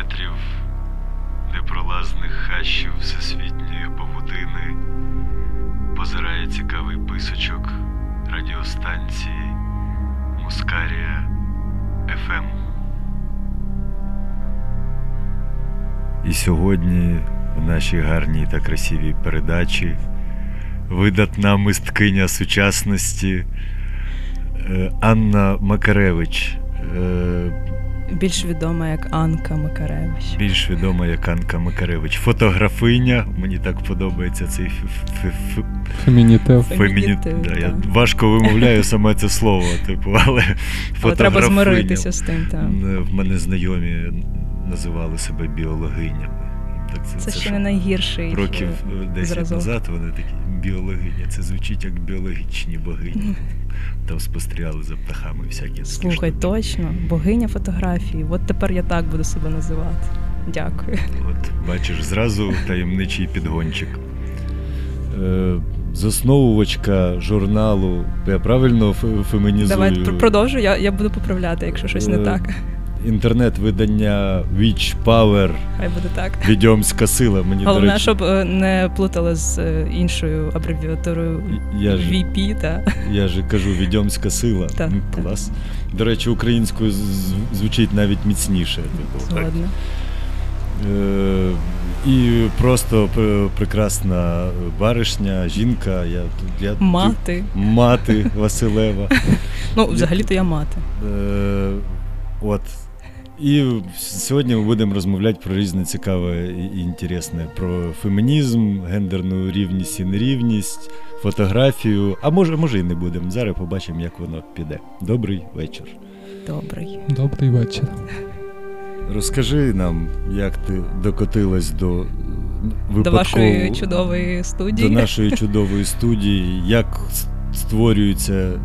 метрів непролазних хащів всесвітньої павутини позирає цікавий писочок радіостанції Мускарія ФМ. І сьогодні в нашій гарній та красивій передачі видатна мисткиня сучасності е, Анна Макаревич. Більш відома як Анка Макаревич. Більш відома як Анка Макаревич. Фотографиня. Мені так подобається цей ф- ф- ф- Фемінітив. Фемінітив, Да, я важко вимовляю саме це слово, типу, але фотографиня. треба змиритися з тим. Та. В мене знайомі називали себе біологинями. Так Це ще не найгірший років е, 10 зразок. назад вони такі біологиня. Це звучить як біологічні богині. Там спостерігали за птахами всякі. Слухай, штуки. точно, богиня фотографії. От тепер я так буду себе називати. Дякую. От, бачиш, зразу таємничий підгончик. Е, засновувачка журналу. Я правильно фе- фемінізую? Давай пр- продовжуй, я, я буду поправляти, якщо щось не Е, так. Інтернет-видання Witch Power, Хай буде так. відьомська сила. Мені, Головне, до речі, щоб е, не плутали з е, іншою абревіатурою я ж, VP, та я ж кажу відьомська сила. М, так. Клас. До речі, українською звучить навіть міцніше. Типу, Е, і просто прекрасна баришня, жінка. Я, я, Мати. Мати Василева. Ну, взагалі-то я мати. Е, от. І сьогодні ми будемо розмовляти про різне цікаве і інтересне про фемінізм, гендерну рівність і нерівність, фотографію. А може, може і не будемо. Зараз побачимо, як воно піде. Добрий вечір. Добрий. Добрий вечір. Розкажи нам, як ти докотилась до До вашої чудової студії. до нашої чудової студії, як с- створюються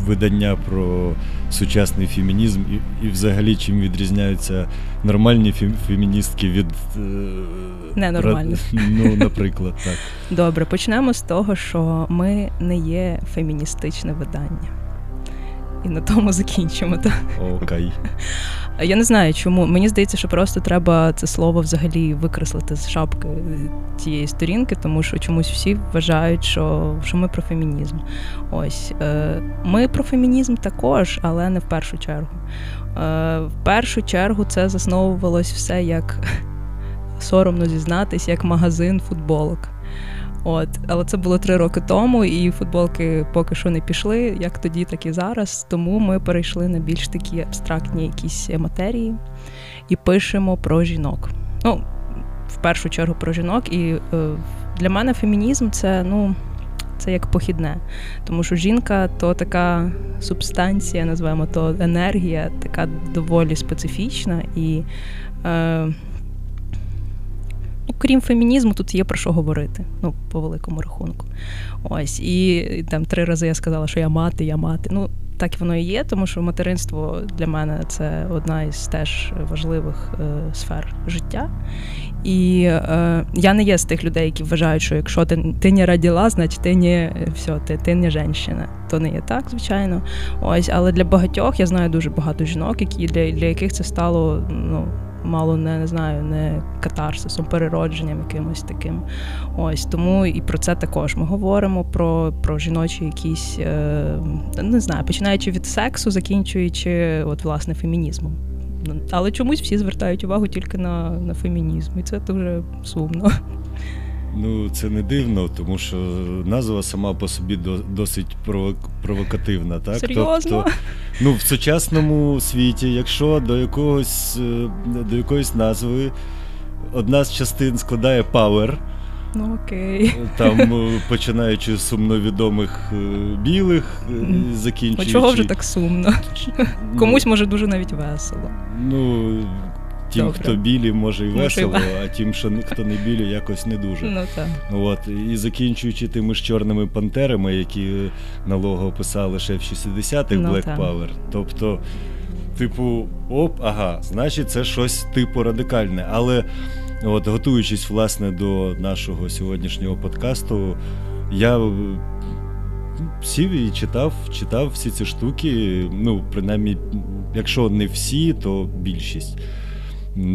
видання про сучасний фемінізм, і, і взагалі чим відрізняються нормальні фем- феміністки від е, Ненормальних. Ну, наприклад, так. Добре, почнемо з того, що ми не є феміністичне видання. І на тому закінчимо. Так? Окей. Я не знаю, чому. Мені здається, що просто треба це слово взагалі викреслити з шапки тієї сторінки, тому що чомусь всі вважають, що, що ми про фемінізм. Ось е, ми про фемінізм також, але не в першу чергу. Е, В першу чергу це засновувалось все як соромно зізнатись, як магазин футболок. От, але це було три роки тому, і футболки поки що не пішли, як тоді, так і зараз. Тому ми перейшли на більш такі абстрактні якісь матерії і пишемо про жінок. Ну, в першу чергу про жінок. І е, для мене фемінізм це ну. Це як похідне, тому що жінка то така субстанція, називаємо то енергія, така доволі специфічна і е, ну, крім фемінізму, тут є про що говорити, ну, по великому рахунку. Ось, і там три рази я сказала, що я мати, я мати. Ну, так воно і є, тому що материнство для мене це одна із теж важливих е, сфер життя. І е, я не є з тих людей, які вважають, що якщо ти, ти не родила, значить ти не все, ти, ти не жінка. То не є так, звичайно. Ось, але для багатьох я знаю дуже багато жінок, які для, для яких це стало ну, мало не, не знаю, не катарсисом, переродженням якимось таким. Ось тому і про це також ми говоримо про, про жіночі якісь е, не знаю, починаючи від сексу, закінчуючи от власне фемінізмом. Але чомусь всі звертають увагу тільки на, на фемінізм, і це дуже сумно. Ну, це не дивно, тому що назва сама по собі досить провок- провокативна, так? Серйозно? Тобто, ну, в сучасному світі, якщо до якогось е, до якоїсь назви одна з частин складає power, Ну окей. там е, починаючи з сумновідомих е, білих, е, Мгм. Ну чого вже так сумно? ну, Комусь може дуже навіть весело. Ну, тим, Добре. хто білі, може і весело, а тим, що хто не білі, якось не дуже. Ну так. От, і закінчуючи тими ж чорними пантерами, які на лого писали ще в 60-х Ну, Black так. Power. Тобто, типу, оп, ага, значить, це щось типу радикальне. Але от, готуючись власне до нашого сьогоднішнього подкасту, я сів і читав, читав всі ці штуки. Ну, принаймні, якщо не всі, то більшість.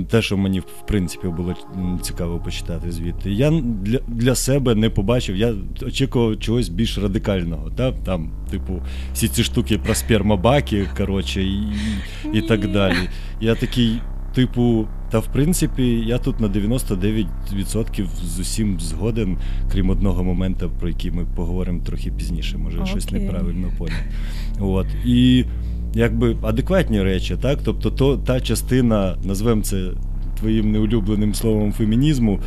Те, що мені в принципі було цікаво почитати звідти. Я для для себе не побачив, я очікував чогось більш радикального. Та? Там, типу, всі ці штуки про спермобаки, коротше, і, і так далі. Я такий. Типу, та в принципі, я тут на 99% з усім згоден, крім одного моменту, про який ми поговоримо трохи пізніше, може okay. щось неправильно поняв. От. І якби адекватні речі, так? Тобто, то та частина, назвемо це твоїм неулюбленим словом фемінізму,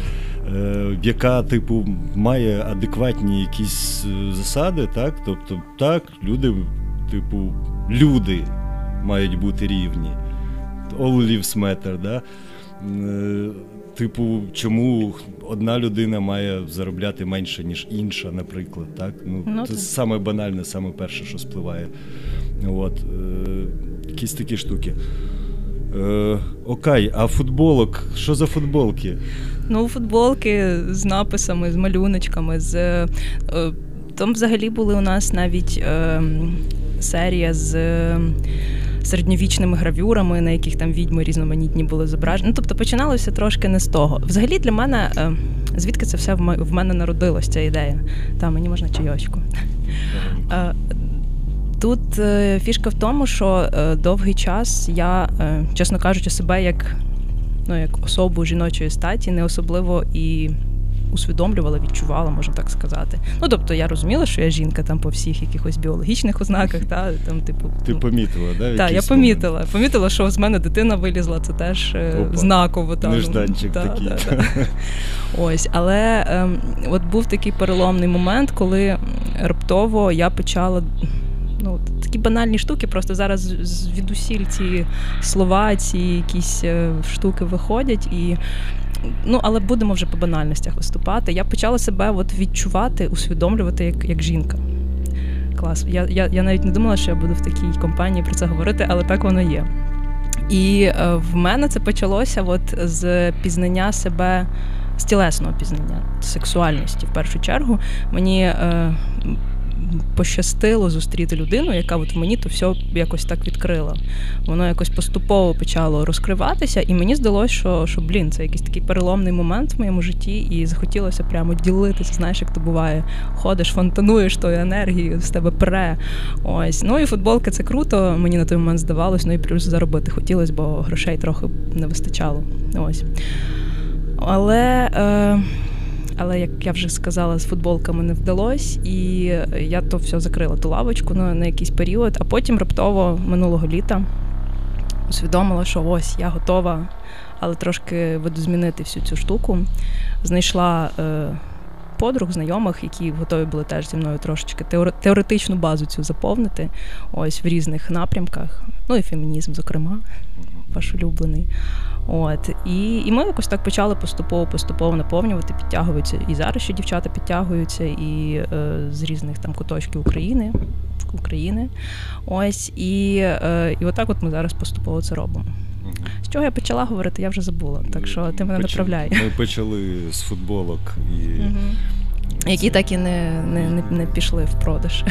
е, яка, типу, має адекватні якісь е, засади, так? Тобто, так, люди, типу, люди мають бути рівні. All lives matter, да? Е, типу, чому одна людина має заробляти менше, ніж інша, наприклад. так? Ну, ну Це саме банальне, саме перше, що спливає. От, е, Якісь такі штуки. Е, Окей, а футболок? Що за футболки? Ну, футболки з написами, з малюночками. з... Е, там взагалі були у нас навіть е, серія з. Середньовічними гравюрами, на яких там відьми різноманітні були зображені. Ну, тобто починалося трошки не з того. Взагалі для мене, е, звідки це все в мене народилось, ця ідея. Та мені можна чайочку. Е, тут е, фішка в тому, що довгий час я, чесно кажучи, себе як ну, як особу жіночої статі не особливо і усвідомлювала, відчувала, можна так сказати. Ну тобто я розуміла, що я жінка там по всіх якихось біологічних ознаках. Та там, типу, ти ну, помітила, да? Так, я помітила. Момент? Помітила, що з мене дитина вилізла. Це теж е, Опа. знаково. Та, Нежданчик та, такий. Та, Ось, але ем, от був такий переломний момент, коли раптово я почала. Ну, такі банальні штуки, просто зараз звідусіль ці слова, ці якісь е, штуки виходять, і ну але будемо вже по банальностях виступати. Я почала себе от відчувати, усвідомлювати як як жінка. Клас. Я, я, Я навіть не думала, що я буду в такій компанії про це говорити, але так воно є. І е, в мене це почалося от з пізнання себе. З тілесного пізнання, сексуальності в першу чергу. Мені е, пощастило зустріти людину, яка от мені то все якось так відкрила. Воно якось поступово почало розкриватися, і мені здалося, що що блін, це якийсь такий переломний момент в моєму житті, і захотілося прямо ділитися. Знаєш, як то буває. Ходиш, фонтануєш тою енергією, з тебе пере. Ось. Ну і футболка це круто. Мені на той момент здавалось, ну і плюс заробити хотілося, бо грошей трохи не вистачало. Ось. Але. Е... Але як я вже сказала, з футболками не вдалося, і я то все закрила ту лавочку на, на якийсь період, а потім раптово минулого літа усвідомила, що ось я готова, але трошки видозмінити всю цю штуку. Знайшла е, подруг, знайомих, які готові були теж зі мною трошечки теоретичну базу цю заповнити, ось в різних напрямках. Ну і фемінізм, зокрема, ваш улюблений. От і і ми якось так почали поступово-поступово наповнювати, підтягуються. І зараз ще дівчата підтягуються і е, з різних там куточків України. України. Ось і е, і отак от ми зараз поступово це робимо. З чого я почала говорити, я вже забула. Так що ти мене направляй. Ми почали з футболок, і угу. які так і не не, не, не пішли в продаж.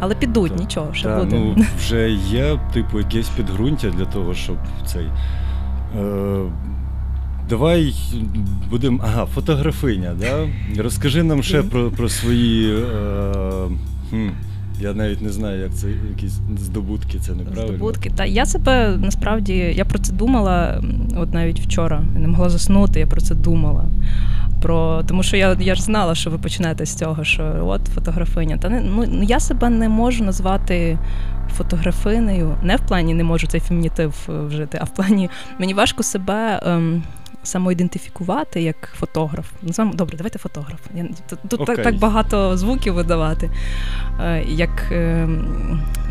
Але підуть, так, нічого, ще та, буде. Ну, Вже є, типу, якесь підґрунтя для того, щоб цей. Е, Давай будемо. Ага, фотографиня. да? Розкажи нам ще про про свої. Е, хм, Я навіть не знаю, як це якісь здобутки, це неправильно. Здобутки. Та я себе насправді я про це думала, от навіть вчора. Я не могла заснути, я про це думала. Про тому, що я я ж знала, що ви почнете з цього, що от фотографиня. Та не ну я себе не можу назвати фотографинею. Не в плані не можу цей фемінітив е, вжити, а в плані мені важко себе. Ем, Самоідентифікувати як фотограф. Називаємо добре, давайте фотограф. Я, Тут okay. так так багато звуків видавати, е, як е,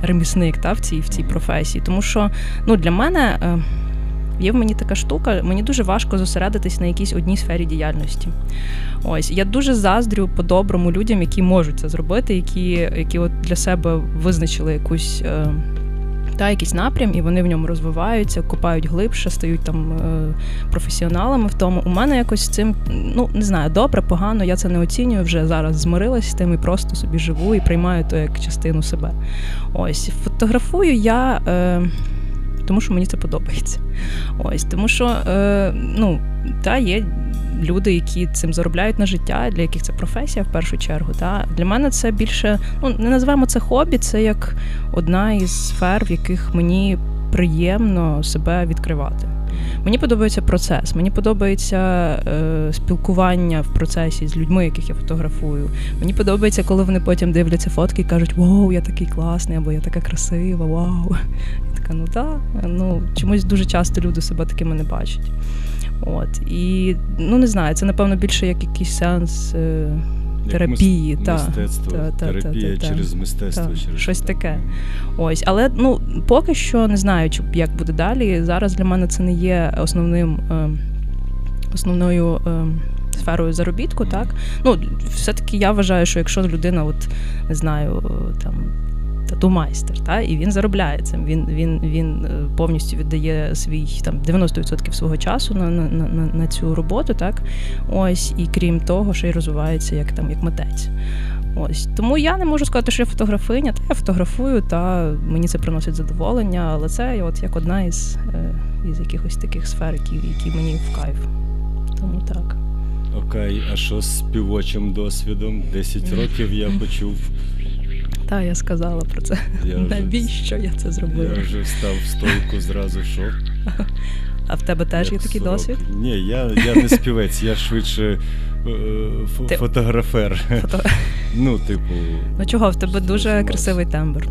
ремісник та, в цій в цій професії. Тому що ну, для мене е, Є в мені така штука, мені дуже важко зосередитись на якійсь одній сфері діяльності. Ось я дуже заздрю по-доброму людям, які можуть це зробити, які які от для себе визначили якусь. Та якийсь напрям, і вони в ньому розвиваються, купають глибше, стають там е, професіоналами в тому. У мене якось цим ну не знаю, добре, погано. Я це не оцінюю вже зараз. Змирилась з тим і просто собі живу і приймаю то як частину себе. Ось фотографую я. Е, тому що мені це подобається. Ось тому, що е, ну та є люди, які цим заробляють на життя, для яких це професія в першу чергу. Та Для мене це більше, ну не називаємо це хобі, це як одна із сфер, в яких мені приємно себе відкривати. Мені подобається процес, мені подобається е, спілкування в процесі з людьми, яких я фотографую. Мені подобається, коли вони потім дивляться фотки і кажуть, вау, я такий класний, або я така красива, вау. Я така, ну так. Ну, чомусь дуже часто люди себе такими не бачать. От. І ну не знаю, це напевно більше як якийсь сеанс. Е, терапії, та, мистецтво, та, терапія та, через мистецтво, через щось таке. Ось, але ну поки що не знаю, як буде далі. Зараз для мене це не є основним е, основною. Е, Сферою заробітку, так ну все-таки я вважаю, що якщо людина, от не знаю, там тату-майстер, та і він заробляє цим. Він він, він е, повністю віддає свій там 90% свого часу на на, на, на цю роботу, так ось і крім того, ще й розвивається як там як митець. Ось тому я не можу сказати, що я фотографиня, та я фотографую, та мені це приносить задоволення, але це от як одна із е, із якихось таких сфер, які які мені в кайф. Тому так. Окей, а що з співочим досвідом? Десять років я почув та, я сказала про це. Я Навіщо вже, я це зробила? Я вже встав в стойку зразу що. А в тебе теж є такий досвід? Ні, я я не співець, я швидше е, ф- Ти... фотографер. Фото... Ну, типу. Ну чого, в тебе дуже красивий тембр.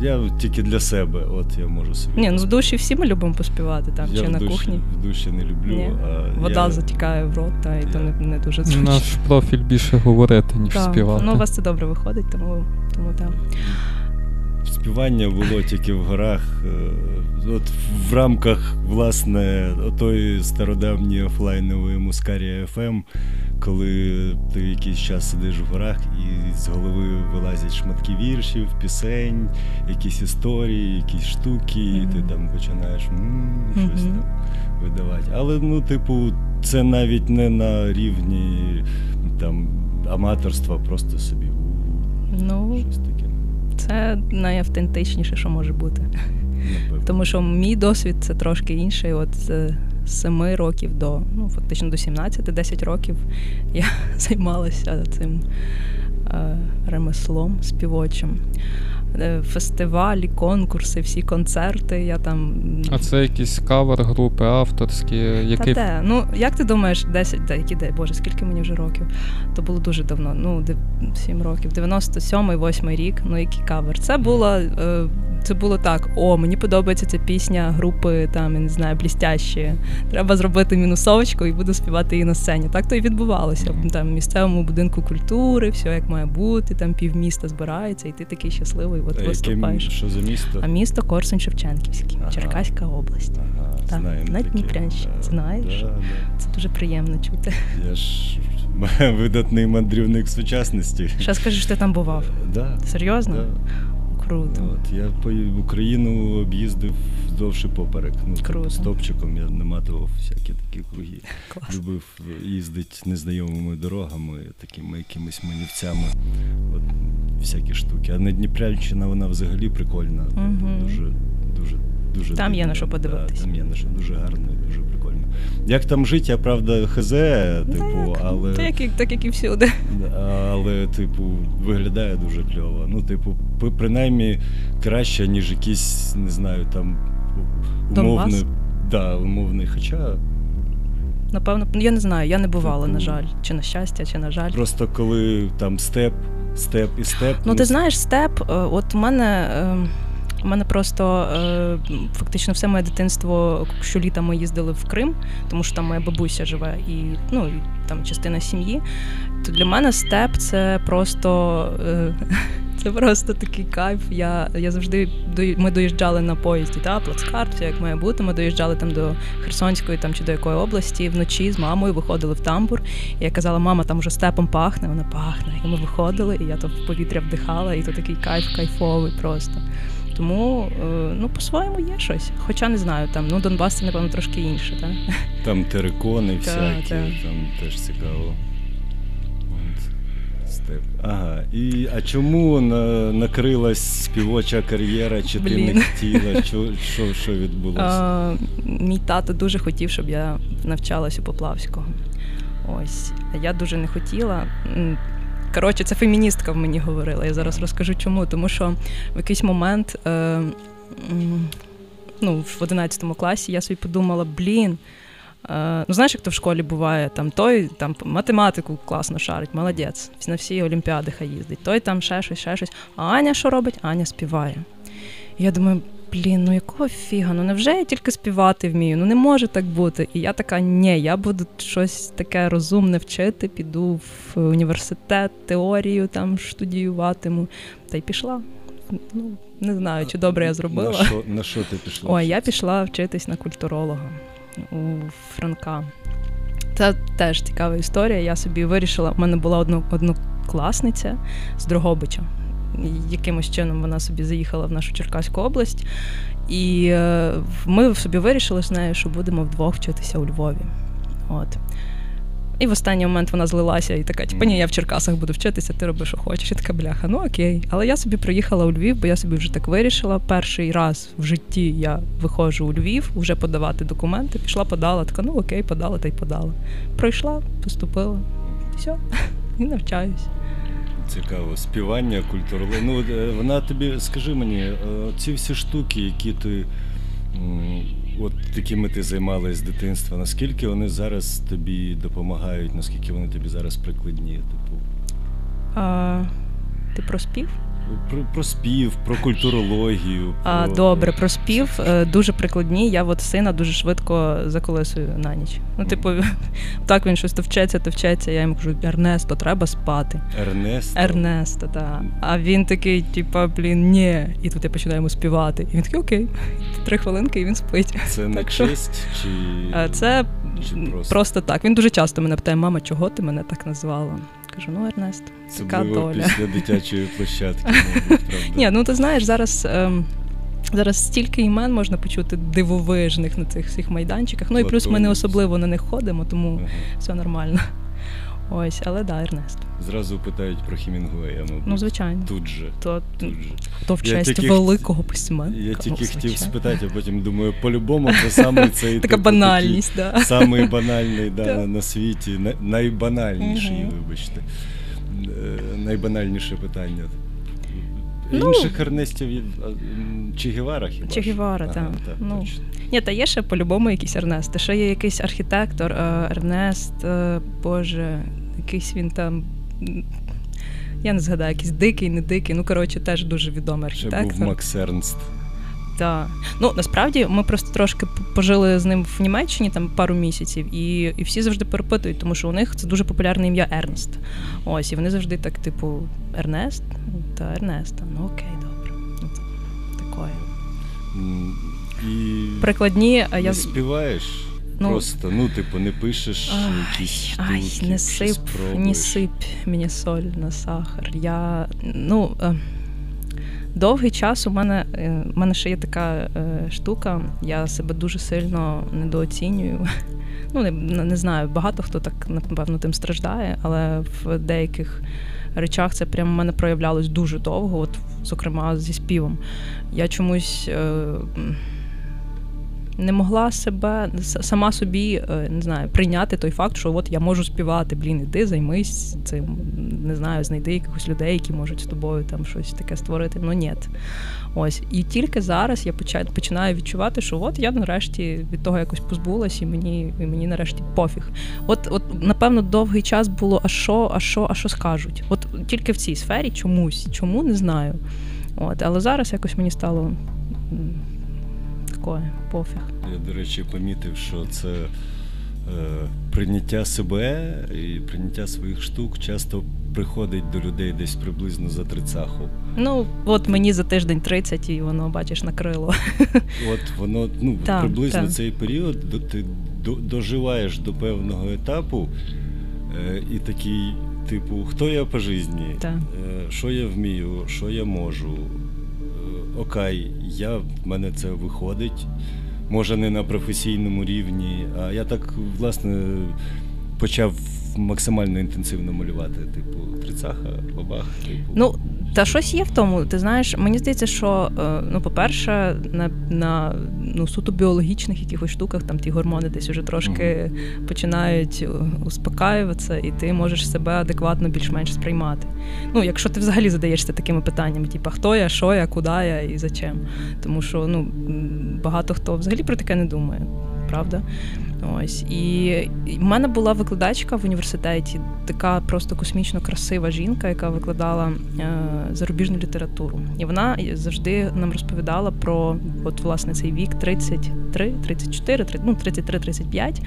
Я тільки для себе, от я можу собі. Ні, ну в душі всі ми любимо поспівати там я чи на душі, кухні. В душі не люблю. Ні. а Вода я... затікає в рот, та і я... то не, не дуже зручно. Наш профіль більше говорити, ніж так. співати. Ну, у вас це добре виходить, тому тому так. Співання було тільки в горах. Е, от в рамках власне отої стародавньої офлайнової Мускарія FM коли ти якийсь час сидиш в горах і з голови вилазять шматки віршів, пісень, якісь історії, якісь штуки, mm-hmm. і ти там починаєш щось mm-hmm. там видавати. Але, ну, типу, це навіть не на рівні там аматорства, просто собі ну, щось таке. Це найавтентичніше, що може бути. Напевно. Тому що мій досвід це трошки інший. От з 7 років до ну, фактично до 17-10 років я займалася цим е, ремеслом співочим. Е, фестивалі, конкурси, всі концерти. Я там... А це якісь кавер-групи, авторські. Який... Та те. Ну, як ти думаєш, 10, де, які де, Боже, скільки мені вже років? То було дуже давно, ну, 7 років, 97-й, 8 рік, ну який кавер. Це було е, це було так: о, мені подобається ця пісня групи там, я не знаю, блістящі. Треба зробити мінусовочку і буду співати її на сцені. Так то і відбувалося. Там в місцевому будинку культури, все як має бути, там півміста збирається, і ти такий щасливий. От а виступаєш. Яким, що за місто? А місто Корсунь Шевченківський, ага. Черкаська область. Ага, так, на Дніпрянщині. Да, Знаєш? Да, да. Це дуже приємно чути. Я ж видатний мандрівник сучасності. Що скажеш, ти там бував? Да, Серйозно? Да. Круто. От, Я по Україну об'їздив вздовж і поперек. Ну, типу, Круто. Стопчиком я наматував всякі такі круги. Клас. Любив їздити незнайомими дорогами, такими якимись манівцями. От, всякі штуки. А Дніпрянщина, вона взагалі прикольна. Угу. Дуже, дуже, дуже Там дивна. є на що подивитися. Да, там є на що дуже гарно і дуже прикольно. Як там жить, я правда хз, типу, так, але. Так як, так як і всюди. Але, типу, виглядає дуже кльово. Ну, типу, принаймні краще, ніж якийсь, не знаю, там умовний. Да, умовний, хоча. Напевно, ну я не знаю, я не бувала, типу, на жаль. Чи на щастя, чи на жаль. Просто коли там степ, степ і степ. Ну, ти знаєш, степ, е, от у мене. Ем, у мене просто е, фактично все моє дитинство щоліта ми їздили в Крим, тому що там моя бабуся живе і ну, там частина сім'ї. То для мене степ це просто. Е, це просто такий кайф. Я я завжди ми доїжджали на поїзді, та плацкарт, все як має бути. Ми доїжджали там до Херсонської там чи до якої області вночі з мамою виходили в тамбур. І я казала, мама, там вже степом пахне, вона пахне. І ми виходили, і я то в повітря вдихала, і то такий кайф кайфовий просто. Тому е, ну по-своєму є щось. Хоча не знаю, там ну Донбас це, напевно, трошки інше, так? Там терикони всякі, там теж цікаво. Степ. Ага. І, а чому на, накрилась співоча кар'єра, чи Блін. ти не хотіла? Що, що, що відбулося? А, мій тато дуже хотів, щоб я навчалась у Поплавського. Ось. А я дуже не хотіла. Коротше, це феміністка в мені говорила. Я зараз розкажу чому. Тому що в якийсь момент, е, ну, в 11 класі, я собі подумала, блін. е, Ну, знаєш, як то в школі буває, там той там математику класно шарить, молодець, на всі олімпіади хай їздить, той там ще щось, ще щось. А Аня що робить? Аня співає. І я думаю, блін, ну якого фіга? Ну невже я тільки співати вмію? Ну не може так бути. І я така, ні, я буду щось таке розумне вчити, піду в університет, теорію там студіюватиму. Та й пішла. Ну, не знаю, чи добре я зробила. На що, на що ти пішла? Ой, я пішла вчитись на культуролога у Франка. Це теж цікава історія. Я собі вирішила, в мене була одно, однокласниця з Дрогобича. Якимось чином вона собі заїхала в нашу Черкаську область, і е, ми собі вирішили з нею, що будемо вдвох вчитися у Львові. От. І в останній момент вона злилася і така, типу, ні, я в Черкасах буду вчитися, ти роби, що хочеш. І така бляха, ну окей. Але я собі приїхала у Львів, бо я собі вже так вирішила. Перший раз в житті я виходжу у Львів, вже подавати документи. Пішла, подала, така, ну окей, подала та й подала. Пройшла, поступила. Все, і навчаюсь. Цікаво, співання, культура. Ну, е, вона тобі, скажи мені, е, ці всі штуки, які ти. От такими ти займалась з дитинства, наскільки вони зараз тобі допомагають, наскільки вони тобі зараз прикладні? Типу, А, ти про спів? Про, про спів, про культурологію. А, добре, про спів е, дуже прикладні. Я от сина дуже швидко заколисую на ніч. Ну, типу, так він щось то вчеться, то вчеться. Я йому кажу, Ернесто, треба спати. Ернест. Ернесто, так. А він такий, типа, блін, ні. І тут я починаю йому співати. І він такий, окей, три хвилинки, і він спить. Це на честь чи. Це Чи просто? просто так. Він дуже часто мене питає, мама, чого ти мене так назвала? Кажу, ну Ернест, така доля. після дитячої площадки, мабуть, правда. Ні, ну ти знаєш, зараз. Ем... Зараз стільки імен можна почути дивовижних на цих всіх майданчиках. Ну і плюс ми не особливо на них ходимо, тому Ага. все нормально. Ось, але да, Ернест. Зразу питають про Хімінгуея, мабуть. Ну, звичайно. Тут же. То, Тут же. то в честь тільки- великого письменника. Я ну, тільки хотів спитати, а потім думаю, по-любому це саме цей Така типу, банальність, да. самий банальний да, Так. на світі, най, найбанальніший, вибачте. Е, Найбанальніше питання. Ну, Інших Ернестів від а, м, Че Гевара хіба? Че що? Так. так. Ну, точно. Ні, та є ще по-любому якісь Ернести. Ще є якийсь архітектор, е, Ернест, е, Боже, якийсь він там. Я не згадаю, якийсь дикий, не дикий. Ну, коротше, теж дуже відомий Ще архітектор. був Макс Ернст. Так. Ну насправді ми просто трошки пожили з ним в Німеччині там пару місяців, і, і всі завжди перепитують, тому що у них це дуже популярне ім'я Ернст. Ось, і вони завжди так, типу, Ернест та Ернеста. Ну окей, добре. Ну, Такое. І Прикладні, а не я співаєш? Ну, Просто, ну, типу, не пишеш якісь штуки, Ай, не сип, не сип мені соль на сахар. Я, ну, е, довгий час у мене, е, у мене ще є така е, штука, я себе дуже сильно недооцінюю. Ну, не, не знаю, багато хто так, напевно, тим страждає, але в деяких речах це прямо в мене проявлялось дуже довго, от, зокрема, зі співом. Я чомусь. Е, не могла себе сама собі е, не знаю, прийняти той факт, що от я можу співати. Блін, іди займись цим. Не знаю, знайди якихось людей, які можуть з тобою там щось таке створити. Ну ні. Ось і тільки зараз я починаю відчувати, що от я нарешті від того якось позбулась, і мені і мені нарешті пофіг. От, от напевно, довгий час було, а що, а що, а що скажуть? От тільки в цій сфері чомусь, чому не знаю. От, але зараз якось мені стало такое, пофіг. Я, до речі, помітив, що це е, прийняття себе і прийняття своїх штук часто приходить до людей десь приблизно за трицаху. Ну, от мені за тиждень 30, і воно, бачиш, накрило. От воно ну, Так, приблизно так. цей період до- ти до- доживаєш до певного етапу е, і такий, типу, хто я по житті, е, що я вмію, що я можу. Окей, я, в мене це виходить. Може, не на професійному рівні, а я так, власне, почав максимально інтенсивно малювати, типу, трицаха, бабах, типу. Ну, та щось є в тому. Ти знаєш, мені здається, що е, ну, по-перше, на на ну, суто біологічних якихось штуках там ті гормони десь уже трошки mm-hmm. починають е, успокаюватися, і ти можеш себе адекватно більш-менш сприймати. Ну, якщо ти взагалі задаєшся такими питаннями, типу, хто я, що я, куди я і за чим. Тому що ну, багато хто взагалі про таке не думає, правда? Ось і в мене була викладачка в університеті, така просто космічно красива жінка, яка викладала е, зарубіжну літературу. І вона завжди нам розповідала про от власне цей вік 33, 34, 30, ну 33-35.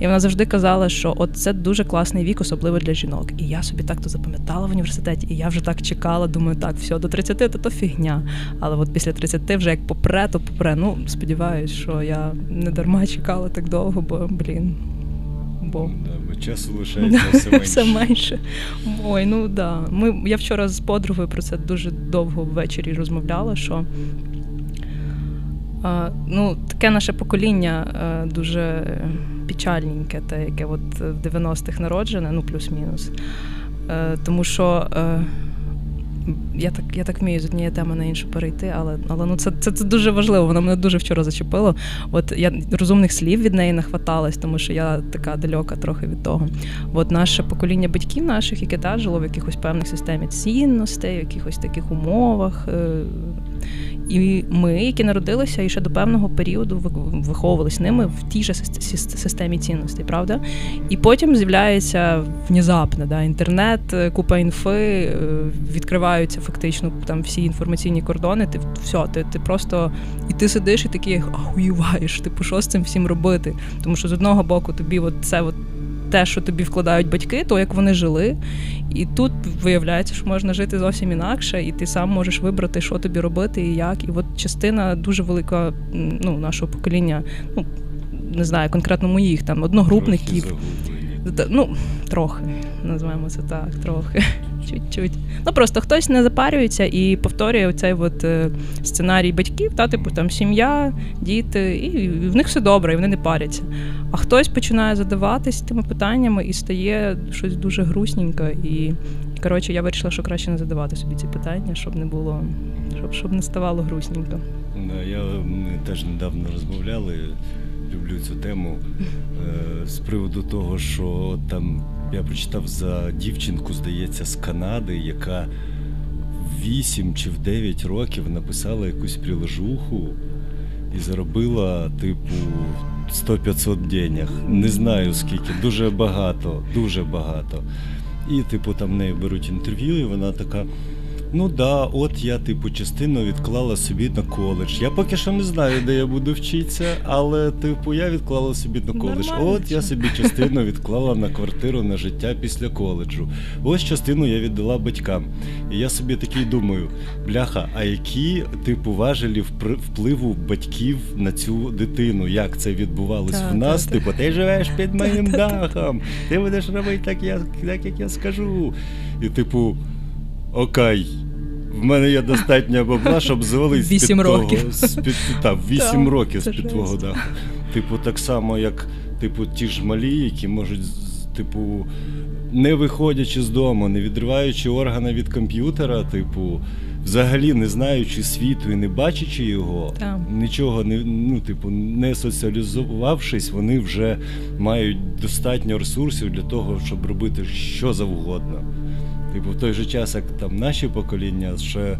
І вона завжди казала, що от це дуже класний вік, особливо для жінок. І я собі так то запам'ятала в університеті, і я вже так чекала. Думаю, так, все, до 30 то то фігня. Але от після 30 вже як попре, то попре. Ну сподіваюсь, що я не дарма чекала так довго бо, блін. Бо да, бо часу лишається все менше. все менше. Ой, ну да. Ми, Я вчора з подругою про це дуже довго ввечері розмовляла, що а, ну, таке наше покоління а, дуже печальненьке, те, яке от в 90-х народжене, ну плюс-мінус. А, тому що я так я так вмію з однієї теми на іншу перейти, але але ну це це, це дуже важливо. Воно мене дуже вчора зачепило. От я розумних слів від неї не хваталось, тому що я така далека трохи від того. От наше покоління батьків наших, яке та жило в якихось певних системі цінностей, в якихось таких умовах. Е, і ми, які народилися і ще до певного періоду виховувалися ними в тій же системі цінностей, правда? І потім з'являється внезапно, да, інтернет, е, купа інфи, е, відкриваються фактично там всі інформаційні кордони. Ти все, ти ти просто і ти сидиш і такий ахуєваєш, типу, що з цим всім робити? Тому що з одного боку тобі от це от те, що тобі вкладають батьки, то як вони жили. І тут виявляється, що можна жити зовсім інакше, і ти сам можеш вибрати, що тобі робити і як. І от частина дуже велика ну, нашого покоління, ну не знаю, конкретно моїх там одногрупників. Ну, трохи, називаємо це так, трохи. Чуть-чуть. Ну просто хтось не запарюється і повторює оцей от е, сценарій батьків, та типу там сім'я, діти, і в них все добре, і вони не паряться. А хтось починає задаватись тими питаннями і стає щось дуже грустненько. І коротше, я вирішила, що краще не задавати собі ці питання, щоб не було, щоб щоб не ставало грустненько. Я ми теж недавно розмовляли. Люблю цю тему е, з приводу того, що там я прочитав за дівчинку, здається, з Канади, яка в 8 чи в 9 років написала якусь приложуху і заробила, типу, 100-500 денег. Не знаю скільки, дуже багато, дуже багато. І, типу, там в неї беруть інтерв'ю, і вона така. Ну да, от я, типу, частину відклала собі на коледж. Я поки що не знаю, де я буду вчитися, але, типу, я відклала собі на коледж. Нормально. От я собі частину відклала на квартиру на життя після коледжу. Ось частину я віддала батькам. І я собі такий думаю: бляха, а які, типу, важелі впливу батьків на цю дитину? Як це відбувалось та, в нас? Та, типу, ти живеш під моїм дахом, ти будеш робити так, як, так, як я скажу. І, типу. Окей. В мене є достатньо бабла, щоб звалити з під років. З-під, та, 8 років з-під твого даху. Типу, так само, як типу, ті ж малі, які можуть, типу, не виходячи з дому, не відриваючи органи від комп'ютера, типу, взагалі не знаючи світу і не бачачи його, так. нічого не ну, типу, не соціалізувавшись, вони вже мають достатньо ресурсів для того, щоб робити що завгодно. Типу, в той же час, як там наші покоління ще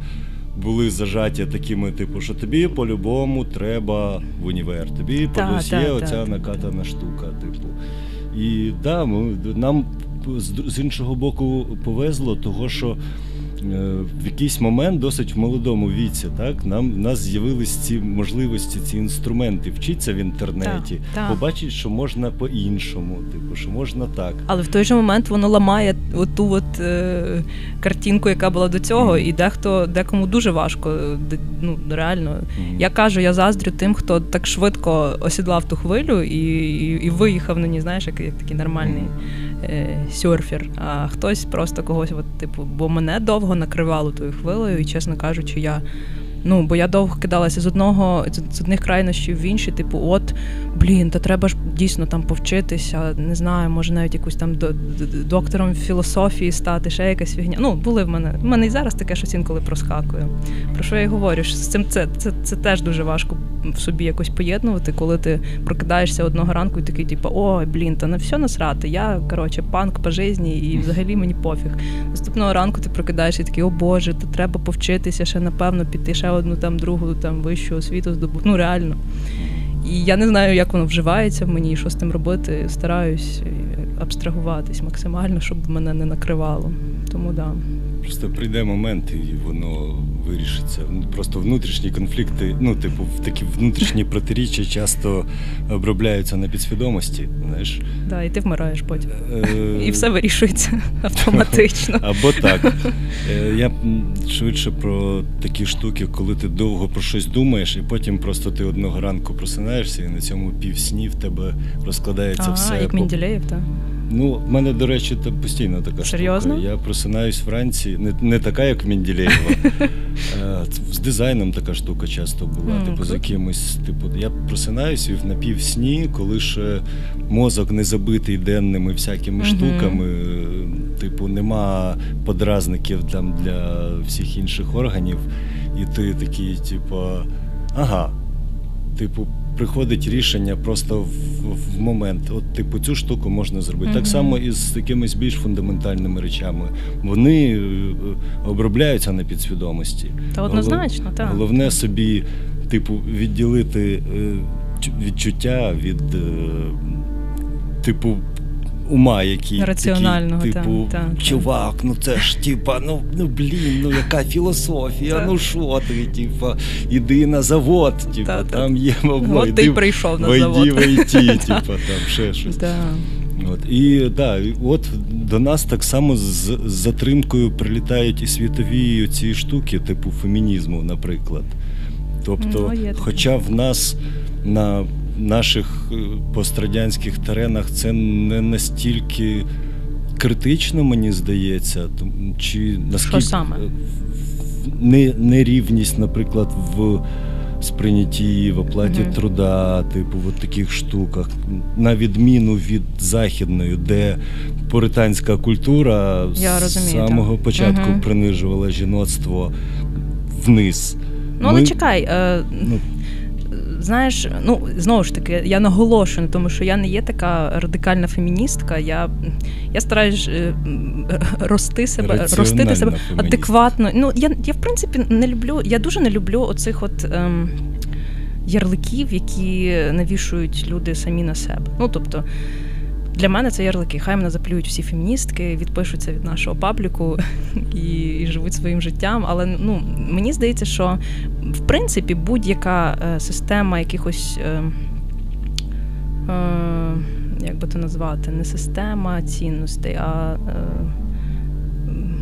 були зажаті такими, типу, що тобі по-любому треба в універ, тобі та, плюс та, є та, оця накатана штука. Типу. І да, ми, нам з іншого боку повезло, того що. Е, в якийсь момент, досить в молодому віці, так нам в нас з'явились ці можливості, ці інструменти вчитися в інтернеті, так, побачити, що можна по-іншому, типу, що можна так. Але в той же момент воно ламає оту от е, картинку, яка була до цього, mm. і дехто декому дуже важко. Ну реально, mm. я кажу, я заздрю тим, хто так швидко осідлав ту хвилю і і, і виїхав на ній, знаєш, як, як такий нормальний. Mm е, сюрфер, а хтось просто когось, от, типу, бо мене довго накривало тою хвилею, і, чесно кажучи, я Ну, бо я довго кидалася з одного з одних крайнощів в інші, типу, от блін, то треба ж дійсно там повчитися, не знаю, може навіть якусь там доктором філософії стати, ще якась фігня. Ну, були в мене. В мене і зараз таке щось інколи проскакує. Про що я й говорю? Що з цим це, це, це теж дуже важко в собі якось поєднувати, коли ти прокидаєшся одного ранку і такий, типу, ой, блін, та на все насрати. Я коротше панк по житті і взагалі мені пофіг. Наступного ранку ти прокидаєшся і такий, о Боже, то треба повчитися ще, напевно, піти ще одну там другу там вищу освіту здобути. Ну реально. І я не знаю, як воно вживається в мені, що з тим робити. Стараюсь абстрагуватись максимально, щоб мене не накривало. Тому да. Просто прийде момент, і воно вирішиться. Просто внутрішні конфлікти, ну, типу, такі внутрішні протиріччя часто обробляються на підсвідомості. знаєш. Да, і ти вмираєш потім. Е, і все вирішується автоматично. Або так. Е, я швидше про такі штуки, коли ти довго про щось думаєш, і потім просто ти одного ранку просинаєшся, і на цьому півсні в тебе розкладається ага, все. Як Менділеєв, так? Ну, в мене, до речі, це постійно така Серйозно? штука. Я просинаюсь вранці, не не така, як Менділеєва. З дизайном така штука часто була. Mm, типу, з якимось, типу, я просинаюсь і в напівсні, коли ще мозок не забитий денними всякими mm-hmm. штуками, типу, нема подразників там для всіх інших органів, і ти такий, типу, ага, типу приходить рішення просто в, в момент. От, типу, цю штуку можна зробити. Mm-hmm. Так само і з якимись більш фундаментальними речами. Вони е, обробляються на підсвідомості. Та однозначно, так. Головне собі, типу, відділити е, відчуття від, е, типу, ума, який раціонального такий, типу, та, та, чувак, ну це ж типа, ну ну блін, ну яка філософія, та. ну що ти, типа, іди на завод, типа, там є бабло, От ти прийшов на завод. в IT, типа, там ще щось. От, І да, от до нас так само з, з затримкою прилітають і світові ці штуки, типу фемінізму, наприклад. Тобто, ну, хоча в нас на наших е, пострадянських теренах це не настільки критично, мені здається, чи наскільки Що саме? Не, нерівність, наприклад, в сприйнятті в оплаті mm труда, типу, в таких штуках, на відміну від західної, де пуританська культура Я з самого так. початку mm принижувала жіноцтво вниз. Ну, але чекай. Е... Ну, знаєш, ну знову ж таки, я наголошую на тому, що я не є така радикальна феміністка. Я я стараюсь е, рости себе, ростити себе адекватно. Ну я я в принципі не люблю. Я дуже не люблю оцих от. Ем, Ярликів, які навішують люди самі на себе. Ну тобто для мене це ярлики. Хай мене заплюють всі феміністки, відпишуться від нашого пабліку і, і живуть своїм життям. Але ну мені здається, що в принципі будь-яка е, система якихось. Е, е, як би то назвати, не система цінностей, а е,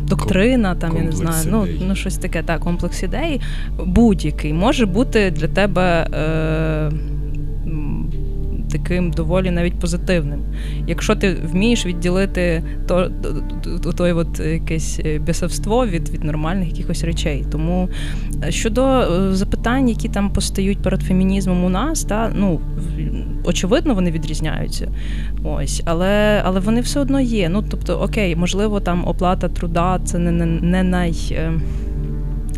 доктрина, там комплекс я не знаю, ну ну щось таке, так, комплекс ідей будь-який може бути для тебе. Е, таким доволі навіть позитивним. Якщо ти вмієш відділити то, то, то от якесь бісовство від від нормальних якихось речей. Тому е, щодо е, запитань, які там постають перед фемінізмом у нас, та ну очевидно, вони відрізняються. Ось, але але вони все одно є. Ну тобто, окей, можливо, там оплата труда це не, не, не най.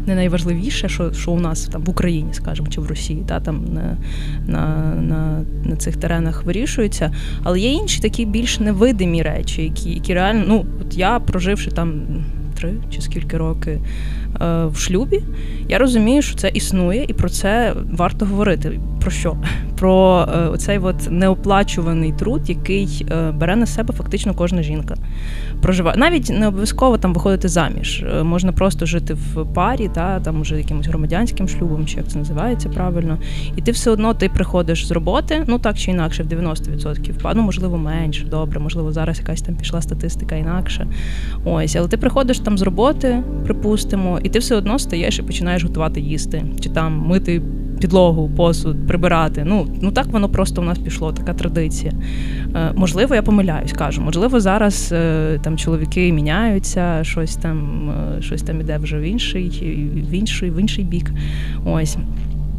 Не найважливіше, що що у нас там в Україні, скажімо, чи в Росії, та там на на, на, на цих теренах вирішується. Але є інші такі більш невидимі речі, які які реально, ну от я проживши там три чи скільки років в шлюбі, я розумію, що це існує, і про це варто говорити. Про що? Про е, оцей от неоплачуваний труд, який е, бере на себе фактично кожна жінка. Проживає навіть не обов'язково там виходити заміж. Е, можна просто жити в парі, та там уже якимось громадянським шлюбом, чи як це називається правильно. І ти все одно ти приходиш з роботи, ну так чи інакше, в 90%. Ну, можливо, менше, добре, можливо, зараз якась там пішла статистика інакше. Ось, але ти приходиш там з роботи, припустимо, і ти все одно стаєш і починаєш готувати їсти, чи там мити підлогу, посуд, прибирати. Ну ну так воно просто у нас пішло, така традиція. Е, Можливо, я помиляюсь, кажу. Можливо, зараз е, там чоловіки міняються, щось там, е, щось там іде вже в інший, в інший, в інший бік. Ось.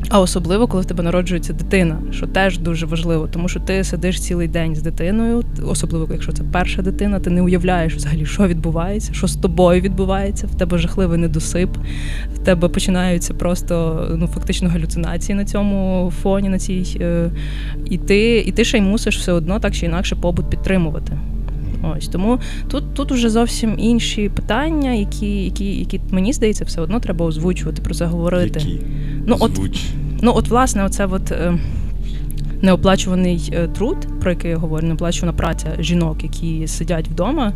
А особливо, коли в тебе народжується дитина, що теж дуже важливо, тому що ти сидиш цілий день з дитиною, особливо якщо це перша дитина, ти не уявляєш взагалі, що відбувається, що з тобою відбувається. В тебе жахливий недосип, в тебе починаються просто ну фактично галюцинації на цьому фоні, на цій е, і ти, і ти ще й мусиш все одно так чи інакше побут підтримувати. Ось тому тут тут уже зовсім інші питання, які які, які мені здається, все одно треба озвучувати про це говорити. Які? Ну от ну от власне, оце от. Неоплачуваний е, труд, про який я говорю, неоплачувана праця жінок, які сидять вдома,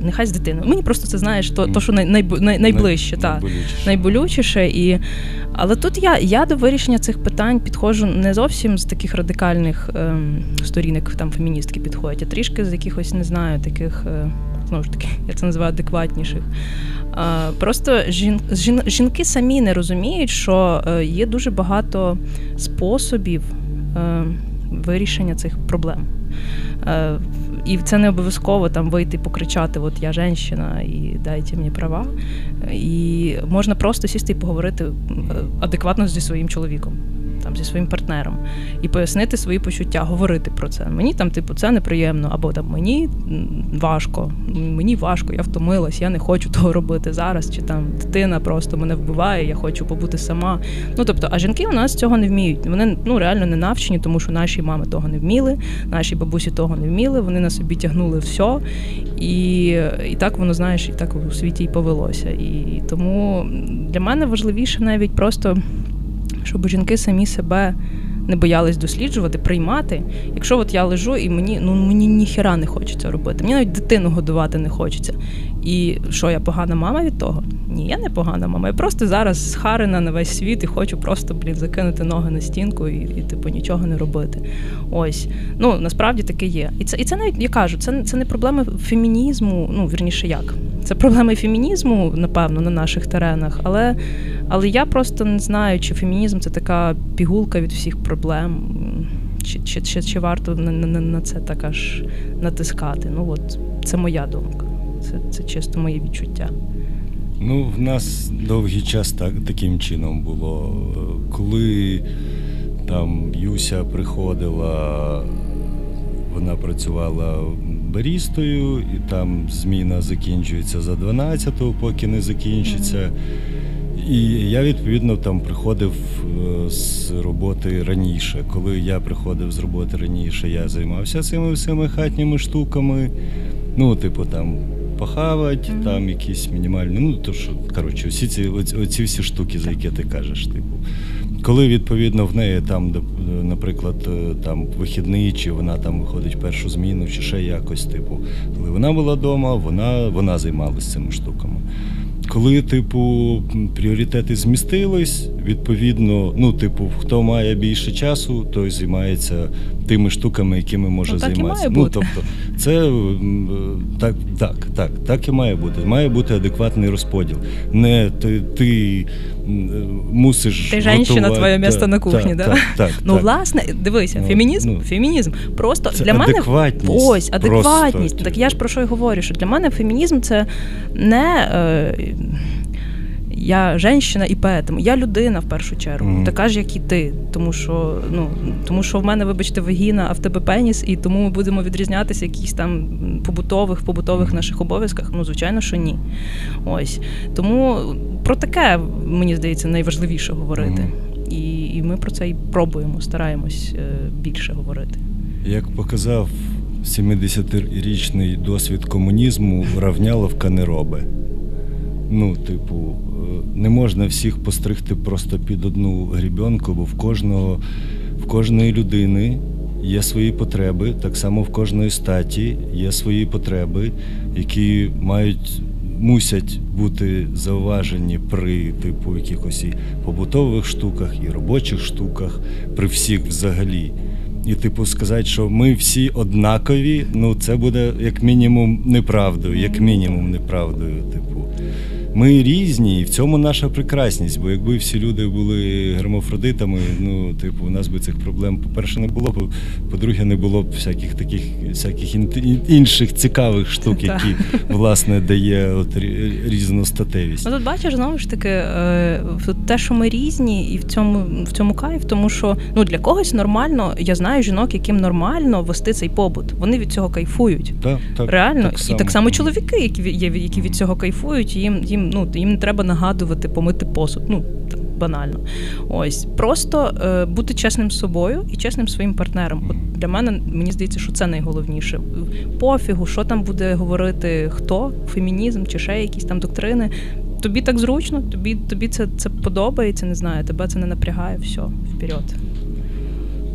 нехай з дитиною. Мені просто це знаєш, то, то що най, най, най, найближче, та, найболючіше. найболючіше. І... Але тут я я до вирішення цих питань підходжу не зовсім з таких радикальних ем, сторінок там феміністки підходять, а трішки з якихось не знаю, таких. Е, знову ж таки, я це називаю адекватніших. Просто жін, жін, жінки самі не розуміють, що е, є дуже багато способів вирішення цих проблем. Е, і це не обов'язково там вийти покричати: От я женщина і дайте мені права. І можна просто сісти і поговорити адекватно зі своїм чоловіком там зі своїм партнером і пояснити свої почуття, говорити про це. Мені там, типу, це неприємно, або там мені важко, мені важко, я втомилась, я не хочу того робити зараз. Чи там дитина просто мене вбиває, я хочу побути сама. Ну тобто, а жінки у нас цього не вміють. Вони ну реально не навчені, тому що наші мами того не вміли, наші бабусі того не вміли. Вони на собі тягнули все. І і так воно знаєш, і так у світі й повелося. І тому для мене важливіше навіть просто щоб жінки самі себе не боялись досліджувати, приймати. Якщо от я лежу і мені ну мені ніхіра не хочеться робити, мені навіть дитину годувати не хочеться. І що я погана мама від того? Ні, я не погана мама. Я просто зараз схарена на весь світ і хочу просто блін закинути ноги на стінку і, і типу нічого не робити. Ось ну насправді таке є. І це і це навіть я кажу, це це не проблема фемінізму. Ну вірніше, як це проблеми фемінізму, напевно, на наших теренах, але але я просто не знаю, чи фемінізм це така пігулка від всіх проблем, чи чи, чи, чи варто на, на, на це так аж натискати. Ну от це моя думка. Це, Це чисто моє відчуття. Ну, в нас довгий час так таким чином було. Коли там Юся приходила, вона працювала барістою, і там зміна закінчується за 12-го, поки не закінчиться. І я відповідно там приходив е, з роботи раніше. Коли я приходив з роботи раніше, я займався цими всіми хатніми штуками. Ну, типу, там похавати, mm-hmm. там якісь мінімальні. Ну, то що, коротше, всі ці оці всі штуки, за які ти кажеш, типу. Коли відповідно в неї там, наприклад, е, там вихідний, чи вона там виходить першу зміну, чи ще якось, типу, коли вона була вдома, вона вона займалася цими штуками. Коли, типу, пріоритети змістились, відповідно, ну, типу, хто має більше часу, той займається тими штуками, якими може ну, так займатися. І має ну, бути. тобто, це так, так, так, так і має бути. Має бути адекватний розподіл. Не ти ти мусиш. Ти женщина, твоє місце на кухні, так? Так, так, Ну, так. власне, дивися, ну, фемінізм, ну, фемінізм. Просто це для мене адекватність. ось адекватність. Просто. Так я ж про що й говорю? Що для мене фемінізм це не. Е, я женщина і поетому. Я людина в першу чергу, mm. така ж, як і ти. Тому що ну тому що в мене, вибачте, вагіна, а в тебе пеніс, і тому ми будемо відрізнятися якісь там побутових побутових наших обов'язках. Ну, звичайно, що ні. Ось тому про таке мені здається найважливіше говорити. Mm. І, і ми про це і пробуємо, стараємось е, більше говорити. Як показав 70-річний досвід комунізму, равняловка не робить. Ну, типу, не можна всіх постригти просто під одну грібенку, бо в кожного, в кожної людини є свої потреби, так само в кожної статі є свої потреби, які мають. Мусять бути зауважені при типу якихось і побутових штуках, і робочих штуках, при всіх взагалі. І, типу, сказати, що ми всі однакові, ну це буде як мінімум неправдою, як мінімум неправдою. Типу, ми різні, і в цьому наша прекрасність. Бо якби всі люди були гермафродитами, ну, типу, у нас би цих проблем, по-перше, не було б, по-друге, не було б всяких таких всяких інших цікавих штук, які власне дає от різностатевість. Ну тут бачиш знову ж таки е, те, що ми різні, і в цьому в цьому кайф, тому що ну для когось нормально, я знаю жінок, яким нормально вести цей побут. Вони від цього кайфують. Так, так, Реально, так і так само чоловіки, які які від цього кайфують, їм їм ну їм не треба нагадувати помити посуд. Ну банально. Ось просто е, бути чесним з собою і чесним своїм партнером. От для мене мені здається, що це найголовніше. Пофігу, що там буде говорити хто, фемінізм чи ще якісь там доктрини. Тобі так зручно, тобі тобі це це подобається, не знаю, тебе це не напрягає, все, вперед.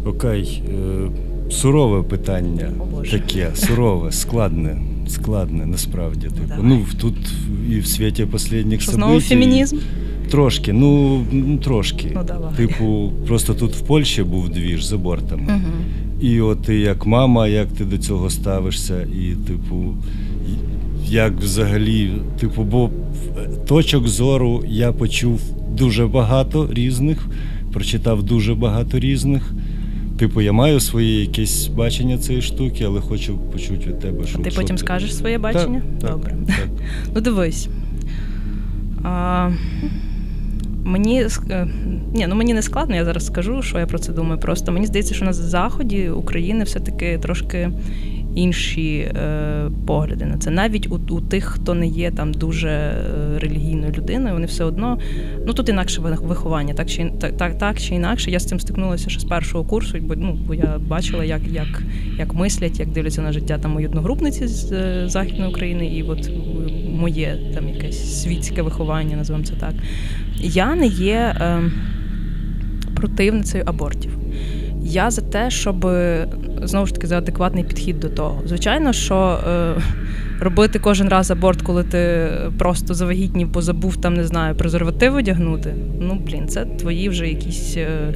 Окей. Е, сурове питання. О, таке, сурове, складне складне, насправді. Типу. Давай. Ну, тут і в світі останніх Що знову фемінізм? Трошки, ну трошки. Ну, давай. Типу, просто тут в Польщі був двіж за бортами. Угу. І от ти як мама, як ти до цього ставишся, і, типу, як взагалі, типу, бо точок зору я почув дуже багато різних, прочитав дуже багато різних. Типу, я маю своє якесь бачення цієї штуки, але хочу почути від тебе, що. А ти що потім ти... скажеш своє бачення? Так, Добре. Так. Ну, дивись. А, Мені е, ні, ну мені не складно, я зараз скажу, що я про це думаю. Просто мені здається, що на заході України все-таки трошки інші е, погляди на це. Навіть у, у тих, хто не є там дуже е, релігійною людиною, вони все одно ну тут інакше виховання, так чи так, так, так чи інакше. Я з цим стикнулася ще з першого курсу, бо ну бо я бачила, як як, як мислять, як дивляться на життя там мої одногрупниці з е, західної України, і от моє там якесь світське виховання, називаємо це так. Я не є е, противницею абортів. Я за те, щоб знову ж таки за адекватний підхід до того. Звичайно, що е, робити кожен раз аборт, коли ти просто завагітнів, бо забув там, не знаю, презерватив одягнути. Ну блін, це твої вже якісь. Е,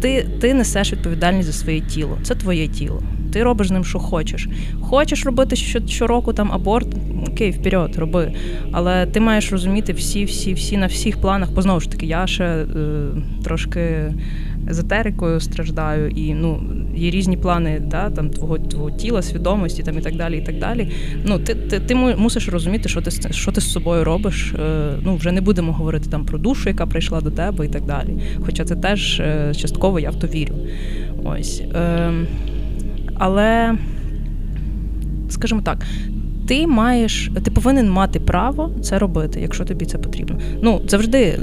ти, ти несеш відповідальність за своє тіло. Це твоє тіло. Ти робиш з ним, що хочеш. Хочеш робити щороку там аборт, окей, вперед, роби. Але ти маєш розуміти всі, всі, всі на всіх планах. Бо знову ж таки, я ще е, трошки езотерикою страждаю, і ну є різні плани да, там твого твого тіла, свідомості там і так далі. і так далі. Ну ти ти, ти мусиш розуміти, що ти що ти з собою робиш. Е, ну вже не будемо говорити там про душу, яка прийшла до тебе, і так далі. Хоча це теж е, частково я в то вірю. Ось. Е, але, скажімо так, ти маєш, ти повинен мати право це робити, якщо тобі це потрібно. Ну завжди е,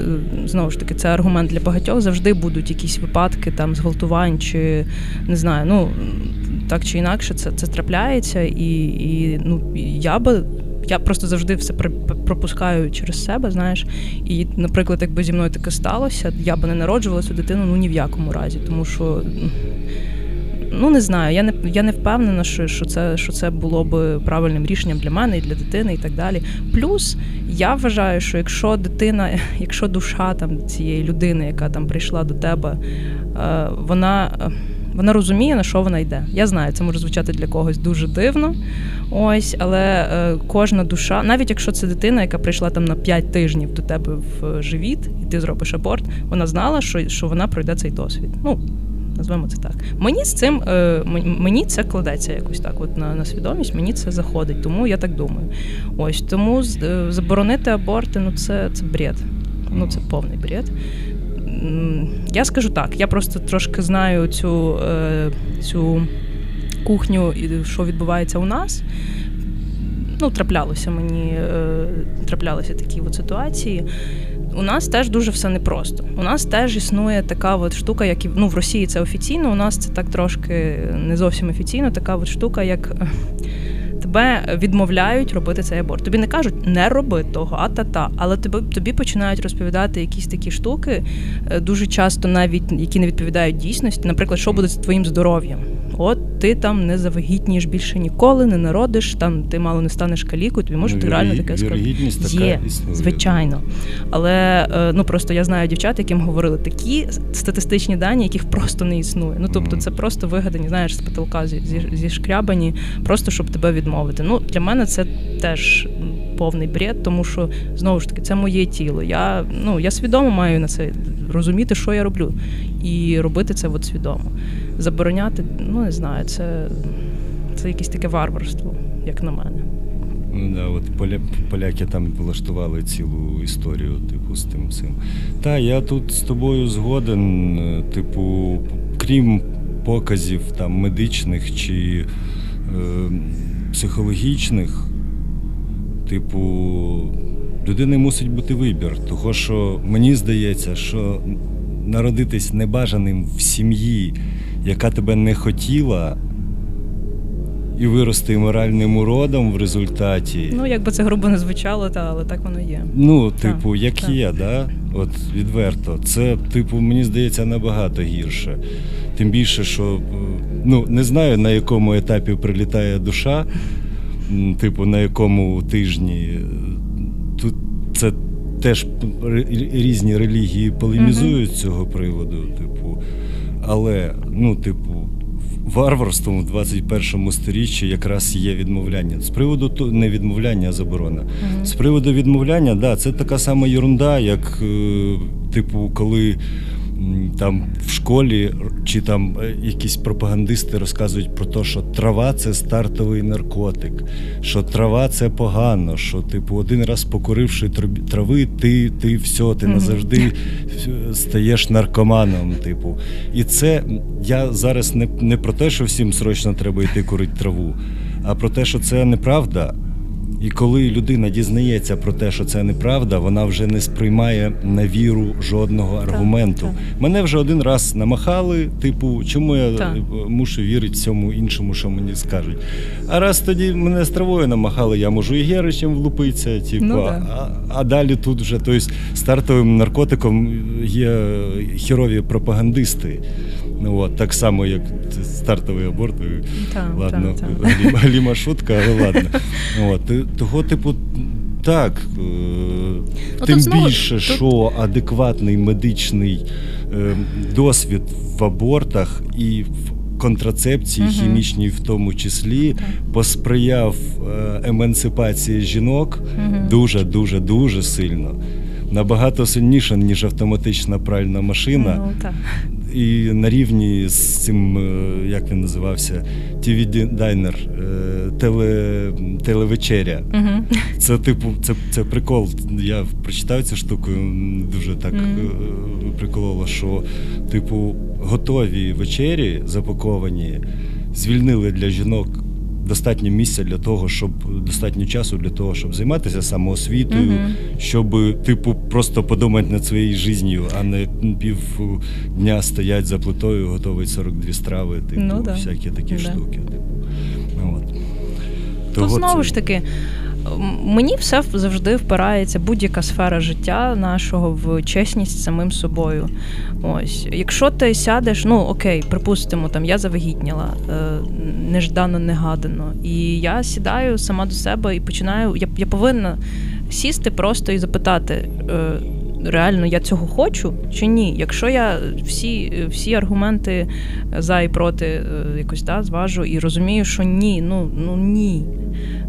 знову ж таки це аргумент для багатьох. Завжди будуть якісь випадки там зґвалтувань, чи не знаю, ну так чи інакше, це це трапляється, і і ну я би. Я просто завжди все пропускаю через себе, знаєш. І, наприклад, якби зі мною таке сталося, я би не народжувала цю дитину ну ні в якому разі, тому що Ну не знаю, я не я не впевнена, що що це що це було б правильним рішенням для мене і для дитини, і так далі. Плюс я вважаю, що якщо дитина, якщо душа там цієї людини, яка там прийшла до тебе, е, вона. Вона розуміє, на що вона йде. Я знаю, це може звучати для когось дуже дивно. Ось, але е, кожна душа, навіть якщо це дитина, яка прийшла там на 5 тижнів до тебе в живіт, і ти зробиш аборт, вона знала, що що вона пройде цей досвід. Ну, Назвемо це так. Мені з цим е, мені це кладеться якось так. От на на свідомість мені це заходить, тому я так думаю. Ось тому е, заборонити аборти ну це це бред. Ну це повний бред. Я скажу так, я просто трошки знаю цю, е, цю кухню, що відбувається у нас. Ну, траплялося мені, траплялися такі от ситуації у нас теж дуже все непросто. У нас теж існує така от штука, як і ну, в Росії це офіційно, у нас це так трошки не зовсім офіційно, така от штука, як. Е, тебе відмовляють робити цей аборт. Тобі не кажуть не роби того, а та-та. Але тобі тобі починають розповідати якісь такі штуки, е, дуже часто навіть які не відповідають дійсності. Наприклад, що буде з твоїм здоров'ям. От ти там не завагітнієш більше ніколи, не народиш, там ти мало не станеш калікою, тобі можуть Ну, реально таке сказати. Є, існує. звичайно. Але е, ну просто я знаю дівчат, яким говорили такі статистичні дані, яких просто не існує. Ну тобто, це просто вигадані, знаєш, з потолка зі, зі, зішкрябані, просто щоб тебе відмовити. Ну для мене це теж повний бред, тому що знову ж таки це моє тіло. Я ну я свідомо маю на це розуміти, що я роблю, і робити це от свідомо. Забороняти, ну не знаю, це, це якесь таке варварство, як на мене. Ну, да, от поля, поляки там влаштували цілу історію, типу, з тим цим. Та, я тут з тобою згоден, е, типу, крім показів там медичних чи е, психологічних, типу, людини мусить бути вибір. Того, що мені здається, що народитись небажаним в сім'ї, яка тебе не хотіла, і вирости моральним уродом в результаті. Ну, як би це грубо не звучало, та, але так воно є. Ну, Так, типу, як так. є, да? От відверто. Це, типу, мені здається, набагато гірше. Тим більше, що е, ну, не знаю, на якому етапі прилітає душа, типу, на якому тижні. е, Тут це теж різні релігії полемізують з цього приводу, типу. Але, ну, типу, варварством в 21 сторіччі якраз є відмовляння. З приводу не відмовляння, а заборона. Мгм. З приводу відмовляння, да, це така сама ерунда, як, е, типу, коли там в школі чи там е, якісь пропагандисти розказують про те, що трава це стартовий наркотик, що трава це погано, що, типу, один раз покуривши трави, ти, ти все, ти назавжди стаєш наркоманом. Типу. І це я зараз не, не про те, що всім срочно треба йти курити траву, а про те, що це неправда. І коли людина дізнається про те, що це неправда, вона вже не сприймає на віру жодного аргументу. так. Мене вже один раз намахали, типу, чому я Так. е, мушу вірити всьому іншому, що мені скажуть. А раз тоді мене з травою намахали, я можу і геричем влупитися, типу, Ну, а, а далі тут вже тобто, стартовим наркотиком є хірові пропагандисти. Ну, от, так само, як стартовий аборт. Та, Ладно, та, та. галіма- галіма шутка, але ладно. От, того, типу, так. е, Ну, Тим знову- більше, тут- що адекватний медичний е, досвід в абортах і в контрацепції, Мгм. хімічній в тому числі, посприяв е, емансипації жінок Мгм. дуже, дуже, дуже сильно. Набагато сильніше, ніж автоматична пральна машина. Ну, так. І на рівні з цим, е, як він називався, TV Diner, е, теле, телевечеря. Угу. Це, типу, це, це прикол. Я прочитав цю штуку, дуже так угу. прикололо, що, типу, готові вечері запаковані, звільнили для жінок. Достатньо місця для того, щоб достатньо часу для того, щоб займатися самоосвітою, Мгм. щоб, типу, просто подумати над своєю життю, а не півдня стоять за плитою, готовить 42 страви, типу, Ну да. всякі такі Да. штуки. Типу. Ну, от. Ну, Того знову це- ж таки, мені все завжди впирається будь-яка сфера життя нашого в чесність самим собою. Ось, якщо ти сядеш, ну окей, припустимо, там я завагітніла е, неждано, негадано, і я сідаю сама до себе і починаю. Я, я повинна сісти просто і запитати. Е, Реально я цього хочу чи ні? Якщо я всі, всі аргументи за і проти е, якось да, зважу і розумію, що ні, ну ну ні.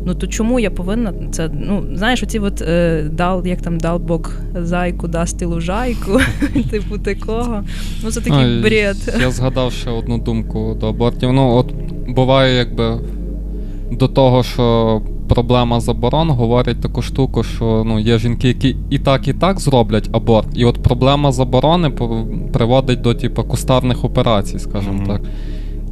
Ну то чому я повинна це? Ну знаєш, оці от е, дал, як там дал Бог зайку, дасть і лужайку, типу такого. Ну це такий бред. Я згадав ще одну думку до абортів. Ну, от буває, якби до того, що проблема заборон говорять таку штуку, що ну, є жінки, які і так, і так зроблять аборт. І от проблема заборони приводить до типу, кустарних операцій, скажімо Мгм. так.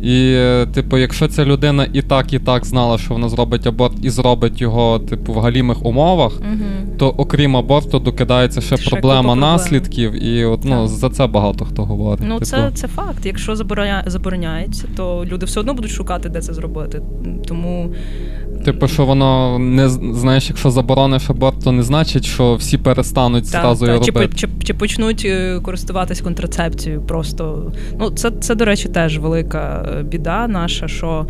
І, е, типу, якщо ця людина і так, і так знала, що вона зробить аборт і зробить його, типу, в галімих умовах, угу. то окрім аборту докидається ще, Ще проблема наслідків, і от ну, Так. за це багато хто говорить. Ну, Типу, це, це факт. Якщо забороня... забороняється, то люди все одно будуть шукати, де це зробити. Тому Типу, що воно не знаєш, якщо заборониш аборт, то не значить, що всі перестануть та, зразу та, його чи, робити. чи, чи почнуть е, користуватись контрацепцією. Просто ну це, це до речі, теж велика е, біда наша, що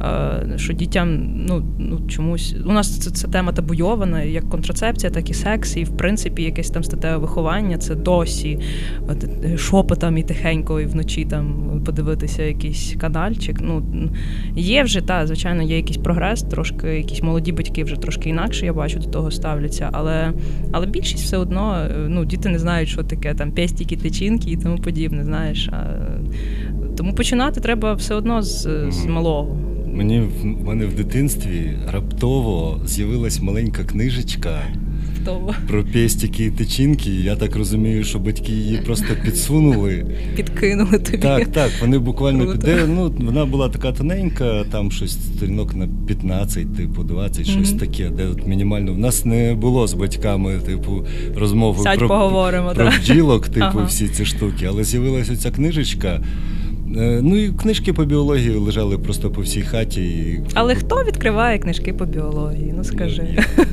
е, що дітям ну, ну чомусь у нас це, це тема табуйована, як контрацепція, так і секс, і в принципі якесь там статеве виховання. Це досі от, шопотом і тихенько, і вночі там подивитися якийсь канальчик. Ну є вже та звичайно, є якийсь прогрес, трошки якісь молоді батьки вже трошки інакше, я бачу, до того ставляться. Але але більшість все одно е, ну, діти не знають, що таке там пестіки, тичинки і тому подібне. Знаєш. А, Тому починати треба все одно з, з малого. Мені в мене в дитинстві раптово з'явилась маленька книжечка. Раптово. Про пестики і тичинки. Я так розумію, що батьки її просто підсунули. Підкинули тобі. Так, так. Вони буквально піде. Ну, вона була така тоненька, там щось сторінок на 15, типу, 20, mm-hmm. щось таке, де от мінімально. В нас не було з батьками, типу, розмови Сядь про поговоримо, про так. бджілок, типу, ага. всі ці штуки. Але з'явилася ця книжечка. Ну і книжки по біології лежали просто по всій хаті. І... Але хто відкриває книжки по біології? Ну скажи. Я.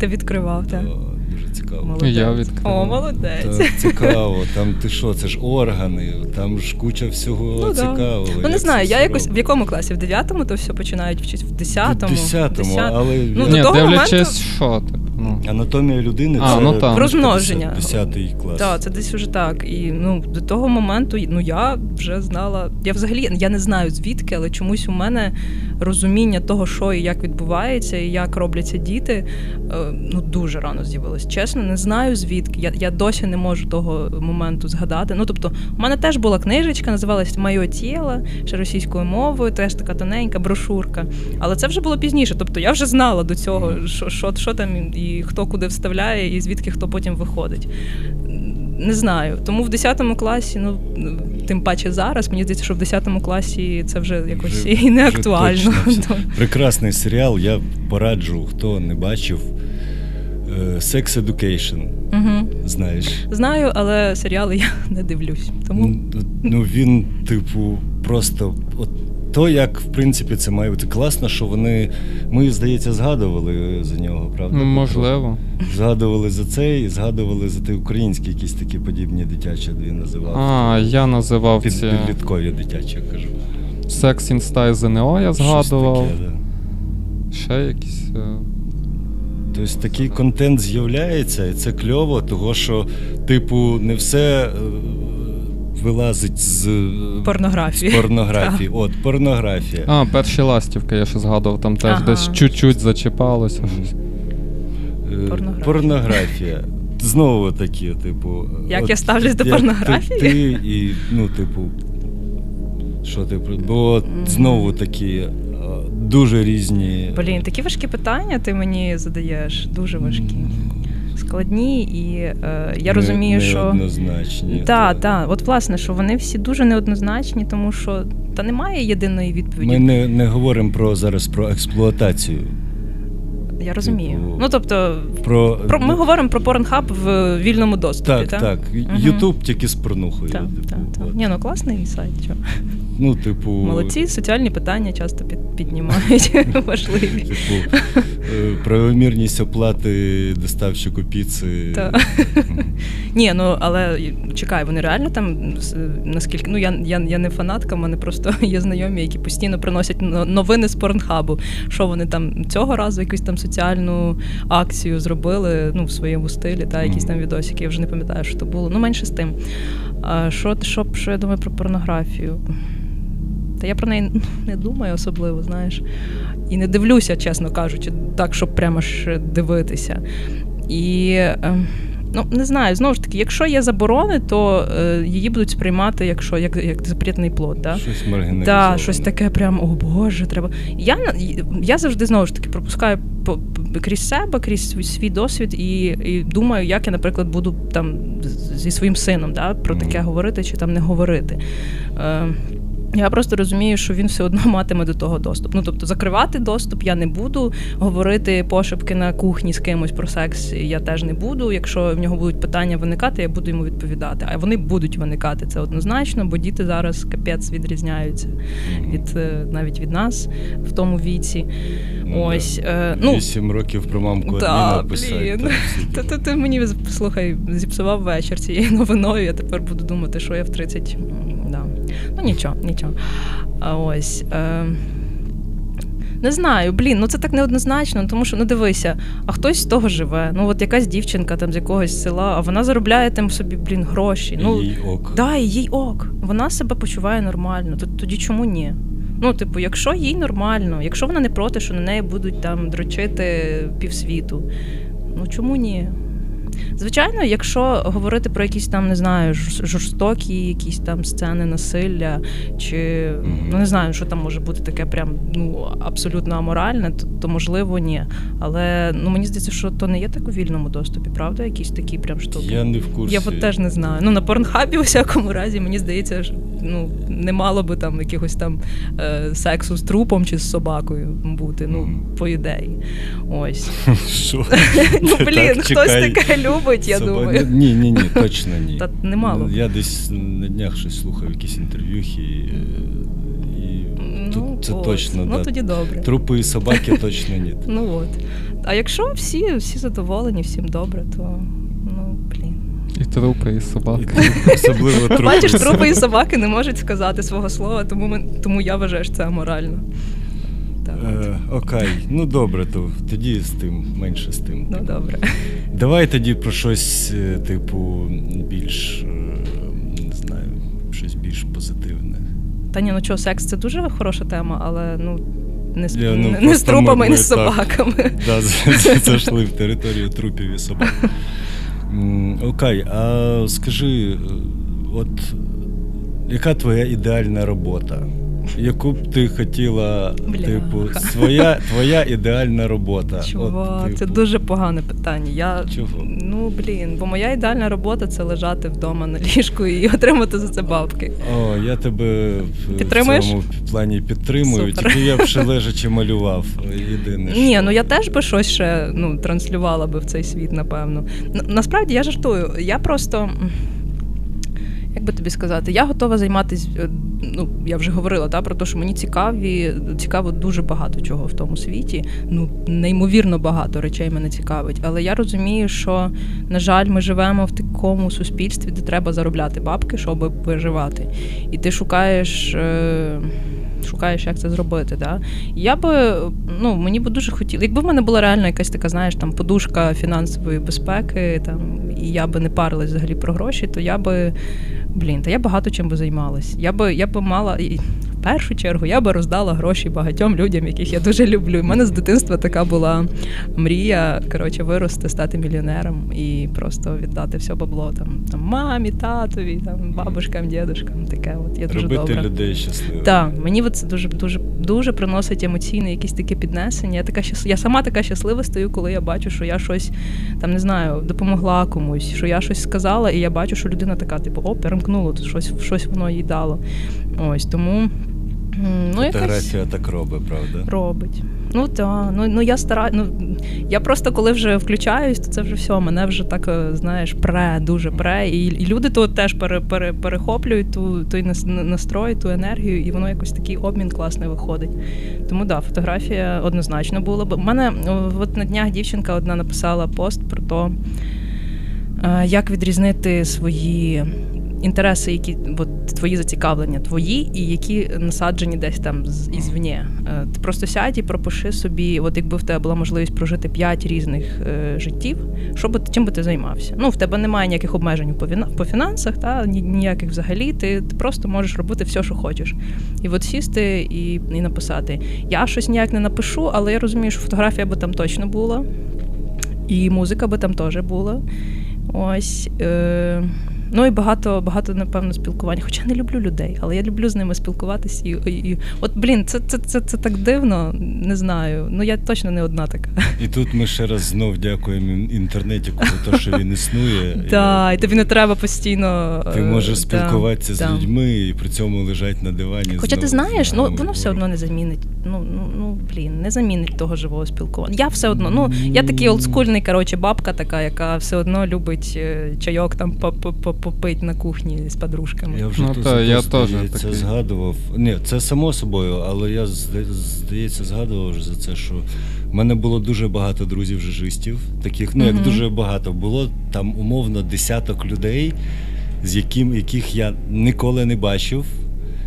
Ти відкривав, так? Дуже цікаво. Молодець. Я відкрив. О, молодець. Та, цікаво, там ти що, це ж органи, там ж куча всього ну, цікавого. Ну не знаю, я якось в якому класі? В 9-му то все починають вчити, в 10-му? В 10-му, але ну, Ні, до того дивлячись, моменту... що так. Анатомія людини а, це ну, так. розмноження. 10-й клас. Так, це десь вже так. І ну до того моменту ну я вже знала. Я взагалі я не знаю звідки, але чомусь у мене розуміння того, що і як відбувається, і як робляться діти, ну дуже рано з'явилось. Чесно, не знаю звідки. Я я досі не можу того моменту згадати. Ну тобто, у мене теж була книжечка, називалась Моє тіло ще російською мовою, теж така тоненька брошурка. Але це вже було пізніше. Тобто я вже знала до цього, що, що, що там і хто куди вставляє, і звідки хто потім виходить. Не знаю. Тому в 10 класі, ну тим паче зараз, мені здається, що в 10 класі це вже якось вже, і не актуально. Прекрасний серіал. Я пораджу, хто не бачив. Sex Education. Угу. Знаєш? Знаю, але серіали я не дивлюсь. Тому ну він, типу, просто от то, як в принципі це має бути класно, що вони. Ми, здається, згадували за нього, правда? Ну, можливо. Згадували за це і згадували за ті українські якісь такі подібні дитячі, він називав. А, я називав Під, ці... підліткові дитячі, я кажу. Sex in Style ЗНО я згадував. Щось таке, да. Ще якісь. Тобто такий контент з'являється, і це кльово, того що, типу, не все вилазить з порнографії. З порнографії. От, порнографія. А, перші ластівки я ще згадував, там теж ага. десь чуть-чуть зачіпалося. Порнографія. порнографія. Знову такі, типу. Як от, я ставлюсь до порнографії? Ти, ти і, ну, типу, що ти Бо mm-hmm. знову такі дуже різні. Блін, такі важкі питання ти мені задаєш, дуже важкі. Складні, і е, я розумію, не що однозначні. Так, та От власне, що вони всі дуже неоднозначні, тому що та немає єдиної відповіді. Ми не, не говоримо про зараз про експлуатацію. Я розумію. Типу, ну тобто, про, про ми говоримо про порнхаб в вільному доступі. Так, так. Ютуб угу. тільки з порнухою. Так, типу, так, так. Ні, ну класний сайт. Чого? Ну, типу, молодці, соціальні питання часто під, піднімають важливі. Типу, правомірність оплати доставщику піци. Ні, ну але чекай, вони реально там наскільки. Ну я я, я не фанатка, в мене просто є знайомі, які постійно приносять новини з порнхабу. Що вони там цього разу якусь там соціальну акцію зробили ну, в своєму стилі, та якісь там відосики. Я вже не пам'ятаю, що то було. Ну, менше з тим. А що, що, що я думаю про порнографію? Та я про неї не думаю особливо, знаєш. І не дивлюся, чесно кажучи, так, щоб прямо ж дивитися. І. Ну, не знаю, знову ж таки, якщо є заборони, то е, її будуть сприймати, якщо як як запретний плод. Да? Щось. Да, щось таке, прям, о Боже, треба. Я я завжди знову ж таки пропускаю по, крізь себе, крізь свій, свій досвід, і і думаю, як я, наприклад, буду там зі своїм сином да, про таке mm-hmm. говорити чи там не говорити. Е, я просто розумію, що він все одно матиме до того доступ. Ну тобто закривати доступ я не буду. Говорити пошепки на кухні з кимось про секс я теж не буду. Якщо в нього будуть питання виникати, я буду йому відповідати. А вони будуть виникати це однозначно, бо діти зараз капець відрізняються від навіть від нас в тому віці. Ну, Ось, да. е, ну, Вісім років про мамку Да, адміна писати. блін. так, Та ти, ти мені слухай, зіпсував вечір цією новиною. Я тепер буду думати, що я в 30. Да. Ну нічого, нічого. Ось. Е... Не знаю, блін, ну це так неоднозначно, тому що ну дивися, а хтось з того живе. Ну, от якась дівчинка там з якогось села, а вона заробляє там собі, блін, гроші. Ну, Їй ок. Да, їй ок. Вона себе почуває нормально. Тоді чому ні? Ну, типу, якщо їй нормально, якщо вона не проти, що на неї будуть там дрочити півсвіту, ну чому ні? Звичайно, якщо говорити про якісь там, не знаю, жорстокі якісь там сцени насилля, чи ну не знаю, що там може бути таке прям ну абсолютно аморальне, то, то можливо ні. Але ну мені здається, що то не є так у вільному доступі, правда? Якісь такі прям штуки. Я не в курсі. Я от теж не знаю. Ну на порнхабі, у всякому разі, мені здається, що ну не мало би там якихось там е, сексу з трупом чи з собакою бути. Ну, по ідеї. Ось. Що? Ну блін, хтось таке любить, я Соба- думаю. Ні, ні, ні, точно ні. Та немало. Я десь на днях щось слухав, якісь інтерв'юхи, і, і Ну, це ось. точно, Ну да. тоді добре. Трупи і собаки точно ні. Ну от. А якщо всі, всі задоволені, всім добре, то ну блін. І трупи, і І собаки. трупи, особливо трупи. Бачиш, трупи і собаки. собаки не можуть сказати свого слова, тому ми тому я вважаю, що це аморально. Е, Окей, ну добре, то тоді з тим, менше з тим. Ну добре. Давай тоді про щось, е, типу, більш, е, не знаю, щось більш позитивне. Та ні, ну чого, секс це дуже хороша тема, але ну не з, Я, ну, не, не з трупами, ми- і не з ми так. Да, зайшли в територію трупів і собак. Окей, а скажи, от яка твоя ідеальна робота? Яку б ти хотіла, Бляха. типу, своя, твоя ідеальна робота? Чувак, От, це типу, дуже погане питання. Я Чого? ну блін, бо моя ідеальна робота це лежати вдома на ліжку і отримати за це бабки. О, я тебе в- Підтримуєш? в цьому плані підтримую, Супер. тільки я б ще лежачи малював. Єдине. Ні, що- ну я теж би щось ще ну, транслювала би в цей світ, напевно. Насправді я жартую. Я просто. Як би тобі сказати, я готова займатися. Ну, я вже говорила та, про те, що мені цікаві, цікаво дуже багато чого в тому світі. Ну, неймовірно багато речей мене цікавить. Але я розумію, що, на жаль, ми живемо в такому суспільстві, де треба заробляти бабки, щоб виживати. І ти шукаєш. Е- Шукаєш, як це зробити. Да? Я би, ну, мені би дуже хотіло, якби в мене була реально якась така, знаєш, там подушка фінансової безпеки, там, і я би не парилась взагалі про гроші, то я би, блін, та я багато чим би займалась. Я би, я би мала, в першу чергу, я би роздала гроші багатьом людям, яких я дуже люблю. У мене з дитинства така була мрія, коротше, вирости, стати мільйонером і просто віддати все бабло там, там мамі, татові, там, бабушкам, дідушкам, таке. От я дуже Робити добра. людей щасливими. Так, мені це дуже дуже дуже приносить емоційне якісь таке піднесення. Я така щас... я сама така щаслива стою, коли я бачу, що я щось там не знаю, допомогла комусь, що я щось сказала, і я бачу, що людина така, типу, о, перемкнуло, щось, щось воно їй дало. Ось тому ну, Фотографія так робить, правда? робить. Ну так, ну, ну я стара... ну я просто коли вже включаюсь, то це вже все, мене вже так, е, знаєш, пре, дуже пре. І, і люди то теж пере, пере, перехоплюють ту, той настрой, ту енергію, і воно якось такий обмін класний виходить. Тому да, фотографія однозначно була б. У мене от на днях дівчинка одна написала пост про те, як відрізнити свої інтереси, які от, твої зацікавлення твої, і які насаджені десь там ізвні. Е, Ти просто сядь і пропиши собі, от якби в тебе була можливість прожити п'ять різних е, життів, що би чим би ти займався? Ну, в тебе немає ніяких обмежень по, фіна- по фінансах, та ні- ніяких взагалі. Ти, ти просто можеш робити все, що хочеш. І от сісти і, і написати. Я щось ніяк не напишу, але я розумію, що фотографія би там точно була, і музика би там теж була. Ось. Е, Ну і багато, багато, напевно, спілкування. Хоча не люблю людей, але я люблю з ними спілкуватися. І, і, і... От, блін, це, це, це, це так дивно, не знаю. Ну я точно не одна така. І тут ми ще раз знов дякуємо ін- інтернетіку за те, що він існує. Так, і тобі не треба постійно. Ти е, можеш спілкуватися з людьми і при цьому лежать на дивані. Хоча ти знаєш, ну воно все одно не замінить. Ну, ну, ну блін, не замінить того живого спілкування. Я все одно, ну я такий олдскульний, коротше, бабка така, яка все одно любить е, чайок там поп- поп- попити на кухні з подружками. Я вже Ну, тут, та, я теж такий. згадував. Ні, це само собою, але я здається згадував вже за це, що в мене було дуже багато друзів жижистів, таких, ну як Мгм. дуже багато. Було там умовно десяток людей, з яким, яких я ніколи не бачив,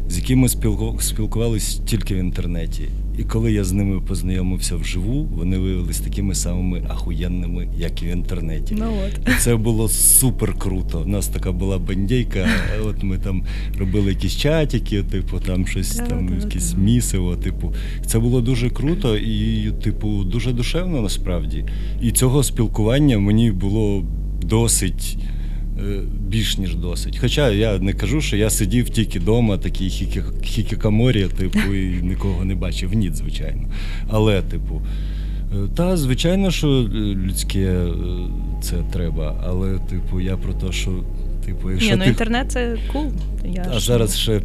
з якими спілку, спілкувалися тільки в інтернеті. І коли я з ними познайомився вживу, вони виявилися такими самими ахуєнними, як і в інтернеті. Ну от. І Це було супер круто. У нас така була бандейка. От ми там робили якісь чатики, типу, там щось Да, там, да, якісь да. місиво. Типу, це було дуже круто і, типу, дуже душевно насправді. І цього спілкування мені було досить. Е, Більш ніж досить. Хоча я не кажу, що я сидів тільки вдома, такий хікі- хікікаморі, типу, і нікого не бачив. Ні, звичайно. Але, типу, Е, Та, звичайно, що людське е, це треба, але, типу, я про те, що, типу, якщо Ні, ну ти. інтернет це cool. Cool. А зараз ще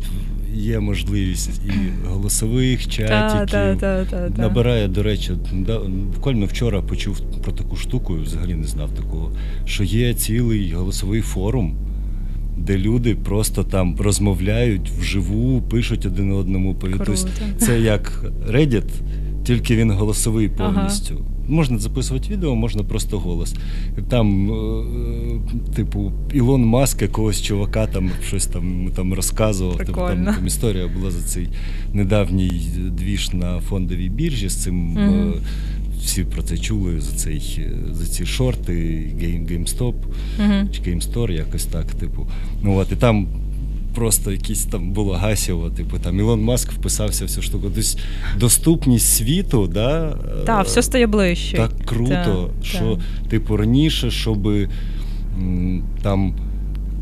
є можливість і голосових чатів та, та, та. Набирає, до речі, да, буквально вчора почув про таку штуку, взагалі не знав такого, що є цілий голосовий форум, де люди просто там розмовляють вживу, пишуть один одному. Круто. Це як Reddit, тільки він голосовий Ага. повністю. Можна записувати відео, можна просто голос. Там, е, е, типу, Ілон Маск якогось чувака там щось там, там розказував. Типу, там, там історія була за цей недавній двіж на фондовій біржі з цим. Е, Всі про це чули за цей е, за ці шорти, Game, GameStop Мгм. чи GameStore, якось так, типу. Ну от, і там просто якісь там було гасіво, типу, там Ілон Маск вписався в цю штуку. Тобто доступність світу, да, е, Так, все стає ближче. так круто, Та, що, типу, раніше, щоб там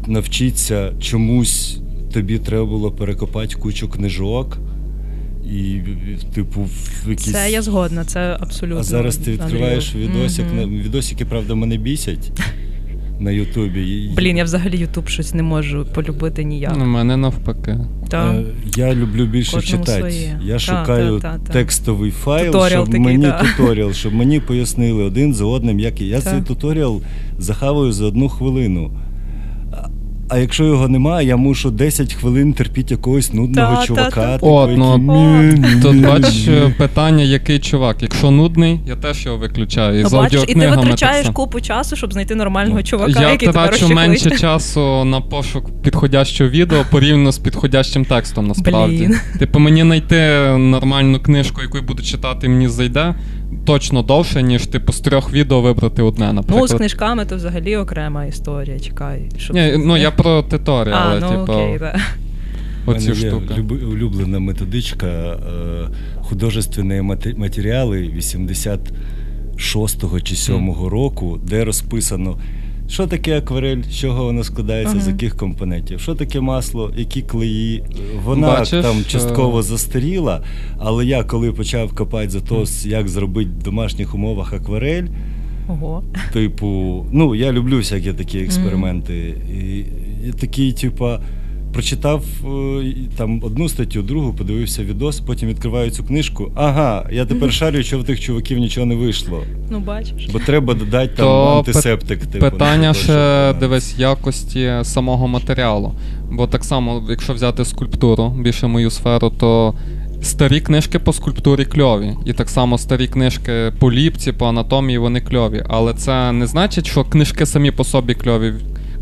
навчитися чомусь, тобі треба було перекопати кучу книжок. І, типу, якісь... Це я згодна, це абсолютно. А зараз ти відкриваєш відосик. На Відосики, правда, мене бісять на Ютубі. І- Блін, я взагалі Ютуб щось не можу полюбити ніяк. У мене навпаки. Та. Е, Я люблю більше Кожному читати. своє. Я Та, шукаю та, та, та. текстовий файл, Туторіал щоб такий, мені та. туторіал, щоб мені пояснили один за одним, як я. Я Та. цей туторіал захаваю за одну хвилину. А- якщо його немає, я мушу 10 хвилин терпіти якогось нудного Та, та, чувака. та. типу, От, який ну, мі- Тут бачиш е, питання, який чувак. Якщо нудний, я теж його виключаю. І з бачиш, і ти аудіокнигами так витрачаєш само. купу часу, щоб знайти нормального Ну, чувака, Я який тебе трачу менше розчехлить. часу на пошук підходящого відео порівняно з підходящим текстом, насправді. Блін. Типу, мені знайти нормальну книжку, яку я буду читати, мені зайде точно довше, ніж типу з трьох відео вибрати одне, Ну, наприклад. з книжками то взагалі окрема історія. Чекай. Щоб... Ні, ну я про туторіал, але ну типу, окей, да. Оці є штуки. люби- улюблена методичка е, художественні матеріали 86-го чи 7-го року, де розписано, що таке акварель, з чого воно складається, Ага. з яких компонентів, що таке масло, які клеї. Вона Бачиш, там е, частково застаріла, але я коли почав копати за то, як зробити в домашніх умовах акварель. Ого. Типу, ну, я люблю всякі такі експерименти. І, і такий, типа, прочитав е, там одну статтю, другу, подивився відос, потім відкриваю цю книжку. Ага, я тепер шарю, що в тих чуваків нічого не вийшло. Ну, бачиш. Бо треба додати там То антисептик. Типу, Питання ще щоб, дивись якості самого матеріалу. Бо так само, якщо взяти скульптуру, більше мою сферу, то старі книжки по скульптурі кльові. І так само старі книжки по ліпці, по анатомії вони кльові. Але це не значить, що книжки самі по собі кльові.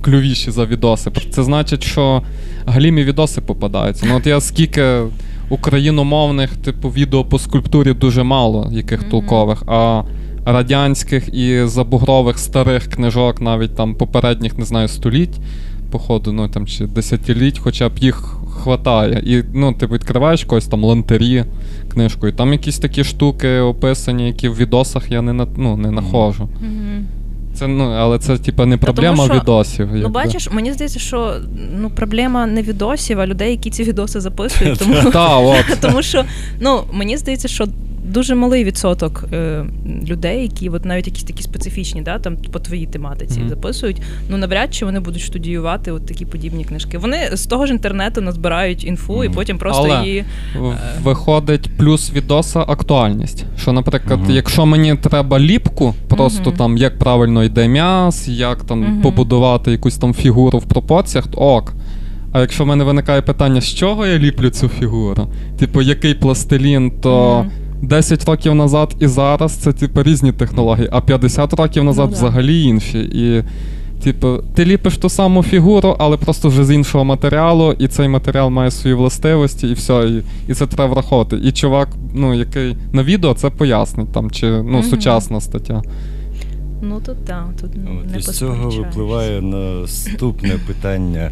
Кльовіші за відоси. Це значить, що галімі відоси попадаються. Ну от я скільки україномовних, типу, відео по скульптурі дуже мало, яких Мгм. толкових, а радянських і забугрових старих книжок, навіть там попередніх, не знаю, століть, походу, ну там чи десятиліть, хоча б їх хватає. І ну, ти відкриваєш когось там лантері книжку, і там якісь такі штуки описані, які в відосах я не на, ну, не находжу. Мгм. Це, ну, але це типа не проблема що, відосів. Ну, якби. бачиш, мені здається, що ну, проблема не відосів, а людей, які ці відоси записують. Тому, тому що ну, мені здається, що дуже малий відсоток е, людей, які от навіть якісь такі специфічні, да, там по твоїй тематиці mm-hmm. записують. Ну навряд чи вони будуть студіювати от такі подібні книжки. Вони з того ж інтернету назбирають інфу mm-hmm. і потім просто Але її виходить плюс відоса актуальність. Що, наприклад, mm-hmm. якщо мені треба ліпку, просто там як правильно йде м'яс, як там побудувати якусь там фігуру в пропорціях, то ок. А якщо в мене виникає питання, з чого я ліплю цю фігуру? Типу, який пластилін, то mm. 10 років назад і зараз це типу різні технології, а 50 років назад ну, взагалі інші. І, типу, ти ліпиш ту саму фігуру, але просто вже з іншого матеріалу, і цей матеріал має свої властивості, і все, і і це треба враховувати. І чувак, ну, який на відео це пояснить, там, чи ну, mm-hmm. сучасна стаття. Ну тут так, тут От, не Із цього випливає наступне питання.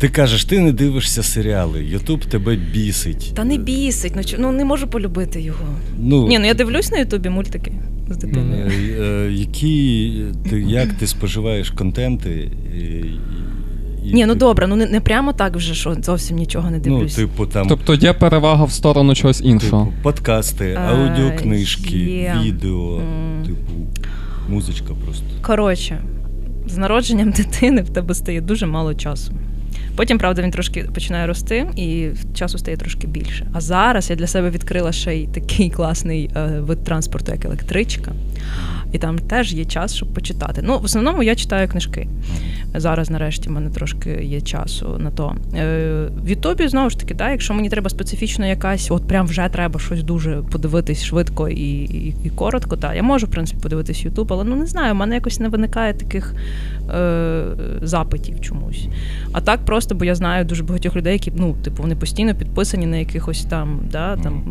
Е, Ти кажеш, ти не дивишся серіали, Ютуб тебе бісить. Та не бісить, ну ну не можу полюбити його. Ну, Ні, ну я дивлюсь на Ютубі мультики з дитиною. Е, е, які ти як ти споживаєш контенти? І Ні, ну добре, ну не не прямо так вже, що зовсім нічого не ну, дивлюсь. Ну, типу, там... Тобто є перевага в сторону чогось іншого. Типу, подкасти, аудіокнижки, є. відео, mm. типу, музичка просто. Коротше, з народженням дитини в тебе стає дуже мало часу. Потім, правда, він трошки починає рости, і часу стає трошки більше. А зараз я для себе відкрила ще й такий класний е, вид транспорту, як електричка і там теж є час, щоб почитати. Ну, в основному я читаю книжки. Зараз, нарешті, в мене трошки є часу на то. Е, в Ютубі знову ж таки, да, якщо мені треба специфічно якась, от прям вже треба щось дуже подивитись швидко і і, і коротко, та я можу в принципі подивитись Ютуб, але ну не знаю, у мене якось не виникає таких е, запитів чомусь. А так просто, бо я знаю дуже багатьох людей, які ну, типу, вони постійно підписані на якихось там, да, там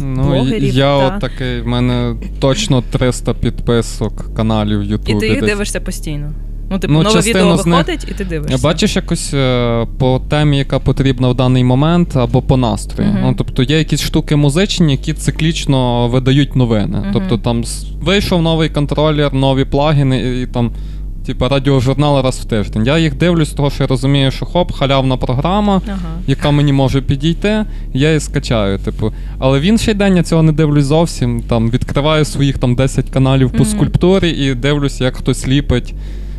ну, блогерів. Я та. от такий, в мене точно 300 підписок каналів в Ютубі. І ти їх дивишся постійно. Ну, типу, ну, нове відео виходить, них... і ти дивишся. Бачиш якось е, по темі, яка потрібна в даний момент, або по настрою. Uh-huh. Ну, Тобто є якісь штуки музичні, які циклічно видають новини. Uh-huh. Тобто там вийшов новий контролер, нові плагіни, і, і там типу, радіожурнали раз в тиждень. Я їх дивлюсь, того що я розумію, що хоп, халявна програма, ага. яка мені може підійти, я її скачаю. Типу. Але в інший день я цього не дивлюсь зовсім. Там Відкриваю своїх там 10 каналів по mm-hmm. скульптурі і дивлюсь, як хтось ліпить.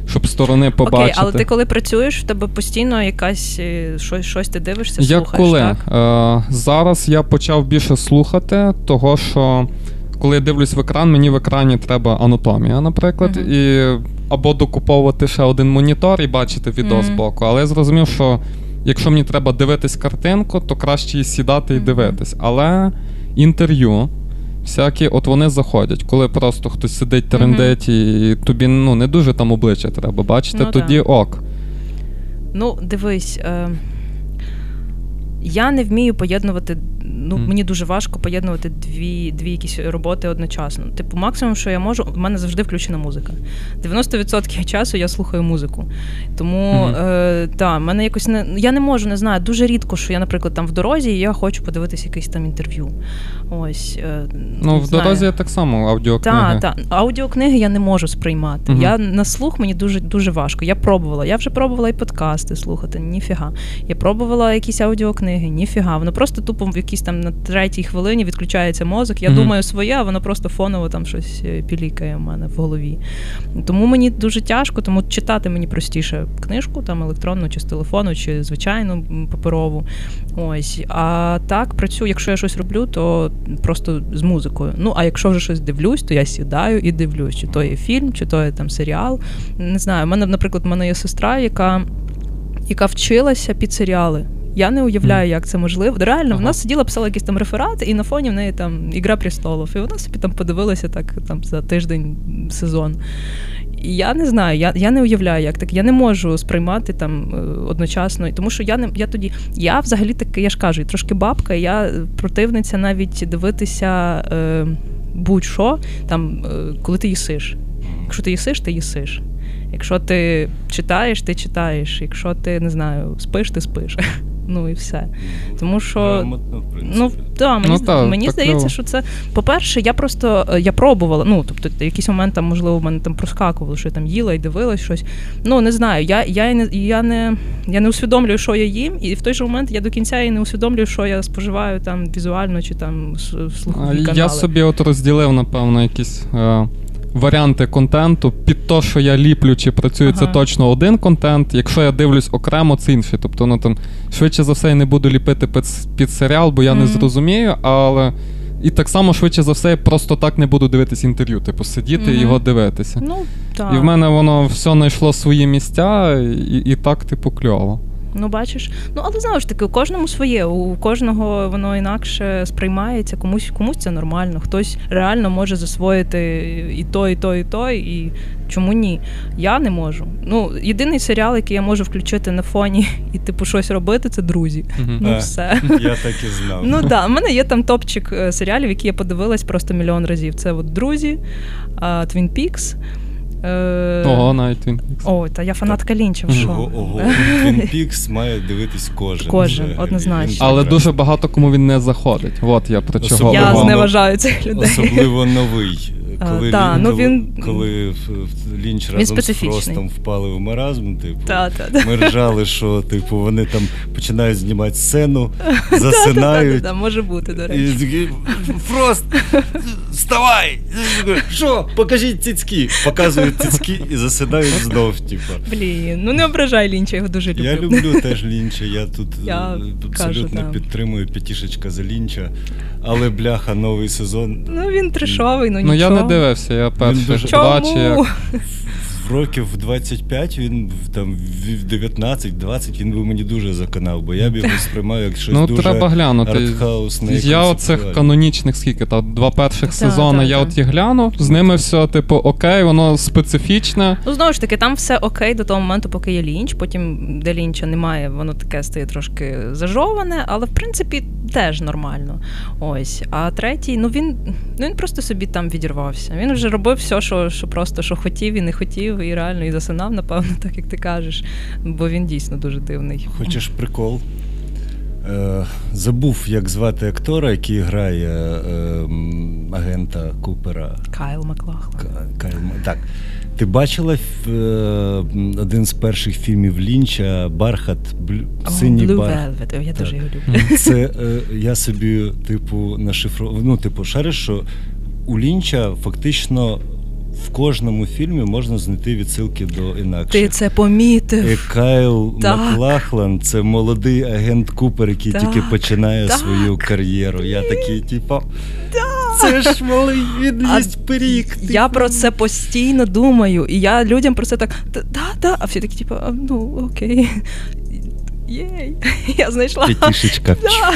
Щоб сторони побачити. Окей, Але ти коли працюєш, в тебе постійно якась е, щось щось ти дивишся, Як коли? так? Е, Зараз я почав більше слухати, того що коли я дивлюсь в екран, мені в екрані треба анатомія, наприклад, uh-huh. і або докуповувати ще один монітор і бачити відео mm-hmm. боку. Але я зрозумів, що якщо мені треба дивитись картинку, то краще сідати і дивитись. Але інтерв'ю. Всякі, от вони заходять, коли просто хтось сидить трендить, mm-hmm. і тобі ну, не дуже там обличчя треба бачити, ну, тоді так. ок. Ну, дивись, е, я не вмію поєднувати ну mm. мені дуже важко поєднувати дві дві якісь роботи одночасно. Типу, максимум, що я можу, в мене завжди включена музика. 90% часу я слухаю музику. Тому mm-hmm. е, та, мене якось не я не можу, не знаю. Дуже рідко, що я, наприклад, там в дорозі, і я хочу подивитися якесь там інтерв'ю. Ось е, ну в знаю. дорозі я так само аудіокниги. Так, так. Аудіокниги я не можу сприймати. Mm-hmm. Я на слух мені дуже дуже важко. Я пробувала. Я вже пробувала і подкасти слухати, ніфіга. Я пробувала якісь аудіокниги, ніфіга. Воно просто тупо в якісь там на третій хвилині відключається мозок. Я mm-hmm. думаю своє, а воно просто фоново там щось е, пілікає в мене в голові. Тому мені дуже тяжко, тому читати мені простіше книжку, там електронну, чи з телефону, чи звичайну паперову. Ось. А так працюю, якщо я щось роблю, то просто з музикою. Ну, а якщо вже щось дивлюсь, то я сідаю і дивлюсь, чи то є фільм, чи то є там серіал. Не знаю, у мене, наприклад, в мене є сестра, яка. Яка вчилася під серіали. Я не уявляю, як це можливо. Реально, ага. вона сиділа, писала якісь там реферати, і на фоні в неї там Ігра престолів. І вона собі там подивилася так там за тиждень сезон. І я не знаю, я я не уявляю, як так. Я не можу сприймати там е, одночасно, тому що я не я тоді. Я взагалі таки, я ж кажу, трошки бабка, я противниця навіть дивитися е, будь-що там, е, коли ти їсиш. Якщо ти їсиш, ти їсиш. Якщо ти читаєш, ти читаєш. Якщо ти не знаю, спиш, ти спиш. Ну і все. Тому що Грамотно, в принципі. Ну да, мені Ну, та, мені так здається, що це по-перше, я просто е, я пробувала. Ну тобто, якийсь момент там, можливо, в мене там проскакувало, що я там їла і дивилась щось. Ну не знаю. Я, я, не я не я не усвідомлюю, що я їм, і в той же момент я до кінця і не усвідомлюю, що я споживаю там візуально чи там слухові канали. Я собі от розділив, напевно, якісь е, варіанти контенту. Під те, що я ліплю чи працюю, це точно один контент. Якщо я дивлюсь окремо, це інший. Тобто, ну там швидше за все я не буду ліпити під, під серіал, бо я не зрозумію, але. І так само швидше за все, я просто так не буду дивитись інтерв'ю, типу сидіти і його дивитися. Ну так. І в мене воно все знайшло свої місця, і, і так, типу, кльово. Ну, бачиш. Ну, але знову ж таки, у кожному своє, у кожного воно інакше сприймається, комусь комусь це нормально, хтось реально може засвоїти і то, і то, і то, і чому ні? Я не можу. Ну, єдиний серіал, який я можу включити на фоні і, типу, щось робити, це друзі. Мгм. Ну, А. все. Я так і знав. Ну так, да, в мене є там топчик е, серіалів, які я подивилась просто мільйон разів. Це от друзі, Twin Peaks. Е, Ого, навіть він. О, та я фанатка Лінча, в шоу. ого. Twin Peaks має дивитись кожен. Кожен, однозначно. Але дуже багато кому він не заходить. От я про чого. Особливо Я зневажаю цих людей. Особливо новий. Коли, та, Лін- ну він- коли в- в- Лінч разом з. Фростом впали в маразм, типу, Та, та, та. ми ржали, що типу, вони там починають знімати сцену, засинають. та, може бути, до речі. Фрост, вставай! Що, покажіть цицьки. Показують цицьки і засинають знов, типу. Блін, ну не ображай Лінча, я його дуже люблю. Я люблю теж Лінча, я тут Я е, кажу, абсолютно підтримую п'ятішечка за Лінча, але бляха, новий сезон. Ну він трешовий, ну Ну нічого. Дивився, я перший дуже- два чи як. В років в 25, він там в 19-20 він би мені дуже заканав, бо я б його сприймав як щось Ну дуже треба глянути. артхаусне. Я оцих канонічних скільки, та два перших Та, сезони та, я та. от і гляну. З ними все, типу, окей, воно специфічне. Ну, знову ж таки, там все окей до того моменту, поки є лінч. Потім, де лінча немає, воно таке стає трошки зажоване, але в принципі теж нормально. Ось. А третій, ну він ну він просто собі там відірвався. Він вже робив все, що, що просто що хотів і не хотів, і реально і засинав, напевно, так як ти кажеш. Бо він дійсно дуже дивний. Хочеш прикол? Е, забув, як звати актора, який грає е, агента Купера. Кайл Маклахлан. Кайл Так. Ти бачила е, один з перших фільмів Лінча Бархат, блю, синій Blue бархат. Velvet, я Так. дуже його люблю. Це е, я собі, типу, нашифрував. Ну, типу, шариш, що у Лінча фактично в кожному фільмі можна знайти відсилки до інакших. Ти це помітив. І Кайл Так. Маклахлан це молодий агент Купер, який Так, тільки починає так. свою кар'єру. Я такий, типу, це ж малий пиріг. Я типу. про це постійно думаю, і я людям про це так да-да, а всі такі, типу, ну окей. Єй, я знайшла. П'ятішечка. Да.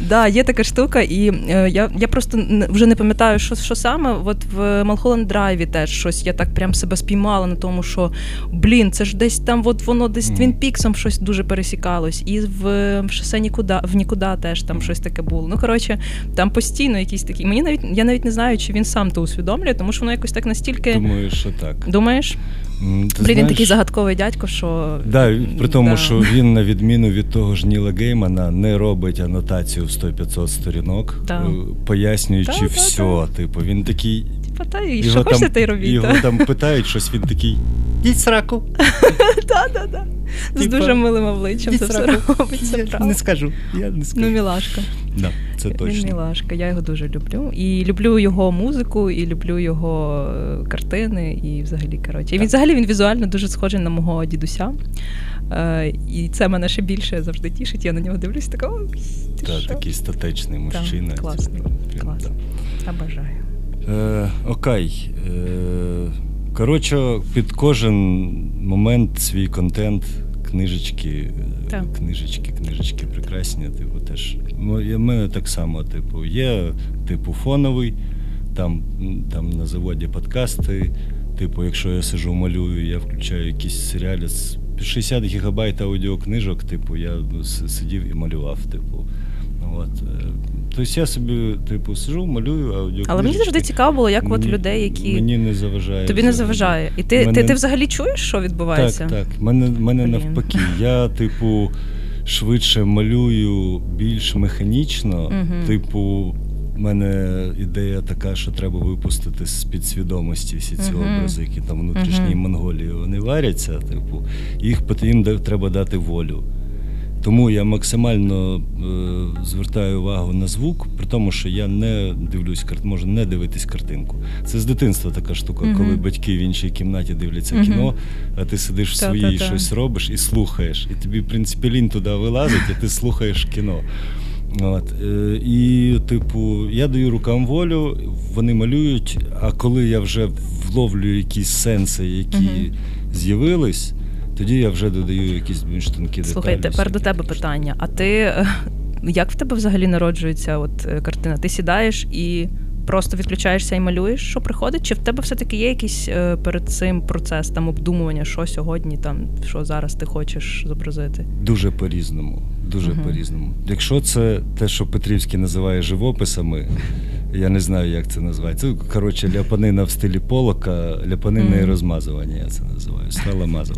Да, є така штука, і е, я, я просто вже не пам'ятаю, що, що саме. От в Малхолланд Драйві теж щось я так прям себе спіймала на тому, що блін, це ж десь там, от воно десь. Твін Піксом щось дуже пересікалось. І в, в шосе нікуди, в нікуди теж там щось таке було. Ну коротше, там постійно якісь такі. Мені навіть я навіть не знаю, чи він сам то усвідомлює, тому що воно якось так настільки. Думаю, що так. Думаєш? Ти Блін, він знаєш, такий загадковий дядько, що. Да, при тому, Да. що він, на відміну від того ж Ніла Геймана, не робить анотацію в 100-500 сторінок, Да. е, пояснюючи Да, да, все. Типу, він такий. Та і що хочете, та й робіть. його та. там питають щось, він такий. Діть сраку. Да. З дуже милим обличчям це все сраку. робить. Це Я правда. не скажу. Я не скажу. Ну, мілашка. да, це Він мілашка. Я його дуже люблю. І люблю його музику, і люблю його е, картини, і взагалі, коротше. І він взагалі він візуально дуже схожий на мого дідуся. Е, і це мене ще більше завжди тішить. Я на нього дивлюсь, така «Ой, ти такий статечний мужчина. класний, типу, прям, Обожаю. Е, окей. Е, коротше, під кожен момент свій контент, книжечки, е, Так. книжечки, книжечки прекрасні. Типу, теж. В мене так само, типу, є, типу, фоновий, там, там на заводі подкасти. Типу, якщо я сижу малюю, я включаю якісь серіали з 60 гігабайт аудіокнижок, типу, я сидів і малював, типу. От. Тобто я собі, типу, сижу, малюю аудіокнижечки. Але мені завжди цікаво було, як от людей, які Мені не заважає. тобі не заважає. І ти, Мене- ти, ти взагалі чуєш, що відбувається? Так, так. Мене, мене навпаки. Я, типу, швидше малюю більш механічно, типу. У мене ідея така, що треба випустити з підсвідомості всі ці Мгм. образи, які там в внутрішній Мгм. Монголії вони варяться. Типу, їх пот- їм треба дати волю. Тому я максимально е, звертаю увагу на звук, при тому, що я не дивлюсь можу не дивитись картинку. Це з дитинства така штука, Мгм. коли батьки в іншій кімнаті дивляться Мгм. кіно, а ти сидиш в своїй Та-та-та. щось робиш і слухаєш. І тобі, в принципі, лінь туди вилазить, і ти слухаєш кіно. От, е, і, типу, я даю рукам волю, вони малюють, а коли я вже вловлюю якісь сенси, які Мгм. з'явились, тоді я вже додаю якісь більш тонкі Слухай, тепер до тебе питання. А ти е, як в тебе взагалі народжується от е, картина? Ти сідаєш і просто відключаєшся і малюєш, що приходить? Чи в тебе все-таки є якийсь е, перед цим процес там обдумування, що сьогодні, там що зараз ти хочеш зобразити? Дуже по-різному. Дуже Мгм. по-різному. Якщо це те, що Петрівський називає живописами, я не знаю, як це називається. Це, коротше, ляпанина в стилі полока, ляпанина і розмазування, я це називаю. Стала мазав.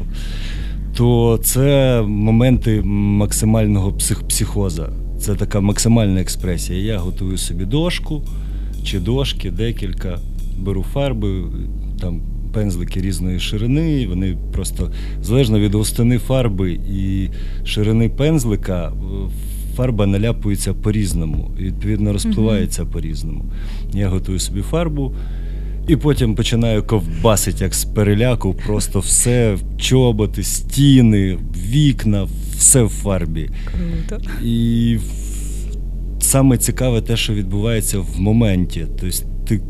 То це моменти максимального псих- психоза. Це така максимальна експресія. Я готую собі дошку чи дошки, декілька, беру фарби, там пензлики різної ширини. Вони просто залежно від густини фарби і ширини пензлика, е, фарба наляпується по-різному і відповідно розпливається по-різному. Я готую собі фарбу. І потім починаю ковбасити, як з переляку, просто все, чоботи, стіни, вікна, все в фарбі. Круто. І саме цікаве те, що відбувається в моменті. Тобто, ти,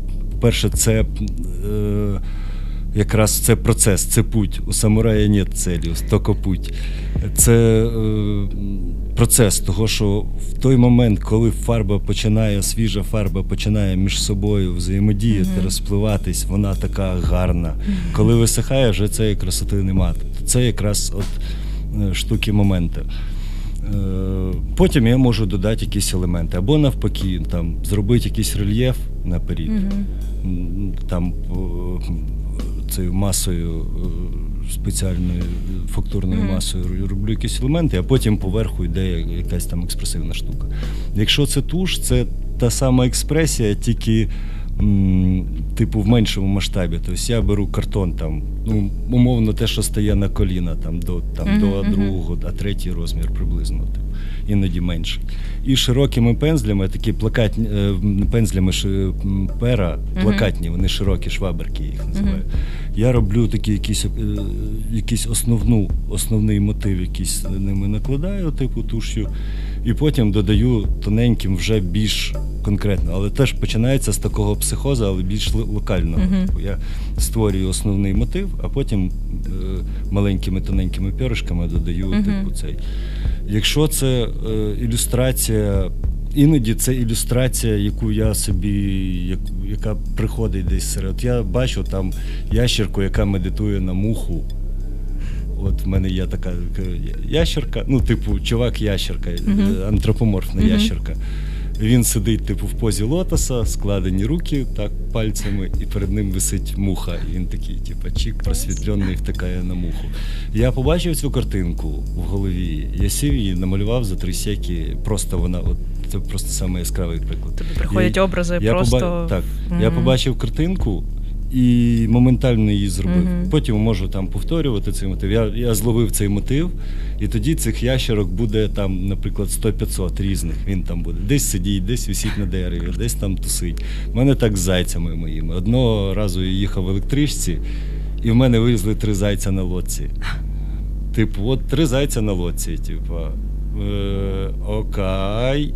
перше, це е, якраз це процес, це путь. У самурая нет целі, тільки путь. Це е, процес того, що в той момент, коли фарба починає, свіжа фарба починає між собою взаємодіяти, Мгм. розпливатись, вона така гарна. Коли висихає, вже цієї красоти нема. Тобто Це якраз от е, штуки моменти. Е, Потім я можу додати якісь елементи, або навпаки, там, зробити якийсь рельєф наперед, Мгм. М, там цією масою, е, спеціальною фактурною масою роблю якісь елементи, а потім поверху йде якась там експресивна штука. Якщо це туш, це та сама експресія, тільки. Типу в меншому масштабі. Тобто я беру картон там, ну, умовно, те, що стає на коліна, там до там, Мгм, до другого, а третій розмір приблизно, типу, іноді менший. І широкими пензлями, такі плакатні е, пензлями пера, плакатні, вони широкі шваберки, їх називаю. Я роблю такий якийсь, е, якийсь основну, основний мотив, якийсь ними накладаю, типу туш'ю, і потім додаю тоненьким вже більш конкретно. Але теж починається з такого психоза, але більш локального. Типу, я створюю основний мотив, а потім е, маленькими тоненькими піришками додаю Мгм. типу цей. Якщо це е, ілюстрація. Іноді це ілюстрація, яку я собі, як, яка приходить десь серед. Я бачу там ящерку, яка медитує на муху. От в мене є така така ящерка, ну, типу, чувак-ящерка, е, Мгм. антропоморфна Мгм. ящерка. Він сидить, типу, в позі лотоса, складені руки так пальцями, і перед ним висить муха. І він такий, типу, чик, просвітлений, втикає на муху. Я побачив цю картинку в голові. Я сів її, намалював за три секи. Просто вона, от це просто саме яскравий приклад. Тобі приходять Я- образи я просто. поба- Так, я побачив картинку і моментально її зробив. Мгм. Потім можу там повторювати цей мотив. Я, я зловив цей мотив, і тоді цих ящерок буде там, наприклад, 100-500 різних. Він там буде. Десь сидить, десь висить на дереві, десь там тусить. У мене так з зайцями моїми. Одного разу я їхав в електричці, і в мене вивезли три зайця на лодці. Типу, от три зайця на лодці, типу. Е,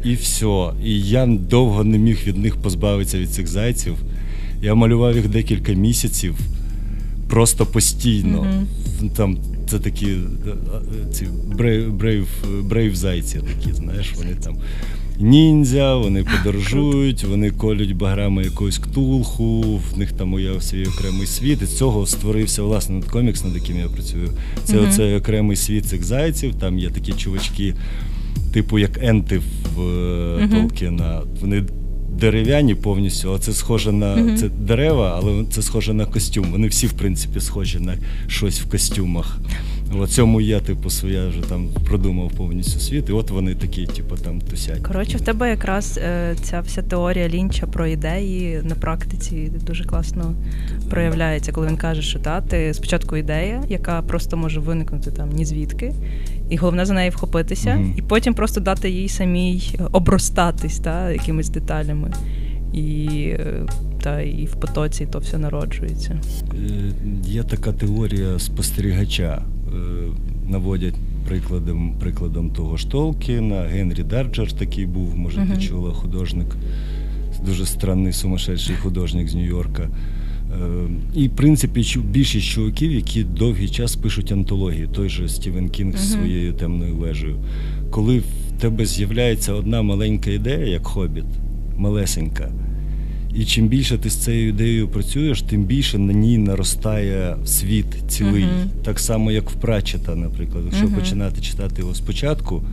і все. І я довго не міг від них позбавитися від цих зайців. Я малював їх декілька місяців, просто постійно. Мгм. Там це такі е, ці брейв, брейв, зайці такі, знаєш, вони там ніндзя, вони подорожують, вони колють баграми якогось ктулху, в них там уяв свій окремий світ. І з цього створився власне комікс, над яким я працюю. Це Мгм. оцей окремий світ цих зайців. Там є такі чувачки, типу як енти в Мгм. Толкіна. Вони дерев'яні повністю, а це схоже на угу. це дерева, але це схоже на костюм. Вони всі, в принципі, схожі на щось в костюмах. В цьому я, типу, своя вже там продумав повністю світ, і от вони такі, типу, там тусять. Коротше, в тебе якраз е, ця вся теорія лінча про ідеї на практиці дуже класно проявляється, коли він каже, що та, ти спочатку ідея, яка просто може виникнути там ні звідки, і головне за неї вхопитися, mm-hmm. і потім просто дати їй самій обростатись та, якимись деталями. І та і в потоці то все народжується. Е, є така теорія спостерігача. Е, наводять прикладом прикладом того ж Толкіна, Генрі Дарджер такий був, може, ти чула художник, дуже странний сумасшедший художник з Нью-Йорка. І, в принципі, більшість чуваків, які довгий час пишуть антології, той же Стівен Кінг з своєю темною вежею. Коли в тебе з'являється одна маленька ідея, як хобіт, малесенька, і чим більше ти з цією ідеєю працюєш, тим більше на ній наростає світ цілий. Uh-huh. Так само, як в Прачета, наприклад. Якщо uh-huh. починати читати його спочатку,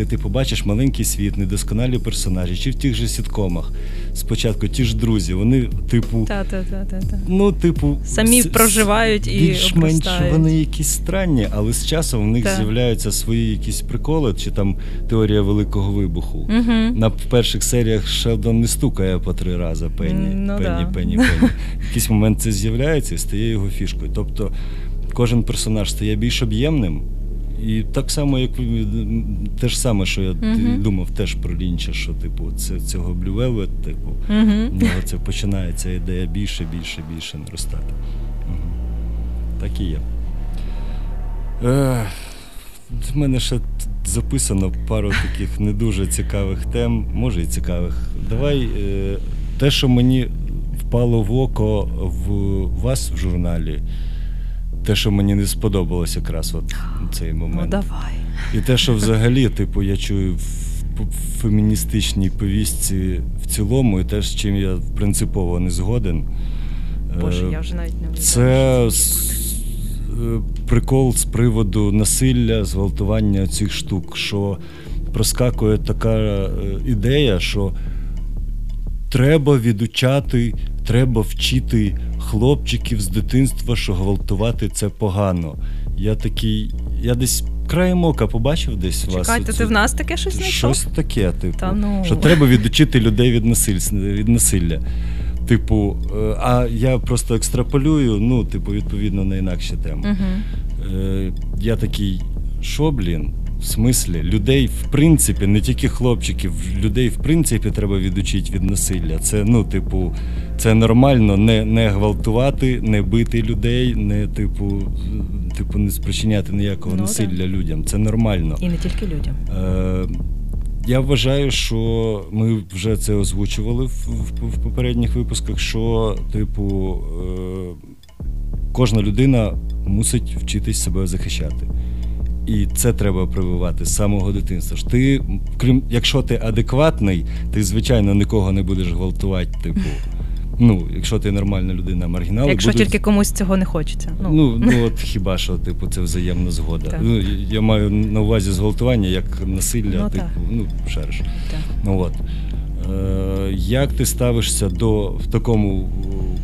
ти ти побачиш маленький світ, недосконалі персонажі, чи в тих же сіткомах. Спочатку ті ж друзі, вони, типу, Та-та-та-та-та. ну, типу, самі с- проживають і більш-менш вони якісь странні, але з часом в них Та. з'являються свої якісь приколи, чи там теорія великого вибуху. Угу. На перших серіях Шелдон не стукає по три рази пенні, ну, пенні, да. пенні, пенні. В якийсь момент це з'являється і стає його фішкою. Тобто кожен персонаж стає більш об'ємним. І так само, як те ж саме, що я uh-huh. думав теж про Лінча, що типу це цього Blue типу, uh-huh. це починається ідея більше, більше, більше наростати. Uh-huh. Так і є. Е, в мене ще записано пару таких не дуже цікавих тем, може і цікавих. Давай е, те, що мені впало в око в вас в журналі те, що мені не сподобалось якраз от цей момент. Ну давай. І те, що взагалі, типу, я чую в феміністичній повістці в цілому, і те, з чим я принципово не згоден. Боже, е, я вже навіть не Це е, прикол з приводу насилля, зґвалтування цих штук, що проскакує така е, ідея, що треба відучати, треба вчити хлопчиків з дитинства, що гвалтувати це погано. Я такий, я десь краєм ока побачив десь вас. Чекайте, ти в нас таке щось знайшов? Щось таке, типу, Та ну. що треба відучити людей від насиль... від насилля. Типу, е, а я просто екстраполюю, ну, типу, відповідно на інакші теми. Угу. Я такий, що, блін? В смислі, людей, в принципі, не тільки хлопчиків, людей, в принципі, треба відучити від насилля. Це, ну, типу, це нормально не не гвалтувати, не бити людей, не типу, типу, не спричиняти ніякого ну, насилля так. людям. Це нормально. І не тільки людям. Е, Я вважаю, що ми вже це озвучували в, в, в попередніх випусках. Що, типу, е, кожна людина мусить вчитись себе захищати. І це треба прививати з самого дитинства. Ж Ти, крім якщо ти адекватний, ти звичайно нікого не будеш гвалтувати, типу. Ну, якщо ти нормальна людина, маргінал. Якщо будуть... тільки комусь цього не хочеться. Ну, ну, ну от хіба що, типу, це взаємна згода. Ну, Я маю на увазі зґвалтування як насилля, ну, типу, ну, шерш. Ну от. Е, Як ти ставишся до в такому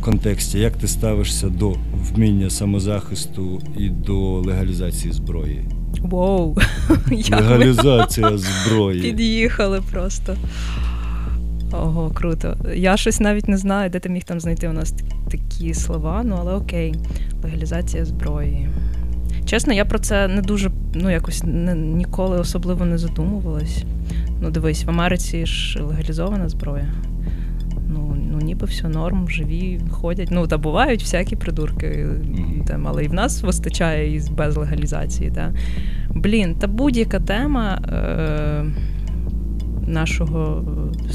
контексті, як ти ставишся до вміння самозахисту і до легалізації зброї? Воу! Легалізація зброї. Під'їхали просто. Ого, круто. Я щось навіть не знаю, де ти міг там знайти у нас такі слова, ну але окей, легалізація зброї. Чесно, я про це не дуже ну якось не, ніколи особливо не задумувалась. Ну, дивись, в Америці ж легалізована зброя. Ну, ну ніби все норм, живі, ходять. Ну, та бувають всякі придурки, там, але і в нас вистачає і без легалізації. Та. Блін, та будь-яка тема. Е- нашого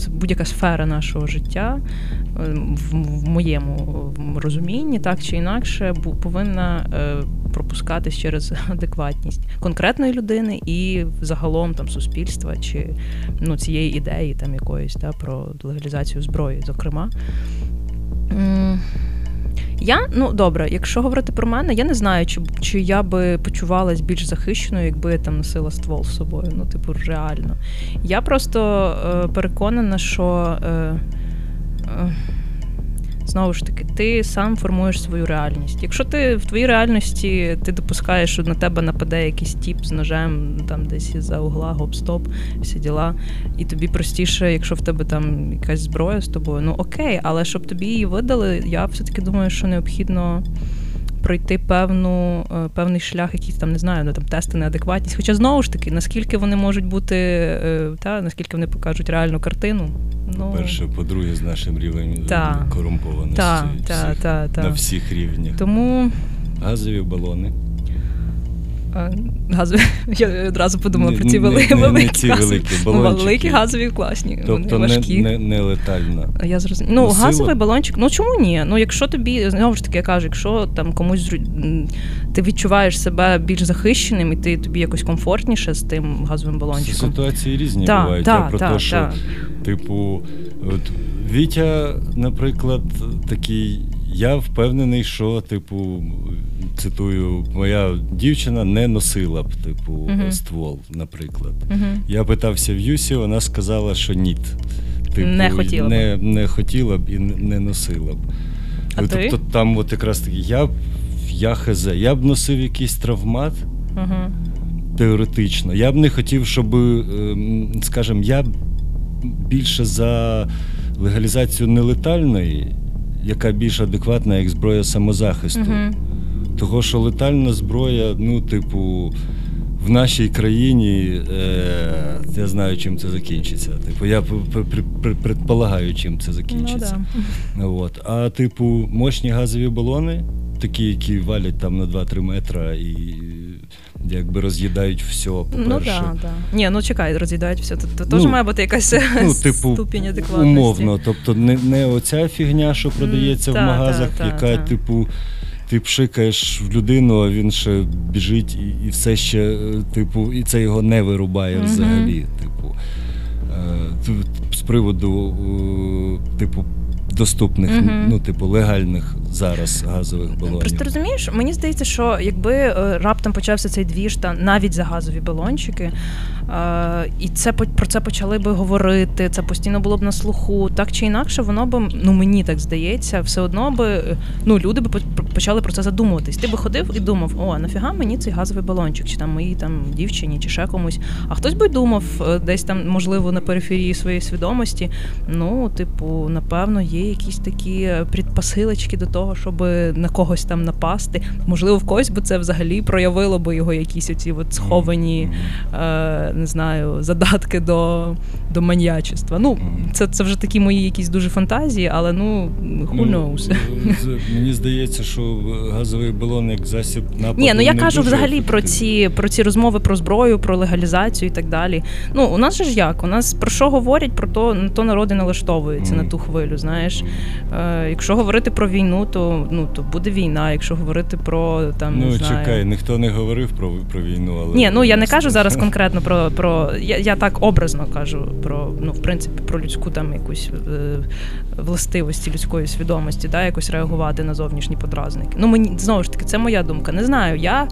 будь-яка сфера нашого життя е, в моєму розумінні, так чи інакше, повинна е, пропускатись через адекватність конкретної людини і загалом там суспільства чи ну, цієї ідеї там якоїсь та, про легалізацію зброї, зокрема. Я, ну добре, якщо говорити про мене, я не знаю, чи чи я би почувалась більш захищеною, якби я там носила ствол з собою. Ну, типу, реально. Я просто е, переконана, що. Е, е, Знову ж таки, ти сам формуєш свою реальність. Якщо ти в твоїй реальності ти допускаєш, що на тебе нападе якийсь тіп з ножем, там десь за угла, гоп-стоп, всі діла, і тобі простіше, якщо в тебе там якась зброя з тобою, ну окей, але щоб тобі її видали, я все-таки думаю, що необхідно пройти певну, е, певний шлях, якийсь там не знаю, ну, там тести на адекватність. Хоча знову ж таки, наскільки вони можуть бути, е, та наскільки вони покажуть реальну картину. Ну, Перше, по-друге, з нашим рівнем та, корумпованості та, та, та, та. на всіх рівнях. Тому газові балони. Газові, я одразу подумала про ці великі, великі балончики. великі газові класні. Тобто вони важкі. не, не, не летально. Я зрозуміла. Ну, Носила? газовий балончик, ну чому ні? Ну, якщо тобі, знову ж таки, я кажу, якщо там комусь ти відчуваєш себе більш захищеним, і ти тобі якось комфортніше з тим газовим балончиком. Ситуації різні Та, бувають. та, Я про та, те, що, типу, от Вітя, наприклад, такий. Я впевнений, що, типу, цитую, моя дівчина не носила б, типу, Мгм. ствол, наприклад. Мгм. Я питався в Юсі, вона сказала, що ні. Типу, Не хотіла б. не, не хотіла б і не носила б. А ти? тобто там от якраз таки, я б, я хз, я б носив якийсь травмат, Мгм. теоретично. Я б не хотів, щоб, ем, скажімо, я більше за легалізацію нелетальної, яка більш адекватна як зброя самозахисту. Мгм. Того, що летальна зброя, ну, типу, в нашій країні е, я знаю, чим це закінчиться. Типу, я предполагаю, чим це Ну, закінчиться. да. От. А типу, мощні газові балони, такі, які валять там на 2-3 метра і якби роз'їдають все, Ну по-перше. да, да. Ні, ну чекай, роз'їдають все. Тут тут Ну, теж має бути якась Ну, типу, ступінь адекватності. умовно. Тобто не, не оця фігня, що продається М, в та, магазах, та, та, яка, та. типу, ти пшикаєш в людину, а він ще біжить і, і все ще, е, типу, і це його не вирубає Мгм. взагалі. Типу, е, з приводу, е, типу, доступних, угу. ну, типу, легальних зараз газових балонів. Просто розумієш, мені здається, що якби е, раптом почався цей двіж та навіть за газові балончики, і це про це почали би говорити, це постійно було б на слуху, так чи інакше, воно би, ну мені так здається, все одно би е, ну люди би почали про це задумуватись. Ти би ходив і думав, о, нафіга мені цей газовий балончик, чи там моїй там дівчині, чи ще комусь. А хтось би думав, е, десь там, можливо, на периферії своєї свідомості. Ну, типу, напевно, є якісь такі е, предпосилочки до того, щоб на когось там напасти. Можливо, в когось би це взагалі проявило би його якісь оці от сховані, е, не знаю, задатки до, до маньячества. Ну, це, це вже такі мої якісь дуже фантазії, але ну who knows. з- Мені здається, що газовий балон як засіб нападу. Ні, ну я кажу взагалі про ці про ці розмови про зброю, про легалізацію і так далі. Ну у нас же ж як? У нас про що говорять, про то на то народи налаштовуються Мгм. на ту хвилю. Знаєш, е, якщо говорити про війну, то ну то буде війна. Якщо говорити про там Ну, не знаю. чекай, ніхто не говорив про, про війну, але. Ні, ну я не кажу зараз конкретно про про я, я так образно кажу про ну в принципі про людську там якусь е, властивості людської свідомості, да, якось реагувати на зовнішні подразники. Ну мені знову ж таки, це моя думка. Не знаю. Я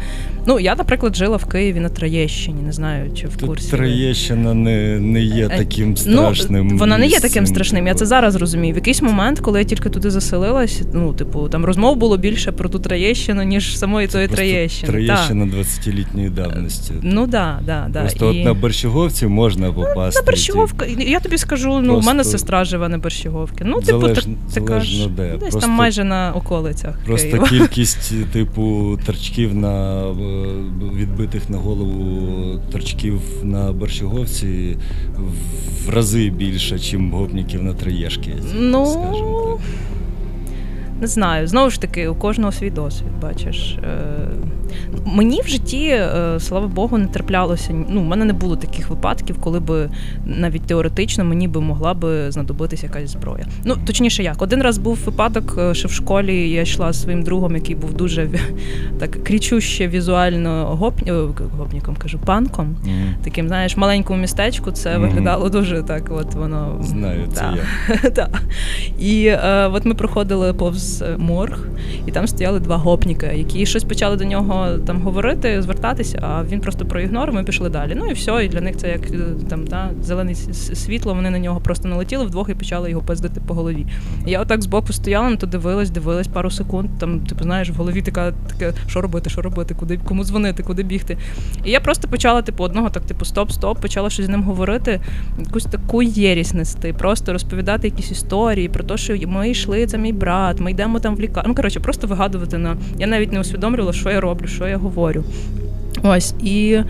ну я, наприклад, жила в Києві на Троєщині. Не знаю, чи в Тут курсі. Троєщина не, не є Е, таким страшним. Ну, вона не є таким страшним. Я це зараз розумію. В якийсь момент, коли я тільки туди заселилась, ну, типу, там розмов було більше про ту Троєщину, ніж самої тої Троєщини. Троєщина 20-літньої давності. Ну да, да, да. Просто І- на Борщаговці можна попасти. На Борщаговка. Я тобі скажу, ну, у Просто- мене сестра живе на Борщаговці. Ну, типу, Залежно- так, така ж, де. десь Просто- там майже на околицях. Просто Києва. кількість, типу, торчків на відбитих на голову торчків на Борщаговці в рази більше, ніж гопників на Троєшки. Ну, скажімо так. Не знаю, знову ж таки, у кожного свій досвід, бачиш. Е, Мені в житті, е, слава Богу, не траплялося. Ну, в мене не було таких випадків, коли би навіть теоретично мені би могла би знадобитися якась зброя. Ну, точніше, як один раз був випадок, е, що в школі я йшла зі своїм другом, який був дуже так кричуще візуально гоп... е, гопніком, кажу, панком. Мгм. Таким, знаєш, маленькому містечку це Мгм. виглядало дуже так. От воно Знаю, це я. І е, от ми проходили повз морг, і там стояли два гопніка, які щось почали до нього там говорити, звертатися, а він просто проігнорив, ми пішли далі. Ну і все, і для них це як е, там та зелене світло. Вони на нього просто налетіли вдвох і почали його пиздити по голові. Я отак збоку стояла, на то дивилась, дивилась пару секунд. Там, типу, знаєш, в голові така таке, що робити, що робити, куди кому дзвонити, куди бігти. І я просто почала, типу, одного так, типу, стоп, стоп, почала щось з ним говорити, якусь таку єрість нести, просто розповідати якісь історії про те, що ми йшли, це мій брат, ми йдемо там в лікарню. Ну, коротше, просто вигадувати на. Я навіть не усвідомлювала, що я роблю, що я говорю. Ось і.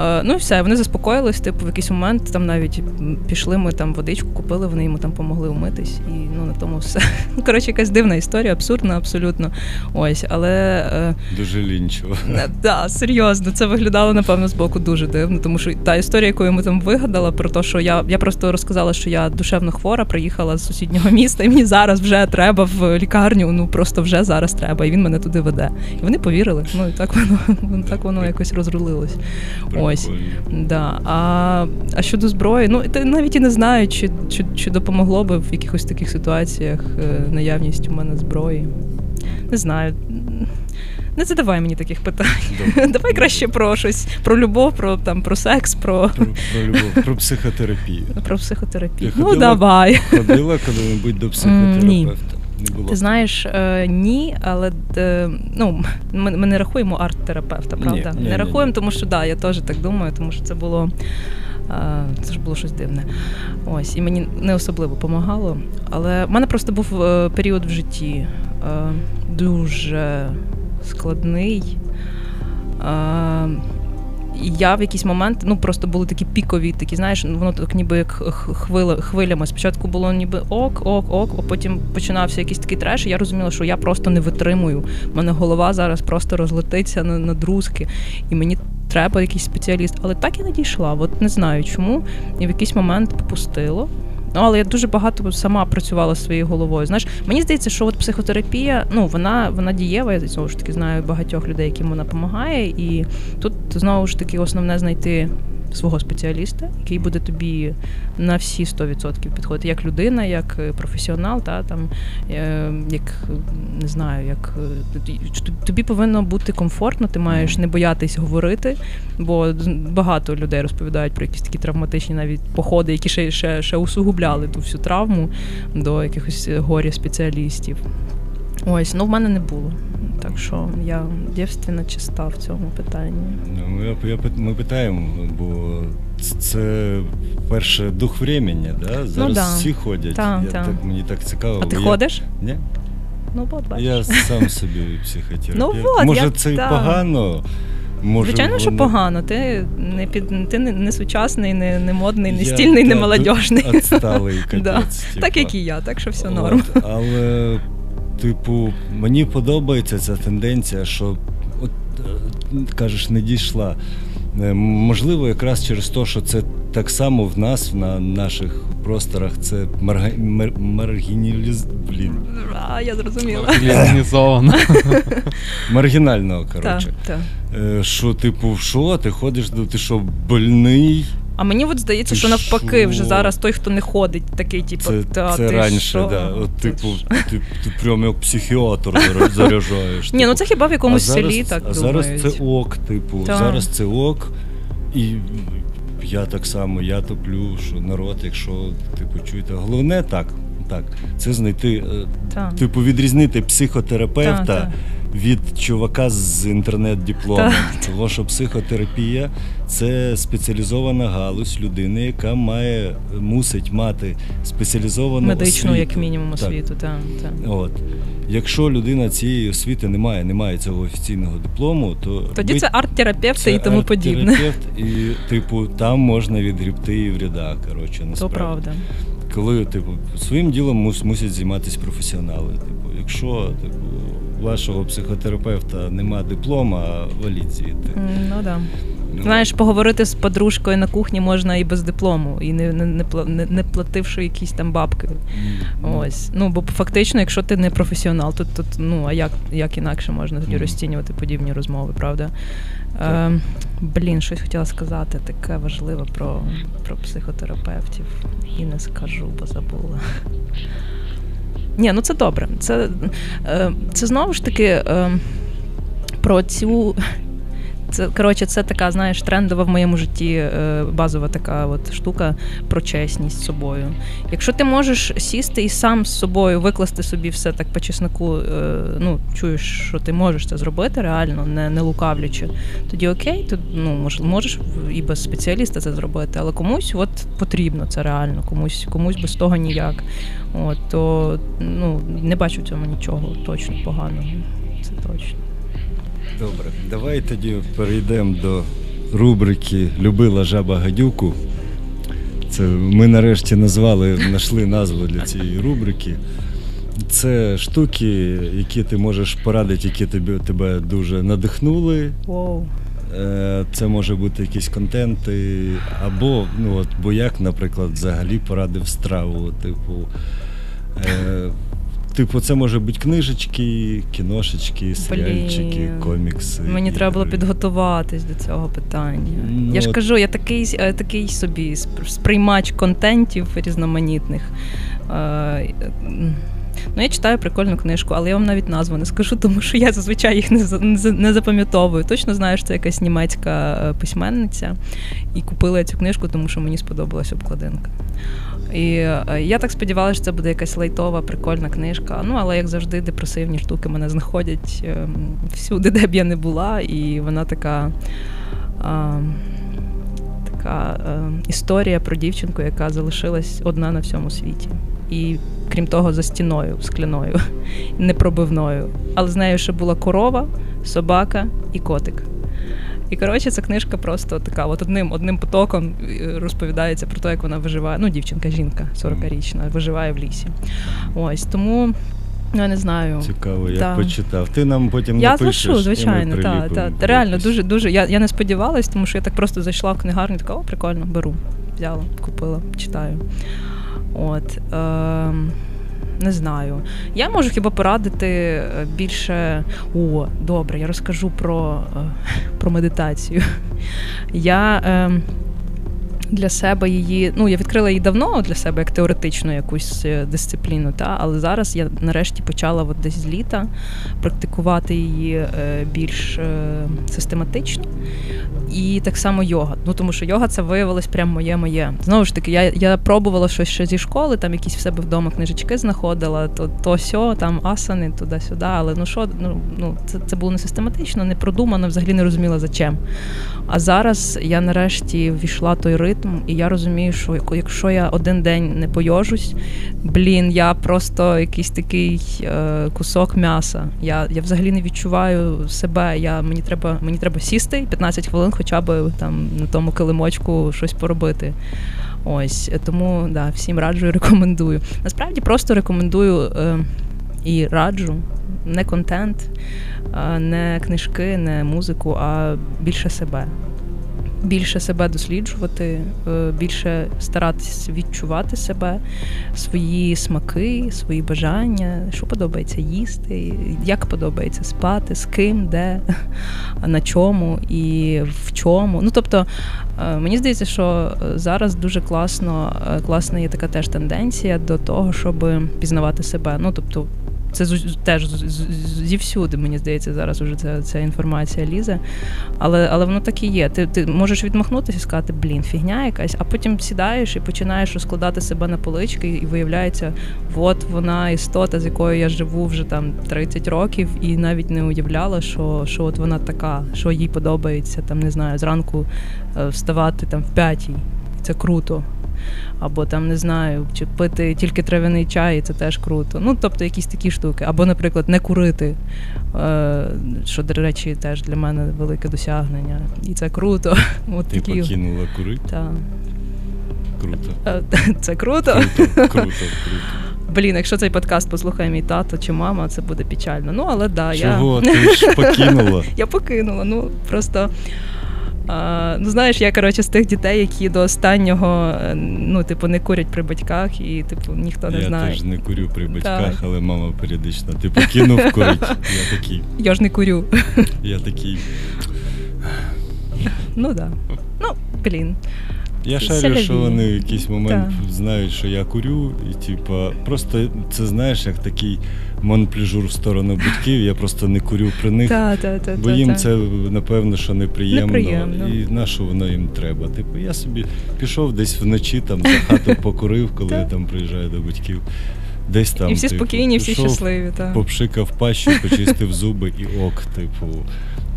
Е, ну і все, вони заспокоїлись, типу, в якийсь момент там навіть пішли, ми там водичку купили, вони йому там помогли умитись, і ну на тому все. Ну, коротше, якась дивна історія, абсурдна, абсолютно. Ось, але. Е, дуже лінчево. Так, да, серйозно, це виглядало, напевно, з боку дуже дивно, тому що та історія, яку йому там вигадала, про те, що я я просто розказала, що я душевно хвора, приїхала з сусіднього міста, і мені зараз вже треба в лікарню, ну просто вже зараз треба, і він мене туди веде. І вони повірили. Ну і так воно так воно якось розрулилось. Ось. Да. А а щодо зброї, ну навіть і не знаю, чи, чи, чи допомогло би в якихось таких ситуаціях е, наявність у мене зброї. Не знаю. Не задавай мені таких питань. Добре. Давай краще про щось, про любов, про там про секс, про Про, про любов, про психотерапію. Про психотерапію. Ти ну ходила, давай. Ходила коли-небудь до психотерапевта. Ні. Не було. Ти знаєш, е, ні, але е, ну, ми, ми не рахуємо арт-терапевта, правда? Ні, не ні, рахуємо, ні. тому що да, я теж так думаю, тому що це було. Е, це ж було щось дивне. Ось, і мені не особливо допомагало. Але в мене просто був е, період в житті е, дуже складний. Я в якийсь момент ну просто були такі пікові, такі, знаєш, ну, воно так ніби як хвиля, хвилями. Спочатку було ніби ок, ок, ок, а потім починався якийсь такий треш. і Я розуміла, що я просто не витримую. У мене голова зараз просто розлетиться на, на друзки, і мені треба якийсь спеціаліст. Але так і не дійшла. От не знаю чому. І в якийсь момент попустило. Ну, але я дуже багато сама працювала своєю головою. Знаєш, мені здається, що от психотерапія, ну вона вона дієва. Я знову ж таки знаю багатьох людей, яким вона допомагає, і тут знову ж таки основне знайти свого спеціаліста, який буде тобі на всі 100% підходити, як людина, як е, професіонал, та там е, як не знаю, як е, тобі повинно бути комфортно, ти маєш не боятись говорити, бо багато людей розповідають про якісь такі травматичні навіть походи, які ще ще, ще усугубляли ту всю травму до якихось горя спеціалістів. Ось, ну в мене не було. Так що я дівственно чиста в цьому питанні. Ну, Ми я, ми питаємо, бо це перше дух времени, да? Ну зараз ну, да. всі ходять. Та, я, та. Так, Мені так цікаво. А ти ходиш? Ні. Ну, от, бачиш. Я сам собі психотерапевт. Ну, от, Може, я, це і погано. Може, Звичайно, воно... що погано. Ти не під ти не, не сучасний, не не модний, не стільний, не молодіжний. Отсталий капець, да. типу. Так як і я, так що все норм. От, але Типу, мені подобається ця тенденція, що от е, кажеш, не дійшла. Е, можливо, якраз через те, що це так само в нас, на наших просторах, це марга... мар... маргіналіз... Блін. А, я зрозуміла. Маргінізовано. Маргінально, коротше. Що, типу, що, ти ходиш, ти що, больний? А мені от здається, що навпаки, вже зараз той, хто не ходить, такий, типу, це, та це ти раніше, що? да. От, типу, ти, ти прям як психіатр заряджаєш. Ні, ну це хіба в якомусь селі так А зараз це ок, типу, зараз це ок. І я так само, я топлю, що народ, якщо типу чуєте, головне так, так, це знайти, е, та. типу, відрізнити психотерапевта. Та, від чувака з інтернет-дипломом. Тому що психотерапія це спеціалізована галузь людини, яка має мусить мати спеціалізовану медичну, освіту. як мінімум, освіту. Так. Так, так. От. Якщо людина цієї освіти не має, не має цього офіційного диплому, то тоді це арт-терапевт і тому подібне. І, типу, там можна відгрібти і вряда. Коротше, насправді. То правда. Коли, типу, своїм ділом мусять займатися професіонали. Типу, якщо, типу вашого психотерапевта нема диплома, валіть звідти. Ну да. Ну, Знаєш, поговорити з подружкою на кухні можна і без диплому, і не не, не, не плативши якісь там бабки. Mm. Ось. Ну, бо фактично, якщо ти не професіонал, то тут ну а як як інакше можна тоді mm. розцінювати подібні розмови, правда? Е, Блін, щось хотіла сказати, таке важливе про, про психотерапевтів. І не скажу, бо забула. Ні, ну це добре. Це е, це знову ж таки е, про цю це коротше, це така, знаєш, трендова в моєму житті е, базова така от штука про чесність з собою. Якщо ти можеш сісти і сам з собою викласти собі все так по чесноку, е, ну чуєш, що ти можеш це зробити реально, не не лукавлячи, тоді окей, ти ну мож, можеш і без спеціаліста це зробити, але комусь от потрібно це реально, комусь комусь без того ніяк. От то ну не бачу в цьому нічого точно поганого. Це точно. Добре, давай тоді перейдемо до рубрики Любила жаба гадюку. Це Ми нарешті назвали, знайшли назву для цієї рубрики. Це штуки, які ти можеш порадити, які тебе тебе дуже надихнули. Wow. Е, це може бути якісь контенти, або, ну от, бо як, наприклад, взагалі порадив страву. Типу, е, Типу, це може бути книжечки, кіношечки, серіальчики, Блін. комікси. Мені треба було підготуватись до цього питання. Ну, я ж кажу, я такий е, такий собі сприймач контентів різноманітних. Е, ну, я читаю прикольну книжку, але я вам навіть назву не скажу, тому що я зазвичай їх не не запам'ятовую. Точно знаю, що це якась німецька е, письменниця, і купила цю книжку, тому що мені сподобалась обкладинка. І е, я так сподівалася, що це буде якась лайтова, прикольна книжка. Ну, але як завжди, депресивні штуки мене знаходять ем, всюди, де б я не була, і вона така. А, Така е, історія про дівчинку, яка залишилась одна на всьому світі. І крім того, за стіною скляною, непробивною. Але з нею ще була корова, собака і котик. І коротше, ця книжка просто така, от одним одним потоком е, розповідається про те, як вона виживає. Ну, дівчинка, жінка 40-річна, виживає в лісі. Ось тому. Я не знаю. Цікаво, я да. почитав. Ти нам потім я напишеш. Я звичайно, так. Та, та. Реально, дуже дуже. Я я не сподівалась, тому що я так просто зайшла в книгарню, така, о, прикольно, беру. Взяла, купила, читаю. От. Е, не знаю. Я можу хіба порадити е, більше. О, добре, я розкажу про е, про медитацію. Я е, для себе її. Ну, я відкрила її давно для себе як теоретичну якусь е, дисципліну, та але зараз я нарешті почала от десь з літа практикувати її е, більш е, систематично. І так само йога. Ну тому що йога це виявилось прям моє-моє. Знову ж таки, я я пробувала щось ще зі школи, там якісь в себе вдома книжечки знаходила, то то сьо, там асани, туди-сюди. Але ну що, ну ну це це було не систематично, не продумано, взагалі не розуміла за чим. А зараз я нарешті ввійшла той ритм, і я розумію, що якщо я один день не пойожусь, блін, я просто якийсь такий е, кусок м'яса. Я я взагалі не відчуваю себе. Я, Мені треба мені треба сісти 15 хвилин, хоча б там на тому килимочку щось поробити. Ось тому да, всім раджу і рекомендую. Насправді просто рекомендую е, і раджу не контент, не книжки, не музику, а більше себе. Більше себе досліджувати, е, більше старатися відчувати себе, свої смаки, свої бажання, що подобається їсти, як подобається спати, з ким, де, на чому і в чому. Ну тобто, е, мені здається, що зараз дуже класно, е, класна є така теж тенденція до того, щоб пізнавати себе. Ну тобто. Це теж зівсюди, мені здається, зараз вже ця ця інформація лізе. Але але воно так і є. Ти ти можеш відмахнутися і сказати, блін, фігня якась, а потім сідаєш і починаєш розкладати себе на полички, і виявляється, от вона істота, з якою я живу вже там 30 років, і навіть не уявляла, що що от вона така, що їй подобається, там не знаю, зранку е, вставати там в п'ятій. Це круто або там не знаю, чи пити тільки трав'яний чай, і це теж круто. Ну, тобто якісь такі штуки. Або, наприклад, не курити, е, що, до речі, теж для мене велике досягнення. І це круто. От Ти такі... покинула курити? Так. Круто. Е, це круто? Круто, круто, круто. Блін, якщо цей подкаст послухає мій тато чи мама, це буде печально. Ну, але да, Чого? я. Ти ж покинула? Я покинула. Ну просто а, Ну, знаєш, я коротше з тих дітей, які до останнього е, ну, типу, не курять при батьках, і типу ніхто не я знає. Я теж не курю при батьках, так. але мама періодично. Ти покинув курить. Я такий. Я ж не курю. Я такий. Ну так. Да. Ну, блін. Я шарю, що вони в якийсь момент так. знають, що я курю, і типа, просто це знаєш, як такий монпліжур в сторону батьків. Я просто не курю при них, та, та, та, бо їм це напевно що неприємно, неприємно. і на що воно їм треба. Типу, я собі пішов десь вночі там за хату покурив, коли я там приїжджаю до батьків. Десь там, І всі типу, спокійні, всі щасливі. так. Попшикав пащу, почистив зуби і ок, типу.